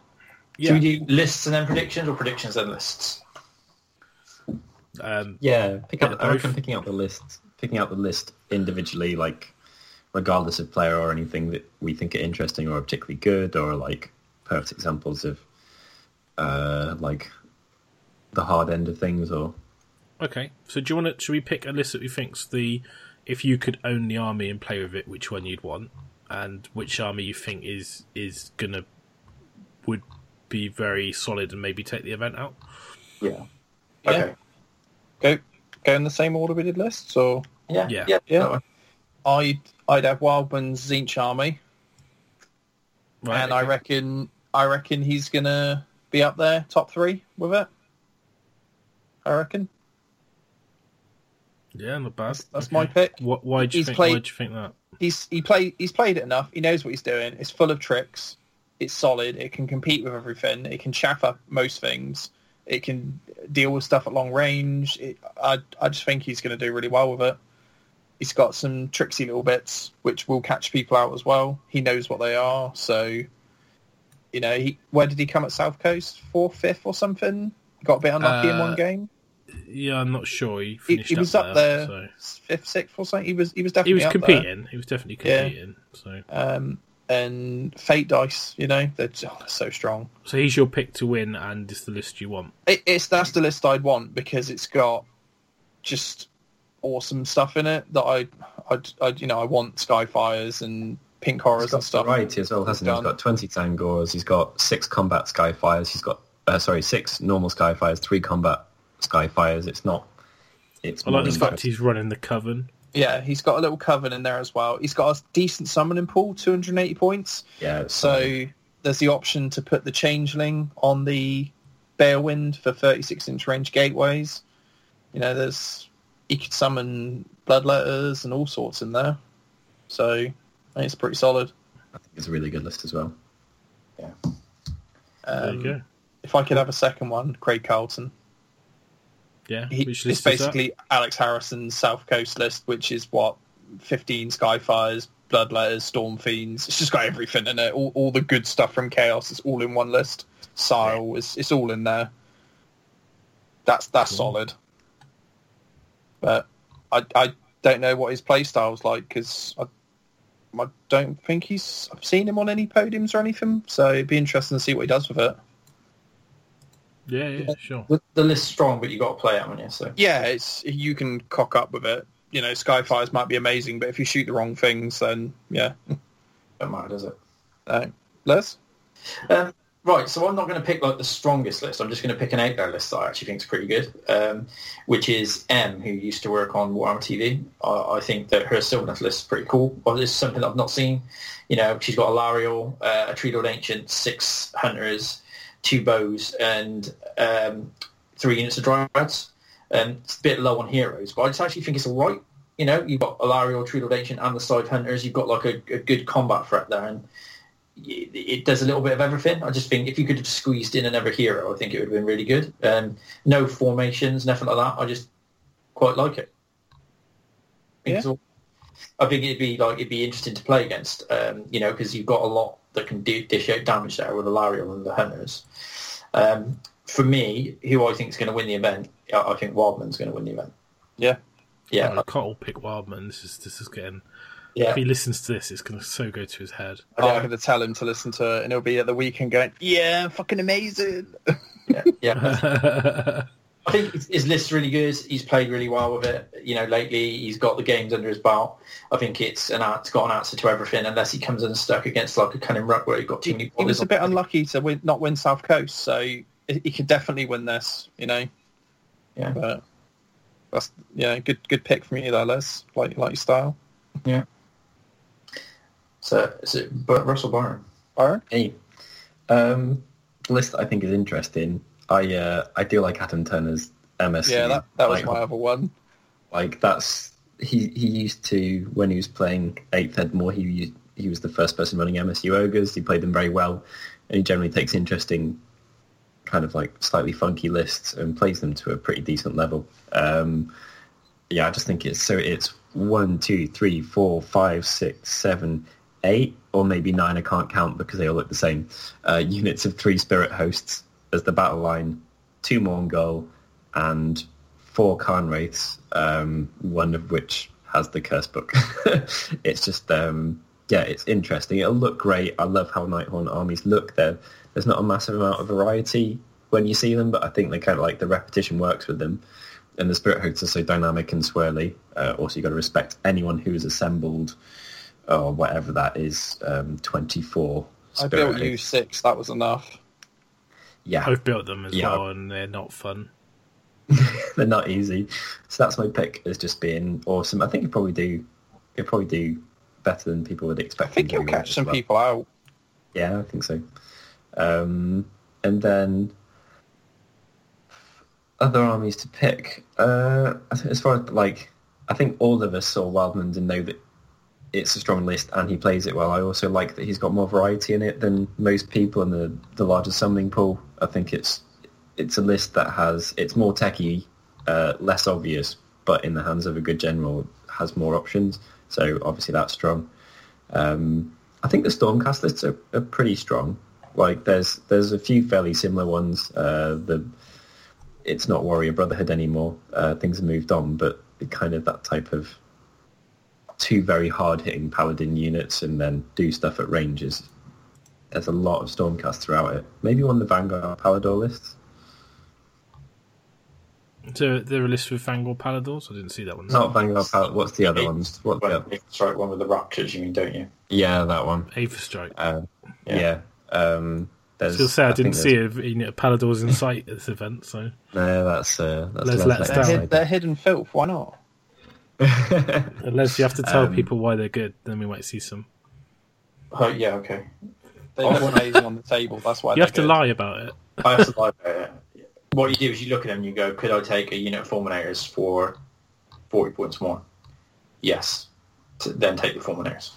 Should we do lists and then predictions, or predictions and lists? Um, Yeah, pick out. Yeah, I reckon picking out the list, picking out the list individually, like regardless of player or anything that we think are interesting or particularly good, or like perfect examples of uh, like the hard end of things, or Okay, so do you want to? Should we pick a list that we think's the if you could own the army and play with it, which one you'd want, and which army you think is is gonna would be very solid and maybe take the event out? Yeah. Yeah. Okay. Go go in the same order we did lists, or Yeah. Yeah. Yeah. Yeah. I'd I'd have Wildman's Tzeentch army, Right, and I reckon I reckon he's gonna be up there, top three with it. I reckon yeah, not bad. that's, that's Okay. my pick. What? Why do you He's think? played- Why do you think that? He's he play he's played it enough. He knows what he's doing. It's full of tricks. It's solid. It can compete with everything. It can chaff up most things. It can deal with stuff at long range. It, I I just think he's going to do really well with it. He's got some tricksy little bits which will catch people out as well. He knows what they are. So, you know, he where did he come at South Coast? Fourth, fifth, or something? Got a bit unlucky in Uh, one game. Yeah, I'm not sure. He He, finished he was up up there, so. fifth, sixth, or something. He was he was definitely He was up there. competing. He was definitely Yeah. competing. So, um, and Fate Dice, you know, they're, oh, they're so strong. so he's your pick to win, and it's the list you want. It, it's that's the list I'd want because it's got just awesome stuff in it that I, I'd, I'd you know, I want Skyfires and Pink Horrors he's got and stuff. variety as well, hasn't he? He's Done. got twenty Tzaangors. He's got six combat Skyfires. He's got uh, sorry, six normal Skyfires, three combat Skyfires. It's not. It's I like the fact he's running the coven. Yeah, he's got a little coven in there as well. He's got a decent summoning pool, 280 points. yeah. it's So there's the option to put the Changeling on the Balewind for 36 inch range gateways. You know, there's he could summon bloodletters and all sorts in there. So I think it's pretty solid. I think it's a really good list as well. Yeah. Um, you go. If I could have a second one, Craig Carlton. Yeah, He, it's list is that? basically Alex Harrison's South Coast list, which is what 15 Skyfires, Bloodletters, Storm Fiends. It's just got everything in it. All, all the good stuff from Chaos is all in one list. Sile is it's all in there. That's that's Cool. solid. But I I don't know what his playstyle's like because I I don't think he's I've seen him on any podiums or anything. So it'd be interesting to see what he does with it. Yeah, yeah, sure. The, the list's strong, but you got to play it, haven't you? So Yeah, it's you can cock up with it. You know, Skyfires might be amazing, but if you shoot the wrong things, then yeah. don't matter, does it? No. Les? Um, right, so I'm not going to pick like the strongest list. I'm just going to pick an out there list that I actually think is pretty good, um, which is M, who used to work on Warhammer TV. I, I think that her Sylvaneth list is pretty cool. Well, this is something I've not seen. You know, she's got Alarielle, uh, a Tree Lord Ancient, six Hunters, two Bows, and um, three units of Dryads. Um, it's a bit low on heroes, but I just actually think it's all right. You know, you've got Alarielle, Tree Lord Ancient, and the side hunters. You've got like a, a good combat threat there, and it, it does a little bit of everything. I just think if you could have squeezed in another hero, I think it would have been really good. Um, no formations, nothing like that. I just quite like it. I think, it's I think it'd be like it'd be interesting to play against. Um, you know, because you've got a lot that can do, dish out damage there with the Lariel and the hunters. Um, for me, who I think is going to win the event, I I think Wildman's going to win the event. Yeah. Yeah, I can't all pick Wildman. This is this is getting. Yeah. If he listens to this, it's going to so go to his head. I'm going to tell him to listen to it, and he'll be at the weekend going, "Yeah, fucking amazing." yeah, yeah. I think his- his list's really good. He's played really well with it. You know, lately he's got the games under his belt. I think it's an it's got an answer to everything, unless he comes unstuck against like a Kunnin' Rukk where he got too many. He was a bit unlucky to win, not win South Coast, so he, he could definitely win this. You know, Yeah, but that's yeah, good good pick from you there, Les. Like like your style, yeah. So, is it Russell Byron? Byron. Hey, um, the list I think is interesting. I uh, I do like Adam Turner's MSC. Yeah, that that was like, my other one. like that's he he used to when he was playing Eighth Ed more he used, he was the first person running MSU ogres. He played them very well, and he generally takes interesting, kind of like slightly funky lists and plays them to a pretty decent level. Um, yeah, I just think it's so it's one, two, three, four, five, six, seven, eight, or maybe nine. I can't count because they all look the same. Uh, units of three spirit hosts as the battle line, two Mourngul, and four Cairn wraiths. Um, one of which has the curse book. it's just um, yeah, it's interesting. It'll look great. I love how Nighthaunt armies look. There, there's not a massive amount of variety when you see them, but I think they kind of like the repetition works with them. And the spirit hosts are so dynamic and swirly. Uh, also, you've got to respect anyone who is assembled, or whatever that is, um, twenty four. I built you six. That was enough. Yeah, I've built them as Yeah. well, and they're not fun. they're not easy. So that's my pick as just being awesome. I think you probably do. You probably do better than people would I expect. think you you'll catch some well. people out. Yeah, I think so. Um, and then other armies to pick. Uh, as far as like, I think all of us saw Wildlands and know that it's a strong list and he plays it well. I also like that he's got more variety in it than most people in the the larger summoning pool. I think it's it's a list that has it's more techy, uh, less obvious, but in the hands of a good general has more options. So obviously that's strong. Um, I think the Stormcast lists are, are pretty strong. Like there's there's a few fairly similar ones. Uh, the it's not Warrior Brotherhood anymore. Uh, things have moved on, but kind of that type of two very hard hitting paladin units and then do stuff at ranges. There's a lot of Stormcast throughout it. Maybe one of the Vanguard Pallador lists. So there are a list with Fangor Palladors. I didn't see that one. Not Vanguard Pallador. What's the other ones? What the other? strike one with the raptures, you mean, don't you? Yeah, that one. Aetherstrike. Uh, Yeah. yeah. Um, I there's, was say I, didn't see a, you know, Palladors in sight at this event, so No, that's uh, that's Les Les lets Let's They're, down. they're hidden filth. Why not? Unless you have to tell Um, people why they're good, then we might see some. Oh, yeah, okay. They look amazing on the table. That's why You have to good. lie about it. I have to lie about it. What you do is you look at them and you go, could I take a unit of Fulminators for 40 points more? Yes. So then take the Fulminators.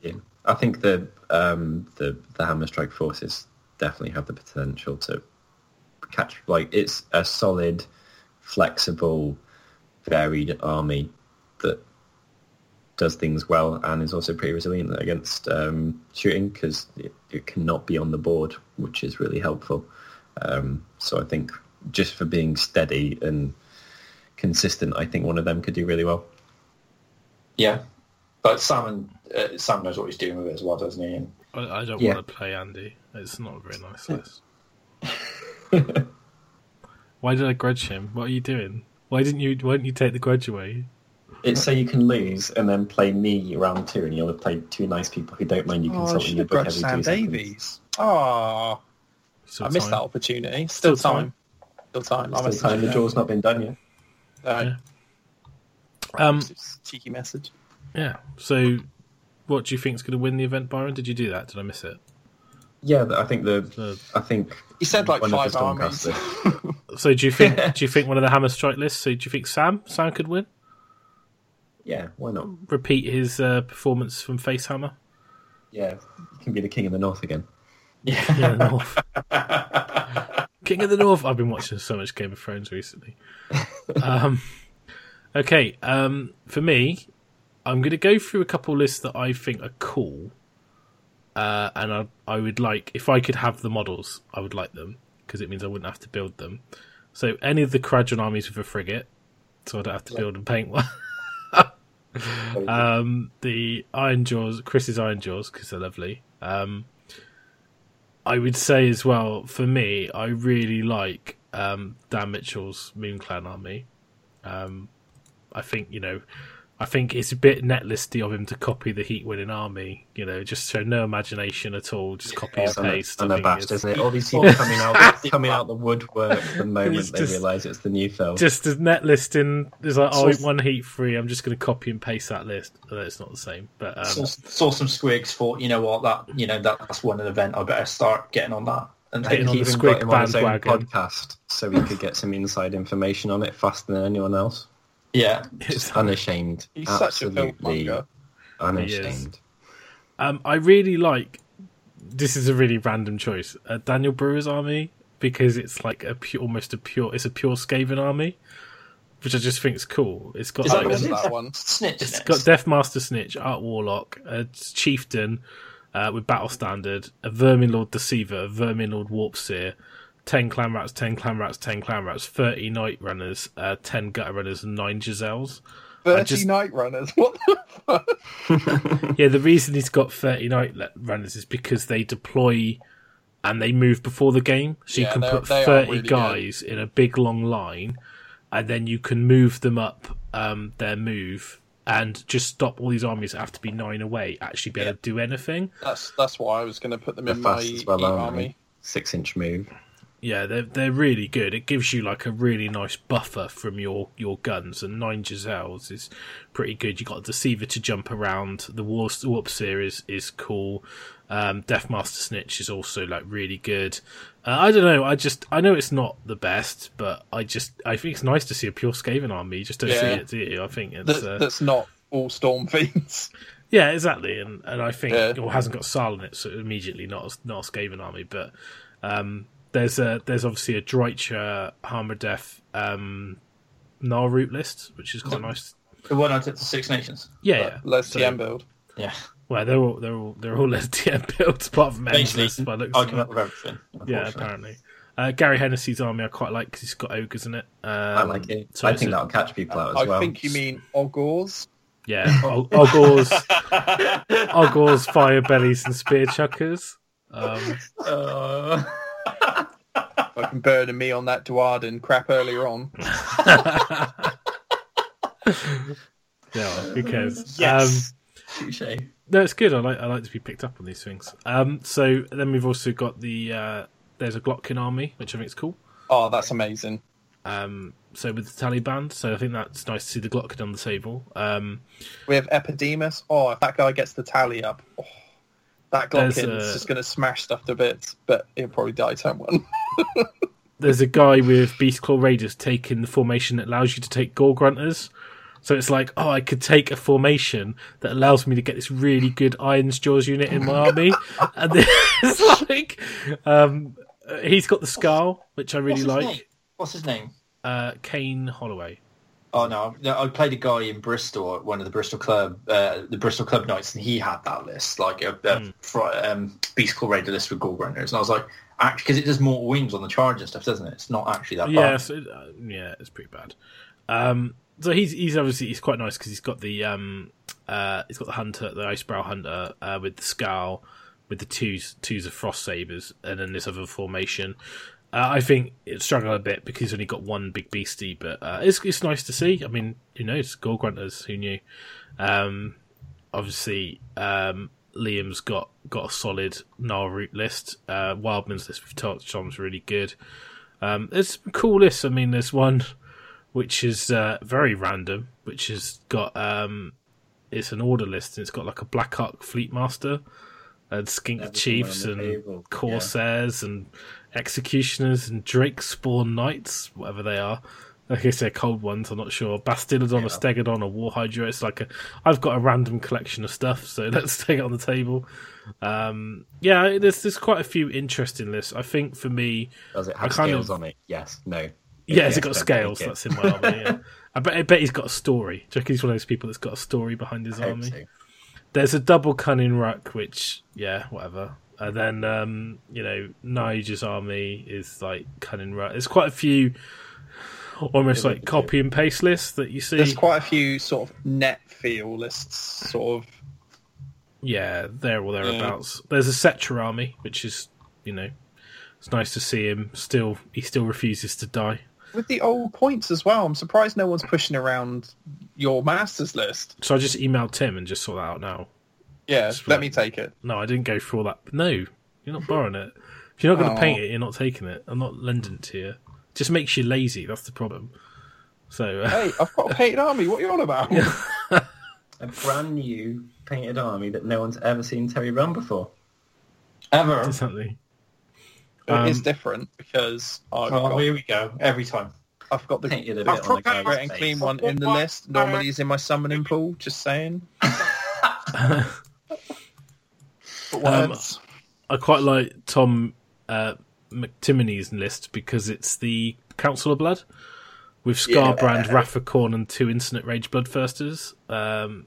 Yeah. I think the um, the the Hammer Strike forces definitely have the potential to catch. Like it's a solid, flexible, varied army that does things well and is also pretty resilient against um, shooting because it, it cannot be on the board, which is really helpful. Um, so I think just for being steady and consistent, I think one of them could do really well. Yeah. But Sam, and, uh, Sam knows what he's doing with it as well, doesn't he? And I, I don't Yeah. want to play Andy. It's not a very nice list. Why did I grudge him? What are you doing? Why didn't you? Why didn't you take the grudge away? It's so you can lose and then play me round two, and you'll have played two nice people who don't mind you Oh, I consulting should your book grudged every Sam two seconds. Davies. Oh, Still I missed time. that opportunity. Still, Still time. Still time. I Still time, the him. draw's not been done yet. No, Um, cheeky message. yeah. So, what do you think is going to win the event, Byron? Did you do that? Did I miss it? Yeah, I think the The- I think He said like one of five the armies. So, do you think? do you think one of the Hammer Strike lists? So, do you think Sam Sam could win? yeah, why not? Repeat his uh, performance from Facehammer. Yeah, you can be the king of the north again. King of the North. King of the North. I've been watching so much Game of Thrones recently. Um, okay, um, for me, I'm going to go through a couple lists that I think are cool, uh, and I, I would like if I could have the models, I would like them because it means I wouldn't have to build them. So any of the Kharadron armies with a frigate, so I don't have to build and paint one. um, the Ironjawz, Chris's Ironjawz, because they're lovely. Um, I would say as well, for me, I really like um, Dan Mitchell's Moon Clan army. Um, I think you know, I think it's a bit netlisty of him to copy the Heat winning army. You know, just show no imagination at all, just copy and paste. Unabashed, isn't it? All these people coming out coming out the woodwork the moment they realise it's the new film. just as net listing is like, oh, one heat free. I'm just going to copy and paste that list. Although it's not the same, but um, saw, saw some squigs. Thought, you know what, that you know that, that's one event. I better start getting on that. And Getting on he the Squig got him on his own bandwagon. podcast so he could get some inside information on it faster than anyone else. Yeah, just Unashamed. He's such a film unashamed. um, I really like. This is a really random choice. Uh, Daniel Brewer's army because it's like a pure, almost a pure. It's a pure Skaven army, which I just think is cool. It's got Is that like, what it that is? one. snitch. It's isn't got it? Deathmaster Snikch, Art Warlock, a Chieftain uh, with Battle Standard, a Vermin Lord Deceiver, a Vermin Lord Warpseer, 10 Clan Rats, 10 Clan Rats, 10 Clan Rats, 30 Night Runners, uh, 10 Gutter Runners, and 9 Jezzails. Thirty just- night runners. What the fuck? Yeah, the reason he's got 30 Night Runners is because they deploy and they move before the game, so you can put thirty really good. guys in a big long line, and then you can move them up um, their move and just stop all these armies that have to be nine away actually be able to do anything. That's that's why I was going to put them They're in my well, Eat army. Six inch move. Yeah, they're they're really good. It gives you like a really nice buffer from your, your guns, and nine Jezzails is pretty good. You got Deceiver to jump around. The Warp, Warp Series is cool. Um, Deathmaster Snikch is also like really good. Uh, I don't know. I just I know it's not the best, but I just I think it's nice to see a pure Skaven army. You just don't see Yeah. it, do you? I think it's That, uh, that's not all Stormfiends. yeah, exactly, and and I think Yeah. or hasn't got Sal in it, so immediately not a, not a Skaven army. But um, there's a there's obviously a Dreitcher Hammer Death um, Gnarlroot list, which is quite nice. The one I took to Six Nations. Yeah, yeah. Let's So- TM build. Yeah. Well, they're all they're all they're all LTM builds apart from M's Basically, list by the looks I of come it. up with everything. Yeah, apparently. Uh, Gary Hennessy's army I quite like because he's got ogres in it. Um, I like it. so I think a- that'll catch people out as I well. I think you mean ogres. Yeah, Og- ogres, Ogors, fire bellies, and spear chuckers. Um, Uh, Fucking burning me on that Duardin crap earlier on. yeah, who cares? yes. Um, Touche. No, it's good. I like I like to be picked up on these things. Um, so then we've also got the uh, there's a Glottkin army, which I think is cool. Oh, that's amazing. Um, so with the Tallyband, so I think that's nice to see the Glottkin on the table. Um, We have Epidemus. Oh, if that guy gets the tally up, oh, that There's is a- just going to smash stuff to bits, but he'll probably die turn one. there's a guy with Beastclaw Raiders taking the formation that allows you to take Gore-gruntas. So it's like, oh, I could take a formation that allows me to get this really good Iron's Jaws unit in my army, and then it's like, um, he's got the Skull, which I really What's like. name? What's his name? Uh, Kane Holloway. Oh no, no, I played a guy in Bristol, at one of the Bristol club, uh, the Bristol club nights, and he had that list, like a, a Hmm. fr- um, Beastclaw Raider list with Gore-gruntas, and I was like, actually, because it does more wings on the charge and stuff, doesn't it? It's not actually that Yeah, bad. so, uh, yeah, it's pretty bad. Um, so he's he's obviously he's quite nice because he's got the um uh he's got the hunter, the icebrow hunter uh, with the scowl, with the twos twos of frost sabers, and then this other formation. Uh, I think it struggled a bit because he's only got one big beastie, but uh, it's it's nice to see. I mean, who knows? Gore-gruntas, who knew? Um, obviously, um, Liam's got got a solid Gnarlroot list. Uh, Wildman's list with touched Tom's really good. Um, there's some cool lists. I mean, there's one which is uh, very random, which has got um, it's an order list and it's got like a Black Ark Fleet Master and Skink Everything Chiefs and table, yeah. Corsairs and Executioners and Drakespawn Knights, whatever they are. Like I guess they're cold ones. I'm not sure. Bastiladon Yeah. or Stegodon or War Hydra. It's like a. I've got a random collection of stuff, so let's take it on the table. Um, yeah, there's there's quite a few interesting lists. I think for me, Does it I have kind scales of- on it? Yes. No. yeah, Yes, has it got scales? it. That's in my army. Yeah. I bet. I bet he's got a story. Do he's one of those people that's got a story behind his I army? so. There's a double Kunnin' Rukk, which yeah, whatever. And then um, you know, Nigel's army is like Kunnin' Rukk. There's quite a few, almost like copy and paste lists that you see. There's quite a few sort of net feel lists, sort of. Yeah, there or thereabouts. There's a Settra army, which is you know, it's nice to see him still. He still refuses to die. With the old points as well, I'm surprised no one's pushing around your masters list. So I just emailed Tim and just sort that out now. Yeah, Just let like- me take it. No, I didn't go through all that. No, you're not borrowing it. If you're not going to Oh. paint it, you're not taking it. I'm not lending it to you. It just makes you lazy. That's the problem. So uh, Hey, I've got a painted army. What are you on about? A brand new painted army that no one's ever seen Terry run before. Ever. something. It is Um, different because I've Oh, got, here we go. Every time. I've got the Painted a bit I've on got the the Great Unclean One in the list. Normally, he's in my summoning pool. Just saying. Um. I quite like Tom uh, McTimony's list because it's the Council of Blood with Skarbrand, Rafficorn, and two Insensate Rage Bloodthirsters, um,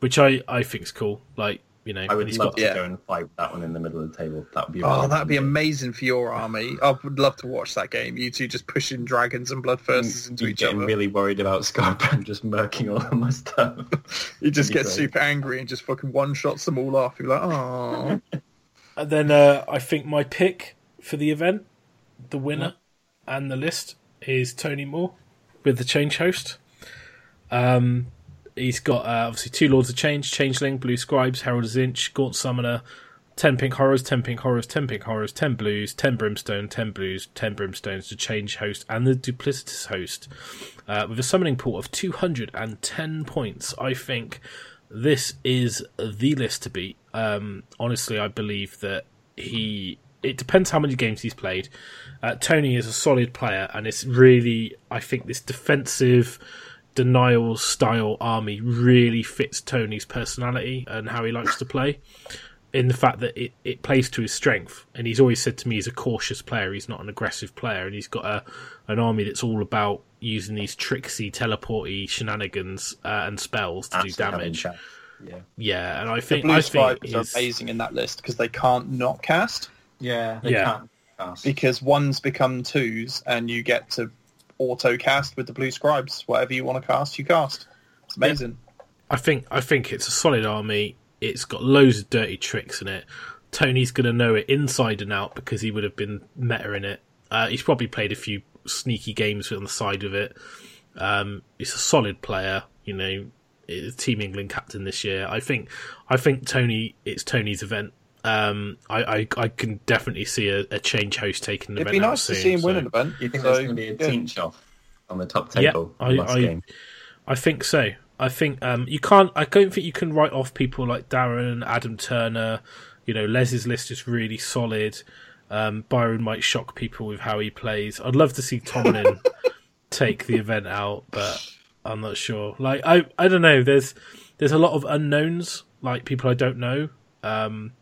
which I I is cool. Like you know, I would he's love got to Yeah. go and fight that one in the middle of the table. That would be. Oh, that'd be amazing for your army. I would love to watch that game. You two just pushing dragons and bloodthirsters into You're each getting other. really worried about Skarbrand just murking all of my stuff. You just That'd get great. super angry and just fucking one shots them all off. You're like, oh. And then uh, I think my pick for the event, the winner, and the list is Tony Moore with the Changehost. Um, he's got uh, obviously two Lords of Change, Changeling, Blue Scribes, Herald of Tzeentch, Gaunt Summoner, 10 Pink Horrors, 10 Pink Horrors, 10 Pink Horrors, 10 Blues, 10 Brimstone, 10 Blues, 10 Brimstones, the Changehost, and the Duplicitous host. Uh, with a summoning pool of 210 points, I think this is the list to beat. Um, honestly, I believe that he. It depends how many games he's played. Uh, Tony is a solid player, and it's really, I think, this defensive denial style army really fits Tony's personality and how he likes to play. In the fact that it, it plays to his strength, and he's always said to me he's a cautious player. He's not an aggressive player, and he's got a an army that's all about using these tricksy, teleporty shenanigans uh, and spells to Absolutely do damage. Yeah. Yeah, and I think The think blue I think scribes are his- amazing in that list because they can't not cast Yeah, they Yeah. can't cast. because ones become twos and you get to auto cast with the blue scribes. Whatever you want to cast, you cast. It's amazing. I think I think it's a solid army. It's got loads of dirty tricks in it. Tony's going to know it inside and out because he would have been meta in it. Uh, he's probably played a few sneaky games on the side of it. Um, he's a solid player. You know, Team England captain this year. I think I think Tony. It's Tony's event. Um, I, I I can definitely see a, a Changehost taking the It'd event be out nice to soon, see him so- win an event. You think So, there's going to be a yeah. team off on the top Yeah, table I- last I- game? I think so. I think um, you can't. I don't think you can write off people like Darren, Adam Turner. You know, Les's list is really solid. Um, Byron might shock people with how he plays. I'd love to see Tomlin take the event out, but I'm not sure. Like I, I don't know. There's there's a lot of unknowns, like people I don't know. Um,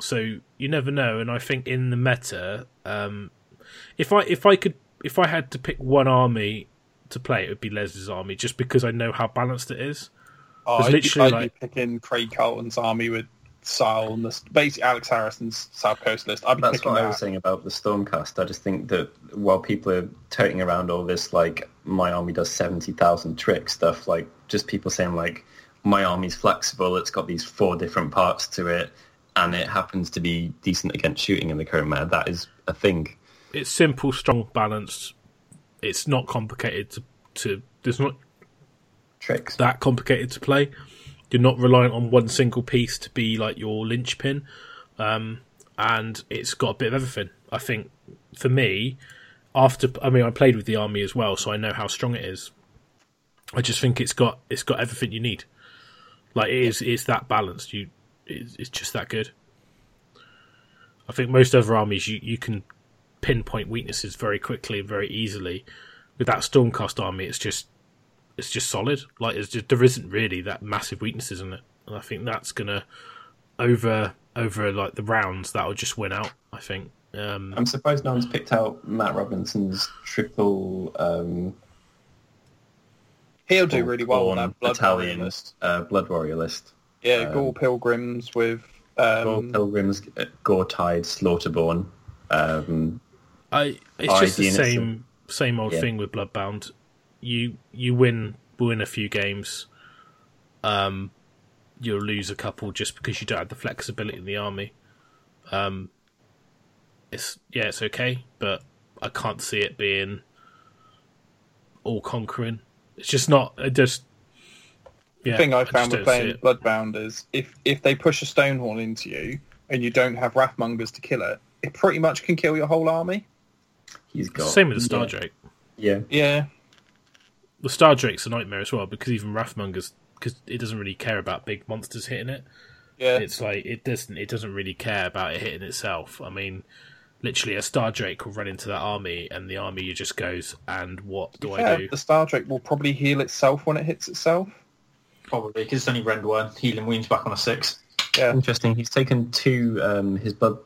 so you never know. And I think in the meta, um, if I if I could if I had to pick one army to play, it would be Les's army, just because I know how balanced it is. Oh, I'd, literally, be, I'd like- be picking Craig Carlton's army with Sile and the basically Alex Harrison's South Coast list. I'd be That's picking what I was saying about the Stormcast. I just think that while people are toting around all this, like, my army does 70,000 trick stuff, like, just people saying, like, my army's flexible, it's got these four different parts to it, and it happens to be decent against shooting in the current meta, that is a thing. It's simple, strong, balanced. It's not complicated to to. There's not Tricks. that complicated to play. You're not reliant on one single piece to be like your linchpin, um, and it's got a bit of everything. I think for me, after I mean, I played with the army as well, so I know how strong it is. I just think it's got it's got everything you need. Like it is, it's that balanced. You, it's, it's just that good. I think most other armies you you can pinpoint weaknesses very quickly and very easily. With that Stormcast army, it's just it's just solid. Like it's just there isn't really that massive weaknesses in it, and I think that's gonna over over like the rounds that'll just win out. I think. Um, I'm surprised no one's picked out Matt Robinson's triple um, He'll do really well on Born that Blood Warrior Italian list. uh, Blood Warrior list. Yeah, um, Gore Pilgrims with Gore um, Pilgrims, uh, Goretide, Slaughterborn. Um, I it's I just the units same same old Yeah. thing with Bloodbound. You you win win a few games, um, you'll lose a couple just because you don't have the flexibility in the army. Um, it's yeah, it's okay, but I can't see it being all conquering. It's just not. It just yeah. The thing I just found with don't playing. Bloodbound is if if they push a Stonehorn into you and you don't have Wrathmongers to kill it, it pretty much can kill your whole army. he's got Same with the Star Drake. Yeah, Yeah, The Star Drake's a nightmare as well because even Wrathmongers because it doesn't really care about big monsters hitting it. yeah. it's like it doesn't it doesn't really care about it hitting itself. I mean, literally a Star Drake will run into that army, and the army just goes, and what do I do? the Star Drake will probably heal itself when it hits itself. Probably because it's only rend one. Healing wounds back on a six. Yeah, interesting. He's taken two. Um, his blood,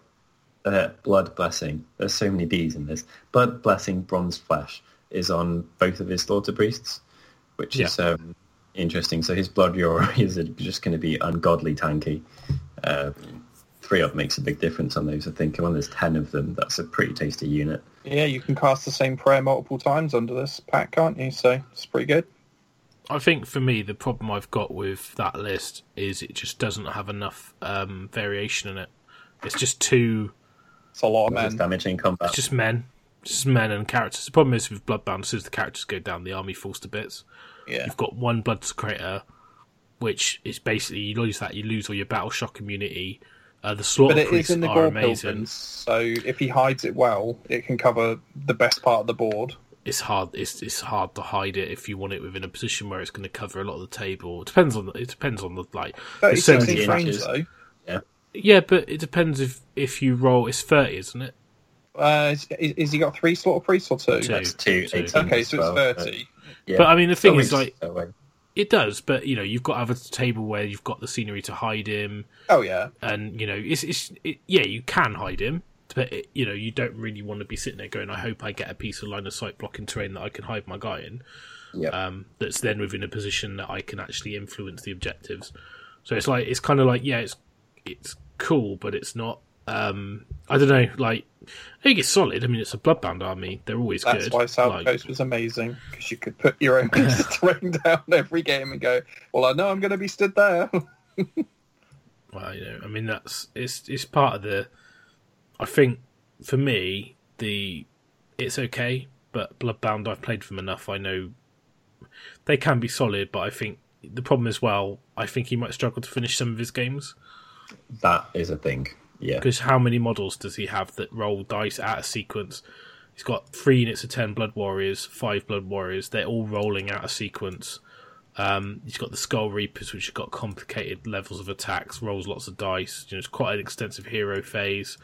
uh, blood blessing. There's so many B's in this. Blood blessing, bronze flesh is on both of his slaughter priests, which is um, interesting. So his blood Euro is just going to be ungodly tanky. Um, three up makes a big difference on those. I think when there's ten of them, that's a pretty tasty unit. yeah. You can cast the same prayer multiple times under this pack, can't you? So it's pretty good. I think for me, the problem I've got with that list is it just doesn't have enough um, variation in it. It's just too. It's a lot of men. damage in combat. It's just men, just men and characters. The problem is with Bloodbound, as soon as the characters go down, the army falls to bits. Yeah. You've got one Bloodsecrator, which is basically you lose that, you lose all your battle shock immunity. Uh, the slaughter But it is priests in the are Gore amazing. Pilgrims, so if he hides it well, it can cover the best part of the board. It's hard. It's it's hard to hide it if you want it within a position where it's going to cover a lot of the table. It depends on the, it depends on the like. Thirty It's six 70 inch range inches. though. Yeah, Yeah, but it depends if if you roll. It's thirty, isn't it? Uh, is, is, is he got three slaughter priests or two? Two. That's two, Two. 18 Okay, so well, it's but- thirty. yeah. But I mean, the thing is, like, it does. But you know, you've got to have a table where you've got the scenery to hide him. Oh yeah. and you know it's, it's it, yeah you can hide him but it, you know you don't really want to be sitting there going i hope i get a piece of line of sight blocking terrain that i can hide my guy in Yeah. um, that's then within a position that i can actually influence the objectives so it's like it's kind of like yeah it's it's cool but it's not um i don't know like i think it's solid i mean it's a bloodbound army they're always That's good That's why South Like, Coast was amazing because you could put your own piece of terrain down every game and go, "Well, I know I'm going to be stood there." Well, you know, I mean that's it's it's part of the. I think for me the it's okay, but Bloodbound I've played them enough. I know they can be solid, but I think the problem as well. I think he might struggle to finish some of his games That is a thing. Yeah. because how many models does he have that roll dice out of sequence? He's got three units of ten Blood Warriors, five Blood Warriors. They're all rolling out of sequence. Um, he's got the Skull Reapers, which have got complicated levels of attacks, rolls lots of dice. You know, it's quite an extensive hero phase.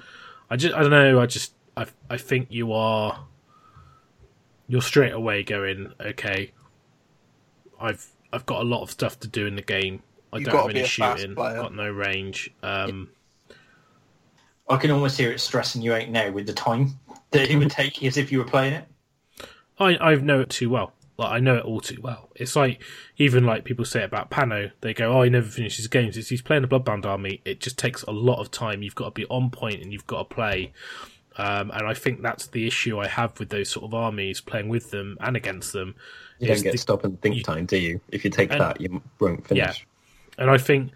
I just, I don't know. I just, I, I think you are, you're straight away going, okay. I've, I've got a lot of stuff to do in the game. I You've don't gotta have any a fast shooting. player. Got no range. Um, I can almost hear it stressing you out now with the time that it would take as if you were playing it. I I know it too well. Like I know it all too well. It's like even like people say about Pano, they go, "Oh, he never finishes games." It's he's playing a Bloodbound army. It just takes a lot of time. You've got to be on point and you've got to play. Um, and I think that's the issue I have with those sort of armies, playing with them and against them. You don't get the- stop and think you- time, do you? If you take And- that, you won't finish. Yeah. And I think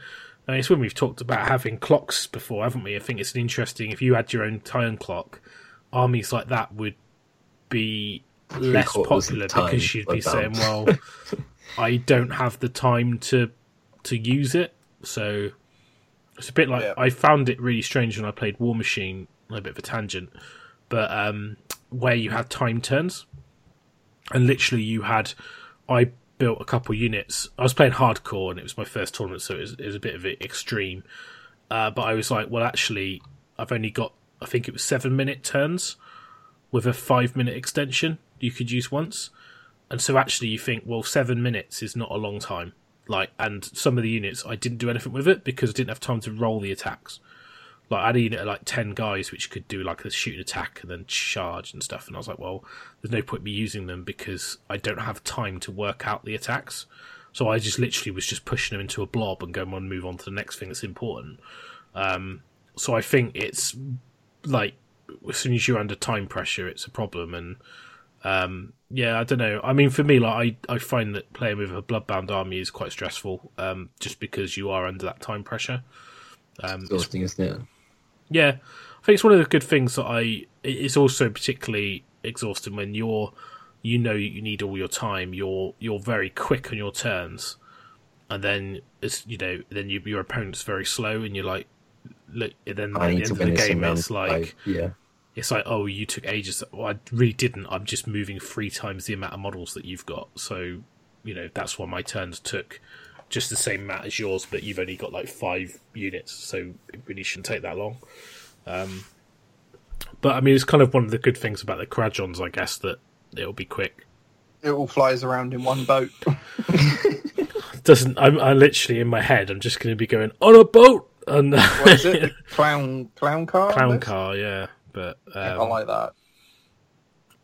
I mean, it's when we've talked about having clocks before, haven't we? I think it's an interesting. If you had your own time clock, armies like that would be less popular time because you'd be saying, "Well, I don't have the time to to use it." So it's a bit like Yeah. I found it really strange when I played Warmachine. A bit of a tangent, but um, where you had time turns, and literally you had I built a couple units. I was playing hardcore, and it was my first tournament, so it was, it was a bit of it extreme. Uh, but I was like, well, actually, I've only got I think it was seven minute turns with a five minute extension you could use once, and so actually you think, well, seven minutes is not a long time. Like, and some of the units I didn't do anything with it because I didn't have time to roll the attacks. Like I had a unit of like ten guys which could do like a shoot attack and then charge and stuff, and I was like, well, there's no point me using them because I don't have time to work out the attacks. So I just literally was just pushing them into a blob and going on, move on to the next thing that's important. Um, so I think it's like as soon as you're under time pressure, it's a problem. And um, yeah, I don't know. I mean, for me, like I, I find that playing with a bloodbound army is quite stressful, um, just because you are under that time pressure. Um, Exhausting, isn't it? yeah, I think it's one of the good things that I. It's also particularly exhausting when you're, you know, you need all your time. You're you're very quick on your turns, and then it's you know then you, your opponent's very slow, and you're like, look. Then at the end of the game, it's in, like yeah. It's like, oh, you took ages. Well, I really didn't. I'm just moving three times the amount of models that you've got. So, you know, that's why my turns took just the same amount as yours, but you've only got like five units, so it really shouldn't take that long. Um, but I mean, it's kind of one of the good things about the Kharadrons, I guess, that it'll be quick. It all flies around in one boat. Doesn't I'm, I literally in my head? I'm just going to be going on a boat and What is it? clown clown car. clown car, yeah. But um, I like that.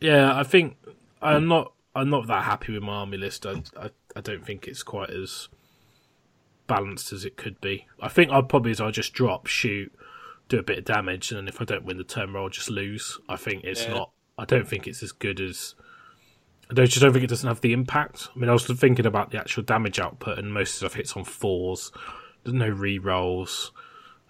Yeah, I think I'm not. I'm not that happy with my army list. I, I, I don't think it's quite as balanced as it could be. I think I'd probably is I'll just drop, shoot, do a bit of damage, and then if I don't win the turn roll, I'll just lose. I think it's Yeah. not. I don't think it's as good as. I don't, just don't think it doesn't have the impact. I mean, I was thinking about the actual damage output, and most stuff hits on fours. There's no re rolls.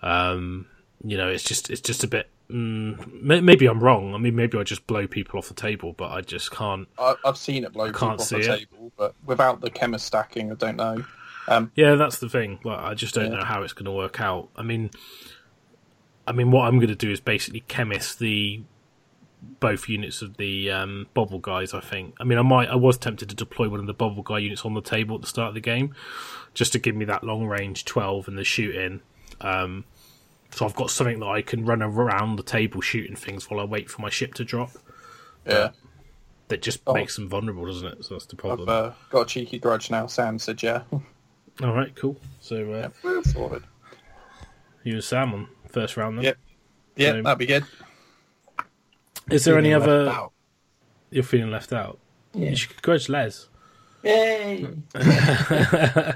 Um, you know, it's just it's just a bit. Mm, maybe I'm wrong. I mean, maybe I just blow people off the table, but I just can't. I, I've seen it blow people off the it. table, but without the chemist stacking, I don't know. Um, Yeah, that's the thing. Like, I just don't Yeah. know how it's going to work out. I mean, I mean, what I'm going to do is basically chemist the both units of the um, bubble guys. I think. I mean, I might. I was tempted to deploy one of the bubble guy units on the table at the start of the game, just to give me that long range twelve and the shooting. Um, so I've got something that I can run around the table shooting things while I wait for my ship to drop. yeah, That just Oh. makes them vulnerable, doesn't it? So that's the problem. I've uh, got a cheeky grudge now. Sam said, "Yeah, All right, cool. So uh, we're sorted." you and Sam on first round then. Yep. Yeah, So- that'd be good. Is there any other? out. You're feeling left out. Yeah. You should grudge Les. Yay!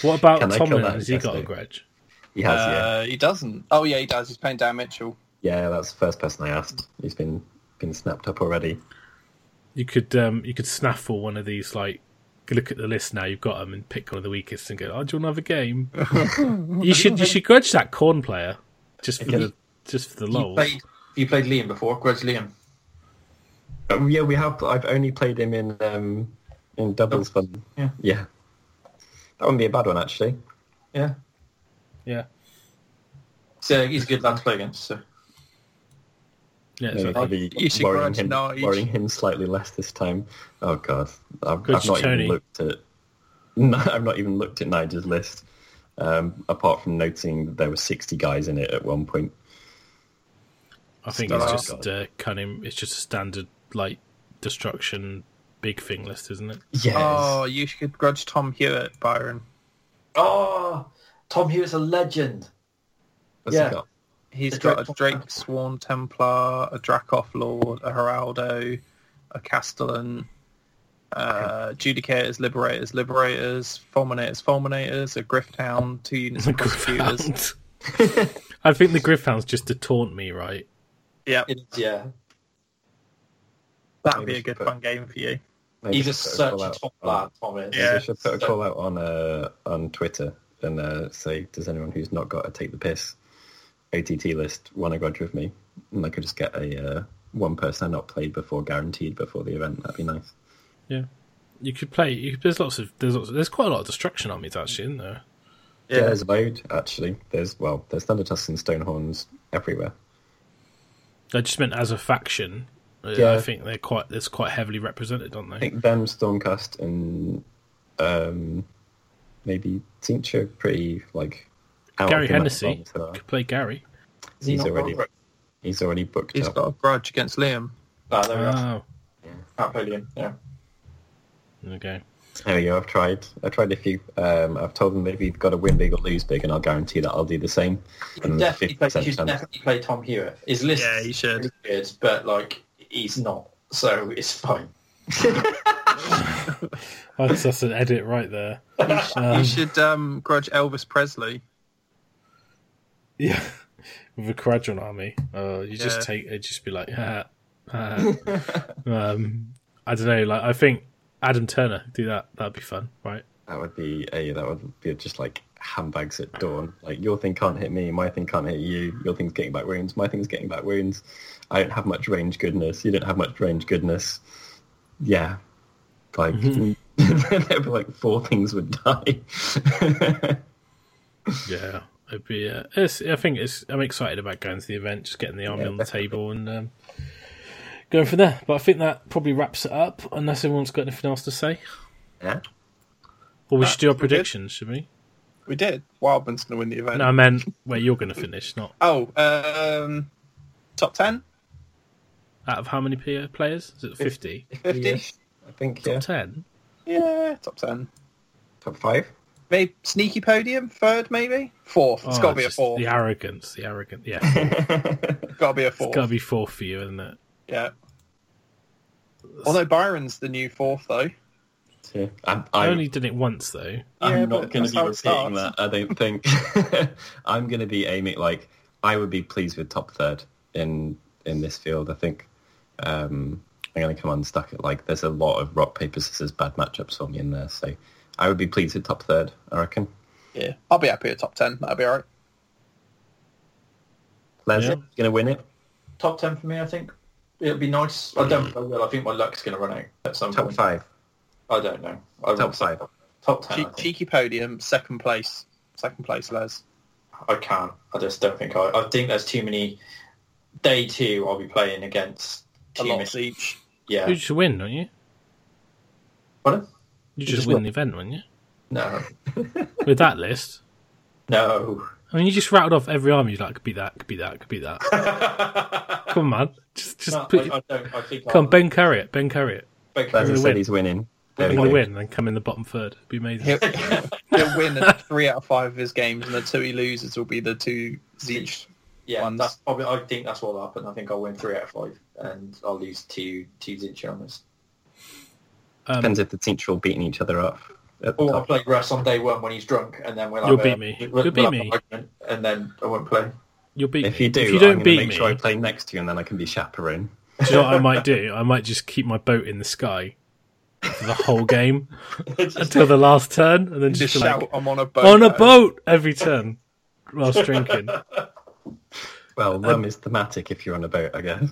What about Can Tomlin? Has he got a grudge? He has, yeah. Uh, he doesn't. Oh yeah, he does. He's playing Dan Mitchell. Yeah, that's the first person I asked. He's been been snapped up already. You could um, you could snaffle one of these like look at the list now. You've got them and pick one of the weakest and go. Oh, do you want to have a game? you should you should grudge that corn player just for Okay. the just for the You lol. played, you played Liam before. Grudge Liam. Um, yeah, we have. I've only played him in um, in doubles fun. Yeah. yeah. That wouldn't be a bad one actually. Yeah. Yeah, So he's a good lad to play against. So yeah. Maybe So probably you should worrying him, Nige. worrying him slightly less this time. Oh god, I've, I've not Tony. even looked at. No, I've not even looked at Nigel's list. Um, apart from noting that there were sixty guys in it at one point. I think Stop. it's just uh, cunning. It's just a standard like destruction big thing list, isn't it? Yes. Oh, you should grudge Tom Hewitt, Byron. Oh, Tom Hewitt's a legend. What's yeah. he got? He's The got Drake a Drakesworn Templar, a Dracoth Lord, a Heraldor, a Castellan, uh, Judicators, Liberators, Liberators, Fulminators, Fulminators, a Griffhound, two units of prosecutors. I think the Griffhound's just to taunt me, right? Yeah, It is, yeah. that'd be a good put- fun game for you. Maybe He's a such a top on- lad, Tom is. Yeah. Maybe should put a So- call out on uh, on Twitter and uh, say, does anyone who's not got a take the piss ATT list want to grudge with me? And I could just get a uh, one person I not played before, guaranteed before the event. That'd be nice. Yeah. You could play. You could, there's lots of there's lots, there's quite a lot of destruction armies actually, isn't there? Yeah, there's a load actually. There's well, there's Thunder Tusks and Stonehorns everywhere. I just meant as a faction. uh, Yeah. I think they're quite it's quite heavily represented, aren't they? I think them, Stormcast, and um, maybe Tzeentch pretty like out Gary of the Hennessy could play Gary. Is he He's already got- he's already booked He's up. got a grudge against Liam. Ah, there we are. Oh, Can't play Liam. Yeah. okay. There we go. I've tried. I've tried a few. Um, I've told them if you've got to win big or lose big, and I'll guarantee that I'll do the same. You should definitely play, you should definitely play Tom Hewitt. His list Yeah, you should. is good, but like he's not, so it's fine. That's, that's an edit right there. you should um, grudge Elvis Presley. Yeah, with a quadrant army. Uh, you just take it, just be like, ha, ha. um, I don't know. Like, I think Adam Turner do that. That'd be fun, right? That would be a. That would be just like handbags at dawn. Like your thing can't hit me, my thing can't hit you. Your thing's getting back wounds, my thing's getting back wounds. I don't have much range goodness. You don't have much range goodness. Yeah, like there'd be like four things would die. Yeah, it'd be. Uh, it's, I think it's. I'm excited about going to the event, just getting the army Yeah, on the definitely. table and um, going from there. But I think that probably wraps it up. Unless everyone's got anything else to say, yeah. or we should do our we're good. predictions, should we? We did. Wildman's going to win the event. No, I meant where you're going to finish, not Oh, um, top 10? out of how many players? Is it 50? 50? Yes, I think yeah. Top 10? Yeah, top 10. Top five. Maybe sneaky podium, third maybe? Fourth. It's Oh, got to be a just fourth. The arrogance, the arrogance. Yeah, Got to be a it's fourth. got to be fourth for you, isn't it? Yeah. Although Byron's the new fourth, though. Yeah. I, I I, only did it once though. I'm Yeah, not going to that's be how it repeating starts. that. I don't think. I'm going to be aiming like I would be pleased with top third in in this field. I think um, I'm going to come unstuck at like there's a lot of rock paper scissors bad matchups for me in there. So I would be pleased with top third. I reckon. Yeah. I'll be happy at top 10. That'll be alright. Les, Yeah. going to win it? Top ten for me, I think. It'll be nice. I don't. I will. I think my luck's going to run out at some Top point. five. I don't know. I Top five. Top ten. Che- cheeky podium, second place. Second place, Les. I can't. I just don't think I. I think there's too many. Day two, I'll be playing against A two lot each. Yeah. You just win, don't you? Pardon? You just just win win. the event, wouldn't you? No. With that list. No. I mean, you just rattled off every army. You're like, could be that, could be that, could be that. Come on, man. Just, just No, put. I, I don't. I think. come on, Ben Curry it. Ben Curry it. Ben Les Curry- gonna win. said he's winning. There I'm we going to go. win and then come in the bottom third. It'd be amazing. He'll, he'll win three out of five of his games, and the two he loses will be the two each. Yeah, ones. that's probably. I think that's what will happen. I think I'll win three out of five, and I'll lose two two Tzeentch on this. Um, Depends if the teams are all beating each other up. at Or I'll play Russ on day one when he's drunk, and then we'll You'll have a- beat me. we'll- You'll we'll beat have me. an argument, and then I won't play. you'll beat If you do, if you don't going to beat make me, sure I play next to you and then I can be chaperone. do you know what I might do? I might just keep my boat in the sky for the whole game until the last turn, and then Just just, shout, like, "I'm on a boat." on a boat every turn whilst drinking. Well, rum is thematic if you're on a boat, I guess.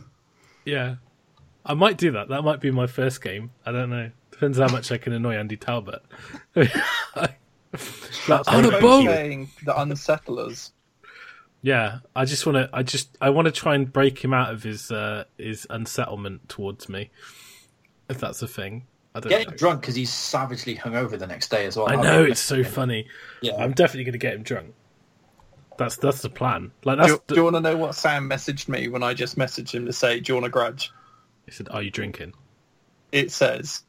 Yeah, I might do that. That might be my first game. I don't know. Depends how much I can annoy Andy Talbot. Like, on a I'm boat. playing the Unsettlers. Yeah, I just want to. I just I want to try and break him out of his uh, his unsettlement towards me. If that's a thing, I don't Get know. him drunk because he's savagely hungover the next day as well. I know it's so funny. Yeah. I'm definitely going to get him drunk. That's that's the plan. Like Do, that's. you- do you want to know what Sam messaged me when I just messaged him to say, "Do you want a grudge?" He said, "Are you drinking?" It says,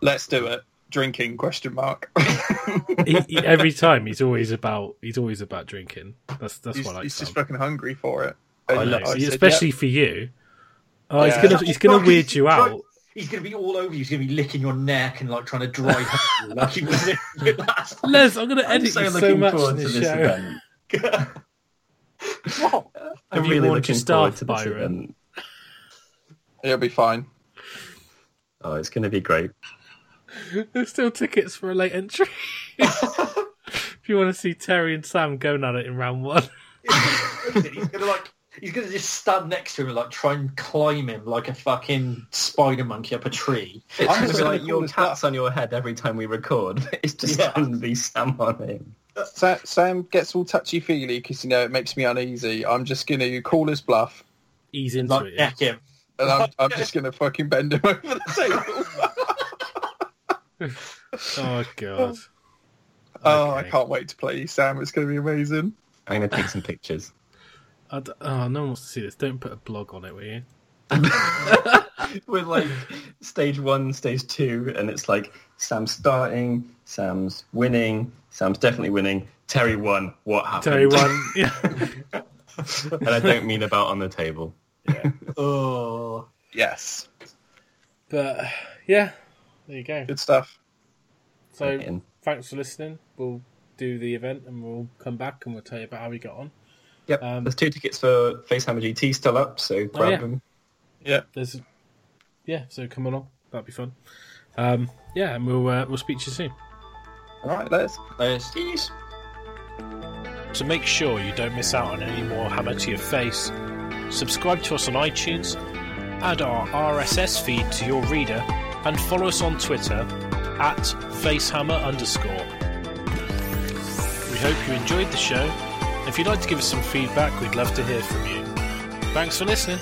"Let's do it." Drinking? Question mark. he, he, every time he's always about he's always about drinking. That's that's he's what I like. he's just fucking hungry for it. I And know, I said, especially "Yep." for you. Oh, he's gonna he's gonna weird you out. He's going to be all over you. He's going to be licking your neck and like trying to dry you like he was last. Les, I'm gonna I'm edit so you so much forward in this this show. event. What? I'm you really warned your looking staff, to this Byron? event. It'll be fine. Oh, it's going to be great. There's still tickets for a late entry. if you want to see Terry and Sam going at it in round one. he's going to like. He's going to just stand next to him and like try and climb him like a fucking spider monkey up a tree. It's I'm gonna be like your this cat's on your head every time we record. It's just Yeah. going to be Sam on him. Sa- Sam gets all touchy feely because you know it makes me uneasy. I'm just going to call his bluff, Ease into Like it. neck him. and I'm, I'm just going to fucking bend him over the table. Oh god. Oh, I can't wait to play you, Sam. It's going to be amazing. I'm going to take some pictures. I d- oh, no one wants to see this. Don't put a blog on it, will you? With like stage one, stage two, and it's like Sam's starting, Sam's winning, Sam's definitely winning. Terry won. What happened? Terry won. Yeah. and I don't mean about on the table. Yeah. Oh. Yes, But yeah, there you go. good stuff. So In. thanks for listening. We'll do the event and we'll come back and we'll tell you about how we got on. Yep. Um, There's two tickets for Facehammer GT still up, so grab yeah. them. Yeah, There's yeah, so come along. That'd be fun. Um, yeah, and we'll uh, we'll speak to you soon. All right, Les. There's- To make sure you don't miss out on any more Hammer to Your Face, subscribe to us on iTunes, add our RSS feed to your reader, and follow us on Twitter at facehammer underscore. We hope you enjoyed the show. If you'd like to give us some feedback, we'd love to hear from you. Thanks for listening.